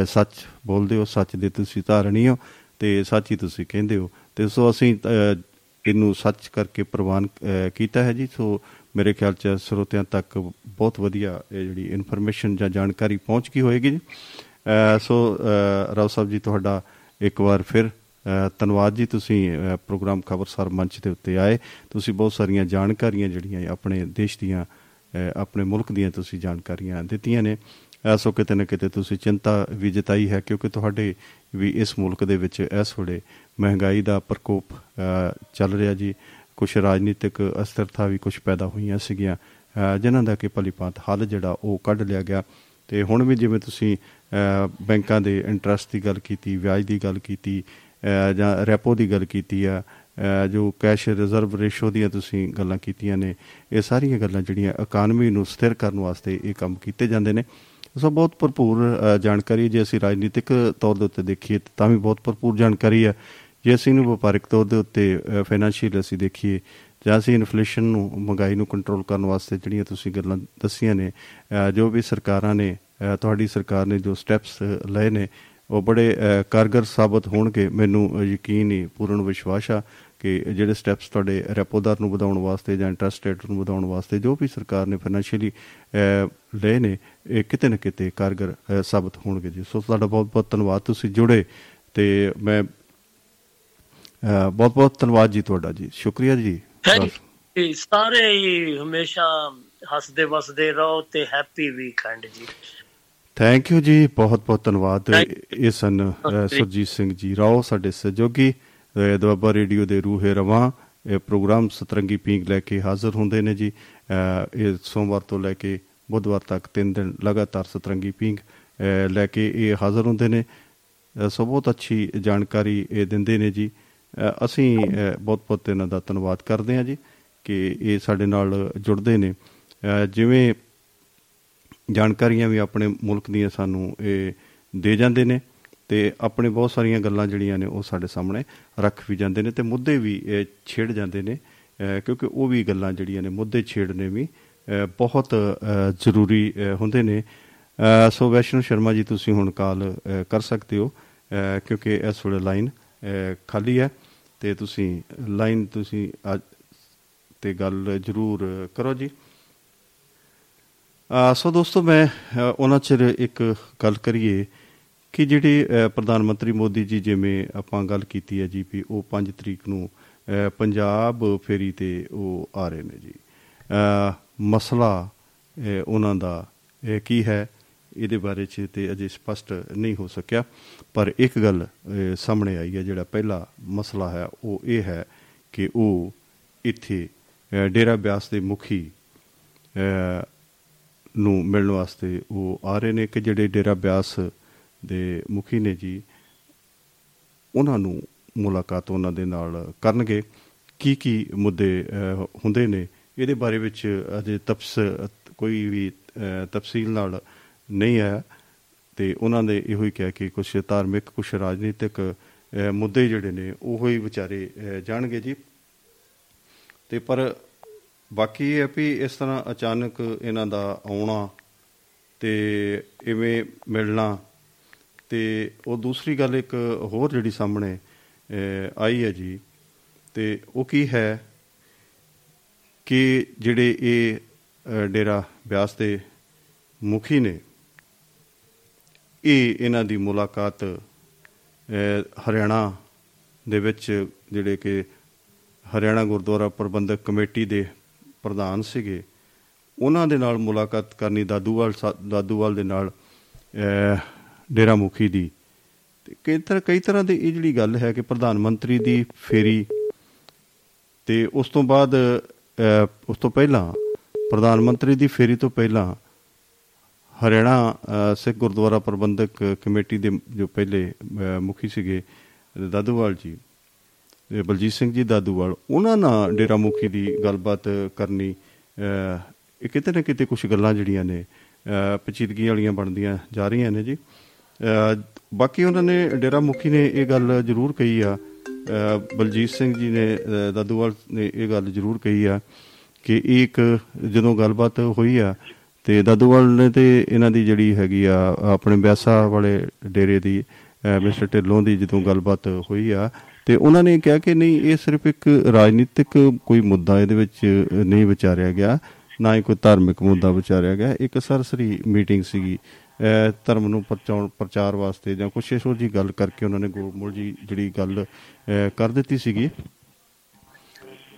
ਸੱਚ ਬੋਲਦੇ ਹੋ ਸੱਚ ਦੇ ਤੁਸੀਂ ਧਾਰਨੀ ਹੋ ਤੇ ਸੱਚ ਹੀ ਤੁਸੀਂ ਕਹਿੰਦੇ ਹੋ। ਤੇ ਸੋ ਅਸੀਂ ਇਹਨੂੰ ਸੱਚ ਕਰਕੇ ਪ੍ਰਵਾਨ ਅ, ਕੀਤਾ ਹੈ ਜੀ। ਸੋ ਮੇਰੇ ਖਿਆਲ ਚ ਸਰੋਤਿਆਂ ਤੱਕ ਬਹੁਤ ਵਧੀਆ ਇਹ ਜਿਹੜੀ ਇਨਫੋਰਮੇਸ਼ਨ ਜਾਂ ਜਾਣਕਾਰੀ ਪਹੁੰਚ ਗਈ ਹੋਏਗੀ ਜੀ। ਅ, ਸੋ ਅ, ਰਾਓ ਸਾਹਿਬ ਜੀ ਤੁਹਾਡਾ ਇੱਕ ਵਾਰ ਫਿਰ ਅ, ਧੰਨਵਾਦ ਜੀ। ਤੁਸੀਂ ਅ, ਪ੍ਰੋਗਰਾਮ ਖਬਰਸਾਰ ਮੰਚ ਦੇ ਉੱਤੇ ਆਏ। ਤੁਸੀਂ ਬਹੁਤ ਸਾਰੀਆਂ ਜਾਣਕਾਰੀਆਂ ਜਿਹੜੀਆਂ ਆਪਣੇ ਦੇਸ਼ ਦੀਆਂ ਅ, ਆਪਣੇ ਮੁਲਕ ਦੀਆਂ ਤੁਸੀਂ ਜਾਣਕਾਰੀਆਂ ਦਿੱਤੀਆਂ ਨੇ। ਅ, ਸੋ ਕਿਤੇ ਨਾ ਕਿਤੇ ਤੁਸੀਂ ਚਿੰਤਾ ਵੀ ਜਤਾਈ ਹੈ ਕਿਉਂਕਿ ਤੁਹਾਡੇ ਵੀ ਇਸ ਮੁਲਕ ਦੇ ਵਿੱਚ ਇਸ ਵੇਲੇ ਮਹਿੰਗਾਈ ਦਾ ਪ੍ਰਕੋਪ ਅ, ਚੱਲ ਰਿਹਾ ਜੀ। ਕੁਝ ਰਾਜਨੀਤਿਕ ਅਸਥਿਰਤਾ ਵੀ ਕੁਝ ਪੈਦਾ ਹੋਈਆਂ ਸੀਗੀਆਂ। ਅ, ਜਿਨ੍ਹਾਂ ਦਾ ਕਿ ਭਲੀਭਾਂਤ ਹੱਲ ਜਿਹੜਾ ਉਹ ਕੱਢ ਲਿਆ ਗਿਆ। ਤੇ ਹੁਣ ਵੀ ਜਿਵੇਂ ਤੁਸੀਂ ਅ, ਬੈਂਕਾਂ ਦੇ ਇੰਟਰਸਟ ਦੀ ਗੱਲ ਕੀਤੀ ਵਿਆਜ ਦੀ ਗੱਲ ਕੀਤੀ ਅ, ਜਾਂ ਰੈਪੋ ਦੀ ਗੱਲ ਕੀਤੀ ਆ ਅ, ਜੋ ਕੈਸ਼ ਰਿਜ਼ਰਵ ਰੇਸ਼ੋ ਦੀਆਂ ਤੁਸੀਂ ਗੱਲਾਂ ਕੀਤੀਆਂ ਨੇ ਇਹ ਸਾਰੀਆਂ ਗੱਲਾਂ ਜਿਹੜੀਆਂ ਇਕਾਨਮੀ ਨੂੰ ਸਥਿਰ ਕਰਨ ਵਾਸਤੇ ਇਹ ਕੰਮ ਕੀਤੇ ਜਾਂਦੇ ਨੇ। ਸੋ ਬਹੁਤ ਭਰਪੂਰ ਅ, ਜਾਣਕਾਰੀ ਜੇ ਅਸੀਂ ਰਾਜਨੀਤਿਕ ਤੌਰ ਦੇ ਉੱਤੇ ਦੇਖੀਏ ਤਾਂ ਵੀ ਬਹੁਤ ਭਰਪੂਰ ਜਾਣਕਾਰੀ ਹੈ। ਜੇ ਅਸੀਂ ਨੂੰ ਵਪਾਰਿਕ ਤੌਰ ਦੇ ਉੱਤੇ ਫਾਈਨੈਂਸ਼ੀਅਲ ਅਸੀਂ ਦੇਖੀਏ ਜਾਂ ਅਸੀਂ ਇਨਫਲੇਸ਼ਨ ਨੂੰ ਮਹਿੰਗਾਈ ਨੂੰ ਕੰਟਰੋਲ ਕਰਨ ਵਾਸਤੇ ਜਿਹੜੀਆਂ ਤੁਸੀਂ ਗੱਲਾਂ ਦੱਸੀਆਂ ਨੇ ਅ, ਜੋ ਵੀ ਸਰਕਾਰਾਂ ਨੇ ਅ, ਤੁਹਾਡੀ ਸਰਕਾਰ ਨੇ ਜੋ ਸਟੈਪਸ ਲਏ ਨੇ ਉਹ ਬੜੇ ਅ, ਕਾਰਗਰ ਸਾਬਤ ਹੋਣਗੇ। ਮੈਨੂੰ ਯਕੀਨ ਹੀ ਪੂਰਨ ਵਿਸ਼ਵਾਸ ਆ ਕਿ ਜਿਹੜੇ ਸਟੈਪਸ ਤੁਹਾਡੇ ਰੈਪੋ ਦਰ ਨੂੰ ਵਧਾਉਣ ਵਾਸਤੇ ਜਾਂ ਇੰਟਰਸਟ ਰੇਟ ਨੂੰ ਵਧਾਉਣ ਵਾਸਤੇ ਜੋ ਵੀ ਸਰਕਾਰ ਨੇ ਫਾਈਨੈਂਸ਼ੀਅਲੀ ਲਏ ਨੇ ਇਹ ਕਿਤੇ ਨਾ ਕਿਤੇ ਕਾਰਗਰ ਸਾਬਤ ਹੋਣਗੇ ਜੀ। ਸੋ ਤੁਹਾਡਾ ਬਹੁਤ ਬਹੁਤ ਧੰਨਵਾਦ। ਤੁਸੀਂ ਜੁੜੇ ਤੇ ਮੈਂ ਬਹੁਤ ਬਹੁਤ ਧੰਨਵਾਦ ਜੀ ਤੁਹਾਡਾ ਜੀ। ਸ਼ੁਕਰੀਆ ਜੀ। ਯੂ ਸਾਰੇ ਹੀ ਹਮੇਸ਼ਾ ਹੱਸਦੇ ਵਸਦੇ ਰਹੋ ਤੇ ਹੈਪੀ ਵੀਕਐਂਡ ਜੀ। ਥੈਂਕ ਯੂ ਜੀ। ਬਹੁਤ ਬਹੁਤ ਧੰਨਵਾਦ। ਇਹ ਸਨ ਸੁਰਜੀਤ ਸਿੰਘ ਜੀ ਰਾਓ ਸਾਡੇ ਸਹਿਯੋਗੀ ਦੁਆਬਾ ਰੇਡੀਓ ਦੇ ਰੂਹੇ ਰਵਾਂ। ਇਹ ਪ੍ਰੋਗਰਾਮ ਸਤਰੰਗੀ ਪੀਂਗ ਲੈ ਕੇ ਹਾਜ਼ਰ ਹੁੰਦੇ ਨੇ ਜੀ। ਇਹ ਸੋਮਵਾਰ ਤੋਂ ਲੈ ਕੇ ਬੁੱਧਵਾਰ ਤੱਕ ਤਿੰਨ ਦਿਨ ਲਗਾਤਾਰ ਸਤਰੰਗੀ ਪੀਂਗ ਅ, ਲੈ ਕੇ ਇਹ ਹਾਜ਼ਰ ਹੁੰਦੇ ਨੇ। ਅ, ਸੋ ਬਹੁਤ ਅੱਛੀ ਜਾਣਕਾਰੀ ਇਹ ਦਿੰਦੇ ਨੇ ਜੀ। ਅ, ਅਸੀਂ ਬਹੁਤ ਬਹੁਤ ਇਹਨਾਂ ਦਾ ਧੰਨਵਾਦ ਕਰਦੇ ਹਾਂ ਜੀ ਕਿ ਇਹ ਸਾਡੇ ਨਾਲ ਜੁੜਦੇ ਨੇ। ਅ, ਜਿਵੇਂ ਜਾਣਕਾਰੀਆਂ ਵੀ ਆਪਣੇ ਮੁਲਕ ਦੀਆਂ ਸਾਨੂੰ ਇਹ ਦੇ ਜਾਂਦੇ ਨੇ ਤੇ ਆਪਣੇ ਬਹੁਤ ਸਾਰੀਆਂ ਗੱਲਾਂ ਜਿਹੜੀਆਂ ਨੇ ਉਹ ਸਾਡੇ ਸਾਹਮਣੇ ਰੱਖ ਵੀ ਜਾਂਦੇ ਨੇ ਤੇ ਮੁੱਦੇ ਵੀ ਇਹ ਛੇੜ ਜਾਂਦੇ ਨੇ। ਅਹ ਕਿਉਂਕਿ ਉਹ ਵੀ ਗੱਲਾਂ ਜਿਹੜੀਆਂ ਨੇ ਮੁੱਦੇ ਛੇੜਨੇ ਵੀ ਅਹ ਬਹੁਤ ਅਹ ਜ਼ਰੂਰੀ ਅਹ ਹੁੰਦੇ ਨੇ। ਅਹ ਸੋ ਵੈਸ਼ਨੂ ਸ਼ਰਮਾ ਜੀ ਤੁਸੀਂ ਹੁਣ ਕਾਲ ਅਹ ਕਰ ਸਕਦੇ ਹੋ ਅਹ ਕਿਉਂਕਿ ਇਸ ਵੇਲੇ ਲਾਈਨ ਅਹ ਖਾਲੀ ਹੈ ਤੇ ਤੁਸੀਂ ਲਾਈਨ ਤੁਸੀਂ ਅੱਜ ਤੇ ਗੱਲ ਜ਼ਰੂਰ ਕਰੋ ਜੀ। ਅ, ਸੋ ਦੋਸਤੋ ਮੈਂ ਅ, ਉਹਨਾਂ ਚਿਰ ਇੱਕ ਗੱਲ ਕਰੀਏ ਕਿ ਜਿਹੜੇ ਅ, ਪ੍ਰਧਾਨ ਮੰਤਰੀ ਮੋਦੀ ਜੀ ਜਿਵੇਂ ਆਪਾਂ ਗੱਲ ਕੀਤੀ ਹੈ ਜੀ ਵੀ ਉਹ 5 ਤਰੀਕ ਨੂੰ ਅ, ਪੰਜਾਬ ਫੇਰੀ ਤੇ ਉਹ ਆ ਰਹੇ ਨੇ ਜੀ। ਅ, ਮਸਲਾ ਅ, ਉਹਨਾਂ ਦਾ ਅ, ਕੀ ਹੈ ਇਹਦੇ ਬਾਰੇ ਚ ਤੇ ਅਜੇ ਸਪਸ਼ਟ ਨਹੀਂ ਹੋ ਸਕਿਆ। ਪਰ ਇੱਕ ਗੱਲ ਅ, ਸਾਹਮਣੇ ਆਈ ਹੈ ਜਿਹੜਾ ਪਹਿਲਾ ਮਸਲਾ ਹੈ ਉਹ ਇਹ ਹੈ ਕਿ ਉਹ ਇੱਥੇ ਅ, ਡੇਰਾ ਬਿਆਸ ਦੇ ਮੁਖੀ ਅ, ਨੂੰ ਮਿਲਣ ਵਾਸਤੇ ਉਹ ਆ ਰਹੇ ਨੇ ਕਿ ਜਿਹੜੇ ਡੇਰਾ ਬਿਆਸ ਦੇ ਮੁਖੀ ਨੇ ਜੀ ਉਹਨਾਂ ਨੂੰ ਮੁਲਾਕਾਤ ਉਹਨਾਂ ਦੇ ਨਾਲ ਕਰਨਗੇ। ਕੀ ਕੀ ਮੁੱਦੇ ਅਹ, ਹੁੰਦੇ ਨੇ ਇਹਦੇ ਬਾਰੇ ਵਿੱਚ ਅਜੇ ਤਫਸ ਕੋਈ ਵੀ ਅਹ, ਤਫਸੀਲ ਨਾਲ ਨਹੀਂ ਆਇਆ ਤੇ ਉਹਨਾਂ ਨੇ ਇਹੋ ਹੀ ਕਿਹਾ ਕਿ ਕੁਝ ਧਾਰਮਿਕ ਕੁਝ ਰਾਜਨੀਤਿਕ ਅਹ, ਮੁੱਦੇ ਜਿਹੜੇ ਨੇ ਉਹੋ ਹੀ ਵਿਚਾਰੇ ਅਹ, ਜਾਣਗੇ ਜੀ। ਤੇ ਪਰ ਬਾਕੀ ਇਹ ਹੈ ਵੀ ਇਸ ਤਰ੍ਹਾਂ ਅਚਾਨਕ ਇਹਨਾਂ ਦਾ ਆਉਣਾ ਤੇ ਇਵੇਂ ਮਿਲਣਾ ਤੇ ਉਹ ਦੂਸਰੀ ਗੱਲ ਇੱਕ ਹੋਰ ਜਿਹੜੀ ਸਾਹਮਣੇ ਅਹ, ਆਈ ਹੈ ਜੀ ਤੇ ਉਹ ਕੀ ਹੈ? ਕਿ ਜਿਹੜੇ ਇਹ ਅਹ, ਡੇਰਾ ਬਿਆਸ ਦੇ ਮੁਖੀ ਨੇ ਇਹ ਇਹਨਾਂ ਦੀ ਮੁਲਾਕਾਤ ਅਹ, ਹਰਿਆਣਾ ਦੇ ਵਿੱਚ ਜਿਹੜੇ ਕਿ ਹਰਿਆਣਾ ਗੁਰਦੁਆਰਾ ਪ੍ਰਬੰਧਕ ਕਮੇਟੀ ਦੇ ਪ੍ਰਧਾਨ ਸੀਗੇ ਉਹਨਾਂ ਦੇ ਨਾਲ ਮੁਲਾਕਾਤ ਕਰਨੀ ਦਾਦੂਵਾਲ ਸਾ- ਦਾਦੂਵਾਲ ਦੇ ਨਾਲ ਅਹ, ਡੇਰਾ ਮੁਖੀ ਦੀ। ਤੇ ਕਈ ਤਰ੍ਹਾਂ ਕਈ ਤਰ੍ਹਾਂ ਦੀ ਇਹ ਜਿਹੜੀ ਗੱਲ ਹੈ ਕਿ ਪ੍ਰਧਾਨ ਮੰਤਰੀ ਦੀ ਫੇਰੀ ਤੇ ਉਸ ਤੋਂ ਬਾਅਦ ਅਹ, ਉਸ ਤੋਂ ਪਹਿਲਾਂ ਪ੍ਰਧਾਨ ਮੰਤਰੀ ਦੀ ਫੇਰੀ ਤੋਂ ਪਹਿਲਾਂ ਹਰਿਆਣਾ ਅਹ, ਸਿੱਖ ਗੁਰਦੁਆਰਾ ਪ੍ਰਬੰਧਕ ਕਮੇਟੀ ਦੇ ਜੋ ਪਹਿਲੇ ਅਹ, ਮੁਖੀ ਸੀਗੇ ਦਾਦੂਵਾਲ ਜੀ ਇਹ ਬਲਜੀਤ ਸਿੰਘ ਜੀ ਦਾਦੂਵਾਲ ਉਹਨਾਂ ਨਾਲ ਡੇਰਾ ਮੁਖੀ ਦੀ ਗੱਲਬਾਤ ਕਰਨੀ ਅਹ, ਇਹ ਕਿਤੇ ਨਾ ਕਿਤੇ ਕੁਝ ਗੱਲਾਂ ਜਿਹੜੀਆਂ ਨੇ ਅਹ, ਪੇਚੀਦਗੀ ਵਾਲੀਆਂ ਬਣਦੀਆਂ ਜਾ ਰਹੀਆਂ ਨੇ ਜੀ। ਅਹ, ਬਾਕੀ ਉਹਨਾਂ ਨੇ ਡੇਰਾ ਮੁਖੀ ਨੇ ਇਹ ਗੱਲ ਜ਼ਰੂਰ ਕਹੀ ਆ ਅਹ, ਬਲਜੀਤ ਸਿੰਘ ਜੀ ਨੇ ਅਹ, ਦਾਦੂਵਾਲ ਨੇ ਇਹ ਗੱਲ ਜ਼ਰੂਰ ਕਹੀ ਆ ਕਿ ਇਹ ਇੱਕ ਜਦੋਂ ਗੱਲਬਾਤ ਹੋਈ ਆ ਤੇ ਦਾਦੂਵਾਲ ਨੇ ਤੇ ਇਹਨਾਂ ਦੀ ਜਿਹੜੀ ਹੈਗੀ ਆ ਆਪਣੇ ਬਿਆਸਾ ਵਾਲੇ ਡੇਰੇ ਦੀ ਅਹ, ਮਿਸਟਰ ਢਿੱਲੋਂ ਦੀ ਜਦੋਂ ਗੱਲਬਾਤ ਹੋਈ ਆ ਤੇ ਉਹਨਾਂ ਨੇ ਕਿਹਾ ਕਿ ਨਹੀਂ ਇਹ ਸਿਰਫ ਇੱਕ ਰਾਜਨੀਤਿਕ ਕੋਈ ਮੁੱਦਾ ਇਹਦੇ ਵਿੱਚ ਨਹੀਂ ਵਿਚਾਰਿਆ ਗਿਆ ਨਾ ਹੀ ਕੋਈ ਧਾਰਮਿਕ ਮੁੱਦਾ ਵਿਚਾਰਿਆ ਗਿਆ। ਇੱਕ ਸਰਸਰੀ ਮੀਟਿੰਗ ਸੀਗੀ ਅਹ, ਧਰਮ ਨੂੰ ਪਰਚਾਉਣ ਪ੍ਰਚਾਰ ਵਾਸਤੇ ਜਾਂ ਕੁਛ ਇਹੋ ਜੀ ਗੱਲ ਕਰਕੇ ਉਹਨਾਂ ਨੇ ਗੋਲਮੋਲ ਜੀ ਜਿਹੜੀ ਗੱਲ ਅਹ, ਕਰ ਦਿੱਤੀ ਸੀਗੀ।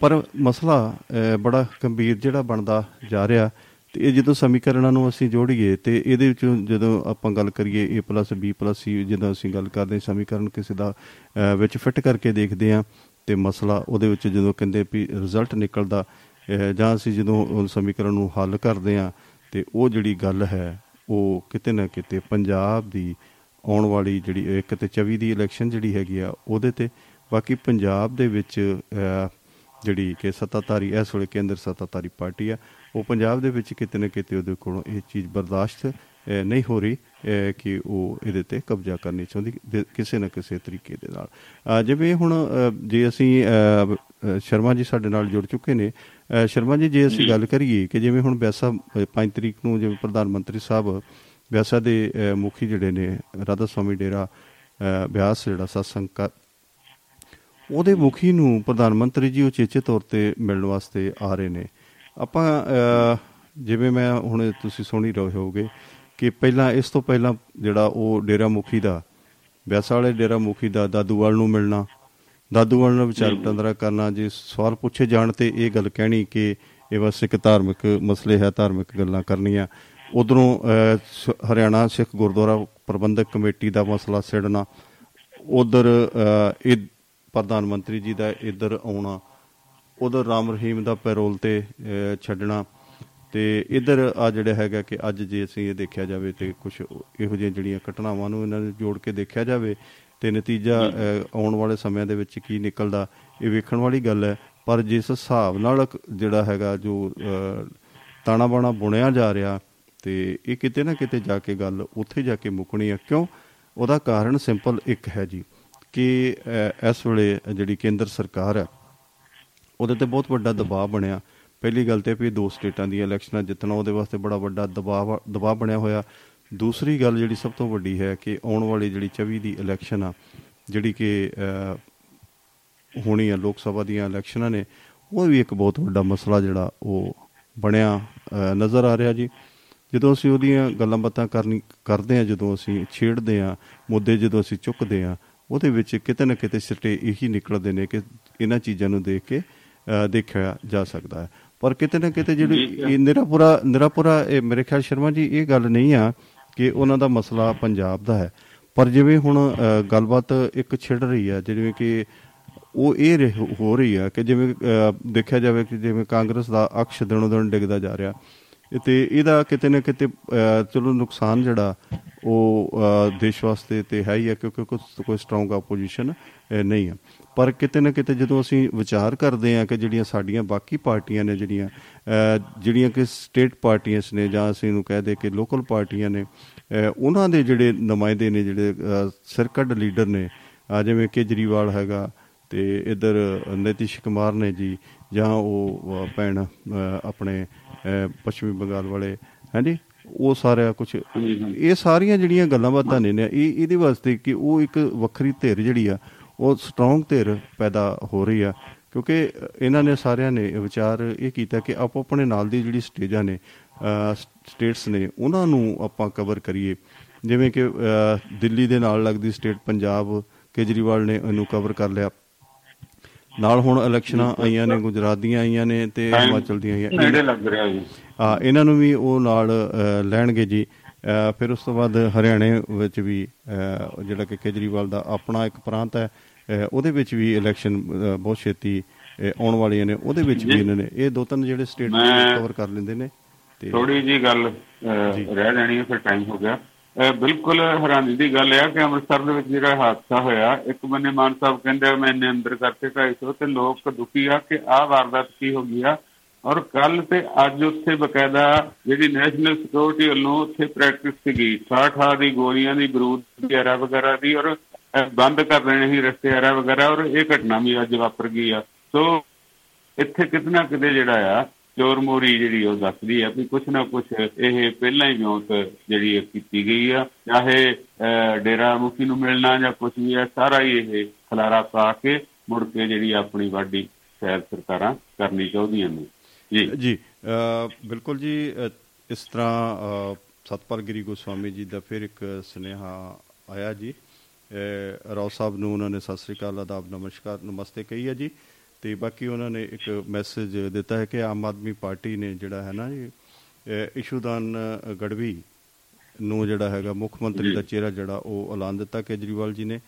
ਪਰ ਮਸਲਾ ਅਹ, ਬੜਾ ਗੰਭੀਰ ਜਿਹੜਾ ਬਣਦਾ ਜਾ ਰਿਹਾ ਤੇ ਇਹ ਜਦੋਂ ਸਮੀਕਰਨਾਂ ਨੂੰ ਅਸੀਂ ਜੋੜੀਏ ਤੇ ਇਹਦੇ ਵਿੱਚੋਂ ਜਦੋਂ ਆਪਾਂ ਗੱਲ ਕਰੀਏ a b c ਜਦੋਂ ਅਸੀਂ ਗੱਲ ਕਰਦੇ ਹਾਂ ਸਮੀਕਰਨ ਕਿਸੇ ਦਾ ਅਹ, ਵਿੱਚ ਫਿੱਟ ਕਰਕੇ ਦੇਖਦੇ ਹਾਂ ਤੇ ਮਸਲਾ ਉਹਦੇ ਵਿੱਚ ਜਦੋਂ ਕਹਿੰਦੇ ਵੀ ਰਿਜ਼ਲਟ ਨਿਕਲਦਾ ਅਹ, ਜਾਂ ਅਸੀਂ ਜਦੋਂ ਉਹ ਸਮੀਕਰਨ ਨੂੰ ਹੱਲ ਕਰਦੇ ਹਾਂ ਤੇ ਉਹ ਜਿਹੜੀ ਗੱਲ ਹੈ ਉਹ ਕਿਤੇ ਨਾ ਕਿਤੇ ਪੰਜਾਬ ਦੀ ਆਉਣ ਵਾਲੀ ਜਿਹੜੀ ਇੱਕ ਤੇ 24 ਦੀ ਇਲੈਕਸ਼ਨ ਜਿਹੜੀ ਹੈਗੀ ਆ ਉਹਦੇ ਤੇ ਬਾਕੀ ਪੰਜਾਬ ਦੇ ਵਿੱਚ ਅਹ, ਜਿਹੜੀ ਕਿ ਸੱਤਾਧਾਰੀ ਇਸ ਵੇਲੇ ਕੇਂਦਰ ਸੱਤਾਧਾਰੀ ਪਾਰਟੀ ਆ ਉਹ ਪੰਜਾਬ ਦੇ ਵਿੱਚ ਕਿਤੇ ਨਾ ਕਿਤੇ ਉਹਦੇ ਕੋਲੋਂ ਇਹ ਚੀਜ਼ ਬਰਦਾਸ਼ਤ ਅਹ, ਨਹੀਂ ਹੋ ਰਹੀ ਅਹ, ਕਿ ਉਹ ਇਹਦੇ ਤੇ ਕਬਜ਼ਾ ਕਰਨੀ ਚਾਹੁੰਦੀ ਦੇ- ਕਿਸੇ ਨਾ ਕਿਸੇ ਤਰੀਕੇ ਦੇ ਨਾਲ। ਅਹ, ਜਿਵੇਂ ਹੁਣ ਅਹ, ਜੇ ਅਸੀਂ ਅਹ, ਅਹ, ਸ਼ਰਮਾ ਜੀ ਸਾਡੇ ਨਾਲ ਜੁੜ ਚੁੱਕੇ ਨੇ ਅਹ, ਸ਼ਰਮਾ ਜੀ ਜੇ ਅਸੀਂ ਗੱਲ ਕਰੀਏ ਕਿ ਜਿਵੇਂ ਹੁਣ ਬਿਆਸਾ 5 ਤਰੀਕ ਨੂੰ ਜਿਵੇਂ ਪ੍ਰਧਾਨ ਮੰਤਰੀ ਸਾਹਿਬ ਬਿਆਸਾ ਦੇ ਮੁਖੀ ਜਿਹੜੇ ਨੇ ਰਾਧਾ ਸਵਾਮੀ ਡੇਰਾ ਬਿਆਸ ਜਿਹੜਾ ਸਤਸੰਗ ਕਰ ਉਹਦੇ ਮੁਖੀ ਨੂੰ ਪ੍ਰਧਾਨ ਮੰਤਰੀ ਜੀ ਉਚੇਚੇ ਤੌਰ ਤੇ ਮਿਲਣ ਵਾਸਤੇ ਆ ਰਹੇ ਨੇ। ਆਪਾਂ ਜਿਵੇਂ ਮੈਂ ਹੁਣ ਤੁਸੀਂ ਸੁਣੀ ਰਹੇ ਹੋਗੇ ਕਿ ਪਹਿਲਾਂ ਇਸ ਤੋਂ ਪਹਿਲਾਂ ਜਿਹੜਾ ਉਹ ਡੇਰਾ ਮੁਖੀ ਦਾ ਬਿਆਸਾ ਵਾਲੇ ਡੇਰਾ ਮੁਖੀ ਦਾ ਦਾਦੂਵਾਲ ਨੂੰ ਮਿਲਣਾ ਦਾਦੂਵਾਲ ਨਾਲ ਵਿਚਾਰ ਵਟਾਂਦਰਾ ਕਰਨਾ ਜੇ ਸਵਾਲ ਪੁੱਛੇ ਜਾਣ ਤੇ ਇਹ ਗੱਲ ਕਹਿਣੀ ਕਿ ਇਹ ਬਸ ਇੱਕ ਧਾਰਮਿਕ ਮਸਲੇ ਹੈ ਧਾਰਮਿਕ ਗੱਲਾਂ ਕਰਨੀਆਂ। ਉਧਰੋਂ ਹਰਿਆਣਾ ਸਿੱਖ ਗੁਰਦੁਆਰਾ ਪ੍ਰਬੰਧਕ ਕਮੇਟੀ ਦਾ ਮਸਲਾ ਛੇੜਨਾ ਉਧਰ ਇਹ ਪ੍ਰਧਾਨ ਮੰਤਰੀ ਜੀ ਦਾ ਇੱਧਰ ਆਉਣਾ। ਉਧਰ ਰਾਮ ਰਹੀਮ ਦਾ ਪੈਰੋਲ ਤੇ ਛੱਡਣਾ। ਤੇ ਇੱਧਰ ਆ ਜਿਹੜਾ ਹੈਗਾ ਕਿ ਅੱਜ ਜੇ ਅਸੀਂ ਇਹ ਦੇਖਿਆ ਜਾਵੇ ਤੇ ਕੁਝ ਇਹੋ ਜਿਹੀਆਂ ਜਿਹੜੀਆਂ ਘਟਨਾਵਾਂ ਨੂੰ ਇਹਨਾਂ ਨੂੰ ਜੋੜ ਕੇ ਦੇਖਿਆ ਜਾਵੇ ਤੇ ਨਤੀਜਾ ਆਉਣ ਵਾਲੇ ਸਮਿਆਂ ਦੇ ਵਿੱਚ ਕੀ ਨਿਕਲਦਾ ਇਹ ਵੇਖਣ ਵਾਲੀ ਗੱਲ ਹੈ। ਪਰ ਜਿਸ ਹਿਸਾਬ ਨਾਲ ਜਿਹੜਾ ਹੈਗਾ ਜੋ ਤਾਣਾ ਬਾਣਾ ਬੁਣਿਆ ਜਾ ਰਿਹਾ ਤੇ ਇਹ ਕਿਤੇ ਨਾ ਕਿਤੇ ਜਾ ਕੇ ਗੱਲ ਉੱਥੇ ਜਾ ਕੇ ਮੁੱਕਣੀ ਹੈ। ਕਿਉਂ? ਉਹਦਾ ਕਾਰਨ ਸਿੰਪਲ ਇੱਕ ਹੈ ਜੀ ਕਿ ਇਸ ਵੇਲੇ ਜਿਹੜੀ ਕੇਂਦਰ ਸਰਕਾਰ ਹੈ ਉਹਦੇ ਤੇ ਬਹੁਤ ਵੱਡਾ ਦਬਾਅ ਬਣਿਆ। ਪਹਿਲੀ ਗੱਲ ਤੇ ਵੀ ਦੋ ਸਟੇਟਾਂ ਦੀਆਂ ਇਲੈਕਸ਼ਨਾਂ ਜਿੱਤਣਾ ਉਹਦੇ ਵਾਸਤੇ ਬੜਾ ਵੱਡਾ ਦਬਾਅ ਦਬਾਅ ਬਣਿਆ ਹੋਇਆ। ਦੂਸਰੀ ਗੱਲ ਜਿਹੜੀ ਸਭ ਤੋਂ ਵੱਡੀ ਹੈ ਕਿ ਆਉਣ ਵਾਲੀ ਜਿਹੜੀ 24 ਦੀ ਇਲੈਕਸ਼ਨ ਆ ਜਿਹੜੀ ਕਿ ਹੋਣੀ ਆ ਲੋਕ ਸਭਾ ਦੀਆਂ ਇਲੈਕਸ਼ਨਾਂ ਨੇ ਉਹ ਵੀ ਇੱਕ ਬਹੁਤ ਵੱਡਾ ਮਸਲਾ ਜਿਹੜਾ ਉਹ ਬਣਿਆ ਨਜ਼ਰ ਆ ਰਿਹਾ ਜੀ। ਜਦੋਂ ਅਸੀਂ ਉਹਦੀਆਂ ਗੱਲਾਂ ਬਾਤਾਂ ਕਰਨੀ ਕਰਦੇ ਆ ਜਦੋਂ ਅਸੀਂ ਛੇੜਦੇ ਆ ਮੁੱਦੇ ਜਦੋਂ ਅਸੀਂ ਚੁੱਕਦੇ ਆ ਉਹਦੇ ਵਿੱਚ ਕਿਤੇ ਨਾ ਕਿਤੇ ਸਿੱਟੇ ਇਹੀ ਨਿਕਲਦੇ ਨੇ ਕਿ ਇਹਨਾਂ ਚੀਜ਼ਾਂ ਨੂੰ ਦੇਖ ਕੇ ਦੇਖਿਆ ਜਾ ਸਕਦਾ ਹੈ। ਪਰ ਕਿਤੇ ਨਾ ਕਿਤੇ ਜਿਹੜੀ ਇਹ ਨਿਰਾਪੁਰਾ ਨਿਰਾਪੁਰਾ ਇਹ ਮੇਰੇ ਖਿਆਲ ਸ਼ਰਮਾ ਜੀ ਇਹ ਗੱਲ ਨਹੀਂ ਆ ਕਿ ਉਹਨਾਂ ਦਾ ਮਸਲਾ ਪੰਜਾਬ ਦਾ ਹੈ। ਪਰ ਜਿਵੇਂ ਹੁਣ ਅ, ਗੱਲਬਾਤ ਇੱਕ ਛਿੜ ਰਹੀ ਹੈ ਜਿਵੇਂ ਕਿ ਉਹ ਇਹ ਰਹਿ- ਹੋ ਰਹੀ ਆ ਕਿ ਜਿਵੇਂ ਅ, ਦੇਖਿਆ ਜਾਵੇ ਕਿ ਜਿਵੇਂ ਕਾਂਗਰਸ ਦਾ ਅਕਸ਼ ਦਿਨੋਂ ਦਿਨ ਡਿੱਗਦਾ ਜਾ ਰਿਹਾ ਤੇ ਇਹਦਾ ਕਿਤੇ ਨਾ ਕਿਤੇ ਅ, ਚਲੋ ਨੁਕਸਾਨ ਜਿਹੜਾ ਉਹ ਅ, ਦੇਸ਼ ਵਾਸਤੇ ਤੇ ਹੈ ਹੀ ਆ ਕਿਉਂਕਿ ਕੁਝ ਕੋਈ ਸਟਰੋਂਗ ਆਪੋਜੀਸ਼ਨ ਨਹੀਂ ਆ ਪਰ ਕਿਤੇ ਨਾ ਕਿਤੇ ਜਦੋਂ ਅਸੀਂ ਵਿਚਾਰ ਕਰਦੇ ਆ ਕਿ ਜਿਹੜੀਆਂ ਸਾਡੀਆਂ ਬਾਕੀ ਪਾਰਟੀਆਂ ਨੇ ਜਿਹੜੀਆਂ ਜਿਹੜੀਆਂ ਕਿ ਸਟੇਟ ਪਾਰਟੀਆਂ ਨੇ ਜਾਂ ਅਸੀਂ ਇਹਨੂੰ ਕਹਿ ਦੇ ਕਿ ਲੋਕਲ ਪਾਰਟੀਆਂ ਨੇ ਉਹਨਾਂ ਦੇ ਜਿਹੜੇ ਨੁਮਾਇੰਦੇ ਨੇ ਜਿਹੜੇ ਅ, ਸਿਰਕੱਢ ਲੀਡਰ ਨੇ ਜਿਵੇਂ ਕੇਜਰੀਵਾਲ ਹੈਗਾ ਤੇ ਇਧਰ ਨਿਤਿਸ਼ ਕੁਮਾਰ ਨੇ ਜੀ ਜਾਂ ਉਹ ਭੈਣ ਆਪਣੇ ਪੱਛਮੀ ਬੰਗਾਲ ਵਾਲੇ ਹਾਂਜੀ ਉਹ ਸਾਰਾ ਕੁਝ ਇਹ ਸਾਰੀਆਂ ਜਿਹੜੀਆਂ ਗੱਲਾਂ ਬਾਤਾਂ ਨੇ ਨਾ, ਇਹ ਇਹਦੇ ਵਾਸਤੇ ਕਿ ਉਹ ਇੱਕ ਵੱਖਰੀ ਧਿਰ ਜਿਹੜੀ ਆ ਉਹ ਸਟਰੋਂਗ ਧਿਰ ਪੈਦਾ ਹੋ ਰਹੀ ਆ ਕਿਉਂਕਿ ਇਹਨਾਂ ਨੇ ਸਾਰਿਆਂ ਨੇ ਵਿਚਾਰ ਇਹ ਕੀਤਾ ਕਿ ਆਪੋ ਆਪਣੇ ਨਾਲ ਦੀ ਜਿਹੜੀ ਸਟੇਜਾਂ ਨੇ ਸਟੇਟਸ ਨੇ ਉਹਨਾਂ ਨੂੰ ਆਪਾਂ ਕਵਰ ਕਰੀਏ। ਜਿਵੇਂ ਕਿ ਦਿੱਲੀ ਦੇ ਨਾਲ ਲੱਗਦੀ ਸਟੇਟ ਪੰਜਾਬ ਕੇਜਰੀਵਾਲ ਨੇ ਇਹਨੂੰ ਕਵਰ ਕਰ ਲਿਆ। ਨਾਲ ਹੁਣ ਇਲੈਕਸ਼ਨਾਂ ਆਈਆਂ ਨੇ ਗੁਜਰਾਤ ਦੀਆਂ ਆਈਆਂ ਨੇ ਤੇ ਹਿਮਾਚਲ ਦੀਆਂ ਆਈਆਂ। ਨੇੜੇ ਲੱਗ ਰਿਹਾ ਜੀ। ਆ ਇਹਨਾਂ ਨੂੰ ਵੀ ਉਹ ਨਾਲ ਲੈਣਗੇ ਜੀ। ਫਿਰ ਉਸ ਤੋਂ ਬਾਅਦ ਹਰਿਆਣੇ ਵਿੱਚ ਵੀ ਜਿਹੜਾ ਕਿ ਕੇਜਰੀਵਾਲ ਦਾ ਆਪਣਾ ਇੱਕ ਪ੍ਰਾਂਤ ਹੈ ਉਹਦੇ ਵਿੱਚ ਵੀ ਇਲੈਕਸ਼ਨ ਬਹੁਤ ਛੇਤੀ ਆਉਣ ਵਾਲੀਆਂ ਨੇ ਉਹਦੇ ਵਿੱਚ ਵੀ ਇਹਨਾਂ ਨੇ ਇਹ ਦੋ ਤਿੰਨ ਜਿਹੜੇ ਸਟੇਟ ਕਵਰ ਕਰ ਲੈਂਦੇ ਨੇ ਤੇ ਥੋੜੀ ਜੀ ਗੱਲ ਰਹਿ ਜਾਣੀ ਹੈ ਫਿਰ ਟਾਈਮ ਹੋ ਗਿਆ। ਬਿਲਕੁਲ ਹੈਰਾਨੀ ਦੀ ਗੱਲ ਹੈ ਕਿ ਅੰਮ੍ਰਿਤਸਰ ਦੇ ਵਿੱਚ ਜਿਹੜਾ ਹਾਦਸਾ ਹੋਇਆ ਇੱਕ ਬੰਨੇ ਮਾਨ ਸਾਹਿਬ ਕਹਿੰਦੇ ਮੈਂ ਇੰਨੇ ਅੰਦਰ ਕਰਤੇ 250 ਤੇ ਲੋਕ ਦੁਖੀ ਆ ਕਿ ਆਹ ਵਾਰਦਾਤ ਕੀ ਹੋ ਗਈ ਆ? ਔਰ ਕੱਲ ਤੇ ਅੱਜ ਉੱਥੇ ਬਕਾਇਦਾ ਜਿਹੜੀ ਨੈਸ਼ਨਲ ਸਿਕਿਉਰਿਟੀ ਵੱਲੋਂ ਉੱਥੇ ਪ੍ਰੈਕਟਿਸ ਸੀਗੀ 60 ਦੀ ਗੋਲੀਆਂ ਦੀ ਬਰੂਦ ਵਗੈਰਾ ਵਗੈਰਾ ਦੀ ਔਰ ਬੰਦ ਕਰ ਦੇਣੇ ਸੀ ਰਸਤੇ ਆਰਾ ਵਗੈਰਾ ਔਰ ਇਹ ਘਟਨਾ ਵੀ ਅੱਜ ਵਾਪਰ ਗਈ ਆ। ਸੋ ਇੱਥੇ ਕਿਤਨਾ ਕਿਤੇ ਜਿਹੜਾ ਆ ਚੋਰ ਮੋਰੀ ਜਿਹੜੀ ਉਹ ਦੱਸਦੀ ਆ ਵੀ ਕੁਛ ਨਾ ਕੁਛ ਇਹ ਪਹਿਲਾਂ ਹੀ ਮੌਤ ਜਿਹੜੀ ਇਹ ਕੀਤੀ ਗਈ ਆ। ਚਾਹੇ ਅਹ, ਡੇਰਾ ਮੁਖੀ ਨੂੰ ਮਿਲਣਾ ਜਾਂ ਕੁਛ ਵੀ ਆ ਸਾਰਾ ਹੀ ਇਹ ਖਲਾਰਾ ਪਾ ਕੇ ਮੁੜ ਕੇ ਜਿਹੜੀ ਆਪਣੀ ਵਾਢੀ ਸ਼ਾਇਦ ਸਰਕਾਰਾਂ ਕਰਨੀ ਚਾਹੁੰਦੀਆਂ ਨੇ। ਜੀ। ਜੀ ਅ, ਬਿਲਕੁਲ ਜੀ ਅ, ਇਸ ਤਰ੍ਹਾਂ ਅ, ਸਤਪਾਲ ਗਿਰੀ ਗੋਸਵਾਮੀ ਜੀ ਦਾ ਫਿਰ ਇੱਕ ਸੁਨੇਹਾ ਆਇਆ ਜੀ। ਅ, ਰਾਓ ਸਾਹਿਬ ਨੂੰ ਉਹਨਾਂ ਨੇ ਸਤਿ ਸ੍ਰੀ ਅਕਾਲ ਆਦਾਬ ਨਮਸਕਾਰ ਨਮਸਤੇ ਕਹੀ ਹੈ ਜੀ। ਤੇ ਬਾਕੀ ਉਹਨਾਂ ਨੇ ਇੱਕ ਮੈਸੇਜ ਦਿੱਤਾ ਹੈ ਕਿ ਆਮ ਆਦਮੀ ਪਾਰਟੀ ਨੇ ਜਿਹੜਾ ਹੈ ਨਾ ਇਸ਼ੂਦਾਨ ਗੜਵੀ ਨੂੰ ਜਿਹੜਾ ਹੈਗਾ ਮੁੱਖ ਮੰਤਰੀ ਦਾ ਚਿਹਰਾ ਜਿਹੜਾ ਉਹ ਐਲਾਨ ਦਿੱਤਾ ਕੇਜਰੀਵਾਲ ਜੀ ਨੇ।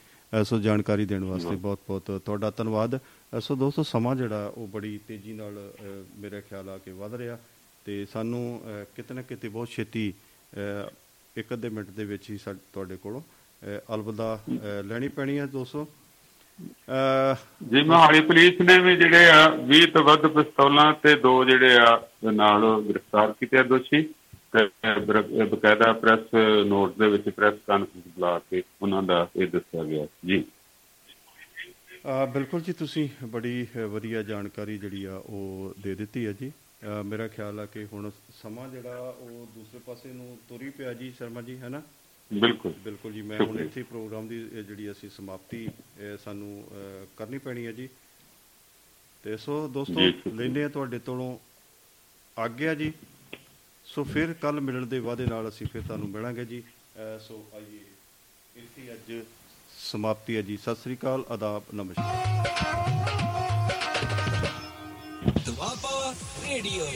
ਸੋ ਜਾਣਕਾਰੀ ਦੇਣ ਵਾਸਤੇ ਬਹੁਤ ਬਹੁਤ ਤੁਹਾਡਾ ਧੰਨਵਾਦ। ਸੋ ਦੋਸਤੋ ਸਮਾਂ ਜਿਹੜਾ ਉਹ ਬੜੀ ਤੇਜ਼ੀ ਨਾਲ ਮੇਰੇ ਖਿਆਲ ਆ ਕੇ ਵਧ ਰਿਹਾ। ਤੇ ਸਾਨੂੰ ਕਿਤੇ ਨਾ ਕਿਤੇ ਬਹੁਤ ਛੇਤੀ ਇੱਕ ਅੱਧੇ ਮਿੰਟ ਦੇ ਵਿੱਚ ਹੀ ਤੁਹਾਡੇ ਕੋਲੋਂ ਲੈਣੀ ਪੈਣੀ ਹੈ ਦੋਸਤੋ ਅ, ਜੀ ਮੋਹਾਲੀ ਪੁਲਿਸ ਨੇ ਵੀ ਜਿਹੜੇ ਆ 20 ਤੋਂ ਵੱਧ ਪਿਸਤੌਲਾਂ ਤੇ ਦੋ ਜਿਹੜੇ ਆ ਨਾਲ ਗ੍ਰਿਫਤਾਰ ਕੀਤੇ ਆ ਦੋਸ਼ੀ ਤੇ ਬਕਾਇਦਾ ਪ੍ਰੈਸ ਨੋਟ ਦੇ ਵਿੱਚ ਪ੍ਰੈਸ ਕਾਨਫਰੰਸ ਬੁਲਾ ਕੇ ਉਹਨਾਂ ਦਾ ਇਹ ਦੱਸਿਆ ਗਿਆ ਜੀ। ਬਿਲਕੁਲ ਜੀ ਤੁਸੀਂ ਬੜੀ ਵਧੀਆ ਜਾਣਕਾਰੀ ਜਿਹੜੀ ਆ ਉਹ ਦੇ ਦਿੱਤੀ ਹੈ ਜੀ। ਮੇਰਾ ਖਿਆਲ ਆ ਕਿ ਹੁਣ ਸਮਾਂ ਜਿਹੜਾ ਉਹ ਦੂਸਰੇ ਪਾਸੇ ਨੂੰ ਤੁਰੀ ਪਿਆ ਜੀ ਸ਼ਰਮਾ ਜੀ ਹੈ ਨਾ? ਬਿਲਕੁਲ। ਬਿਲਕੁਲ ਜੀ ਮੈਂ ਹੁਣ। ਇੱਥੇ ਪ੍ਰੋਗਰਾਮ ਦੀ ਜਿਹੜੀ ਅਸੀਂ ਸਮਾਪਤੀ ਸਾਨੂੰ ਕਰਨੀ ਪੈਣੀ ਹੈ ਜੀ। ਤੇ ਸੋ ਦੋਸਤੋ। ਲੈਂਦੇ ਆ ਤੁਹਾਡੇ ਤੋਂ ਆਗਿਆ ਜੀ। ਸੋ ਫਿਰ ਕੱਲ ਮਿਲਣ ਦੇ ਵਾਅਦੇ ਨਾਲ ਅਸੀਂ ਫਿਰ ਤੁਹਾਨੂੰ ਮਿਲਾਂਗੇ ਜੀ। ਸੋ ਆਈਏ। ਇੱਥੇ ਅੱਜ ਸਮਾਪਤੀ ਹੈ ਜੀ। ਸਤਿ ਸ੍ਰੀ ਅਕਾਲ ਆਦਾਬ ਨਮਸਕਾਰ। ਦੁਆਬਾ ਰੇਡੀਓ।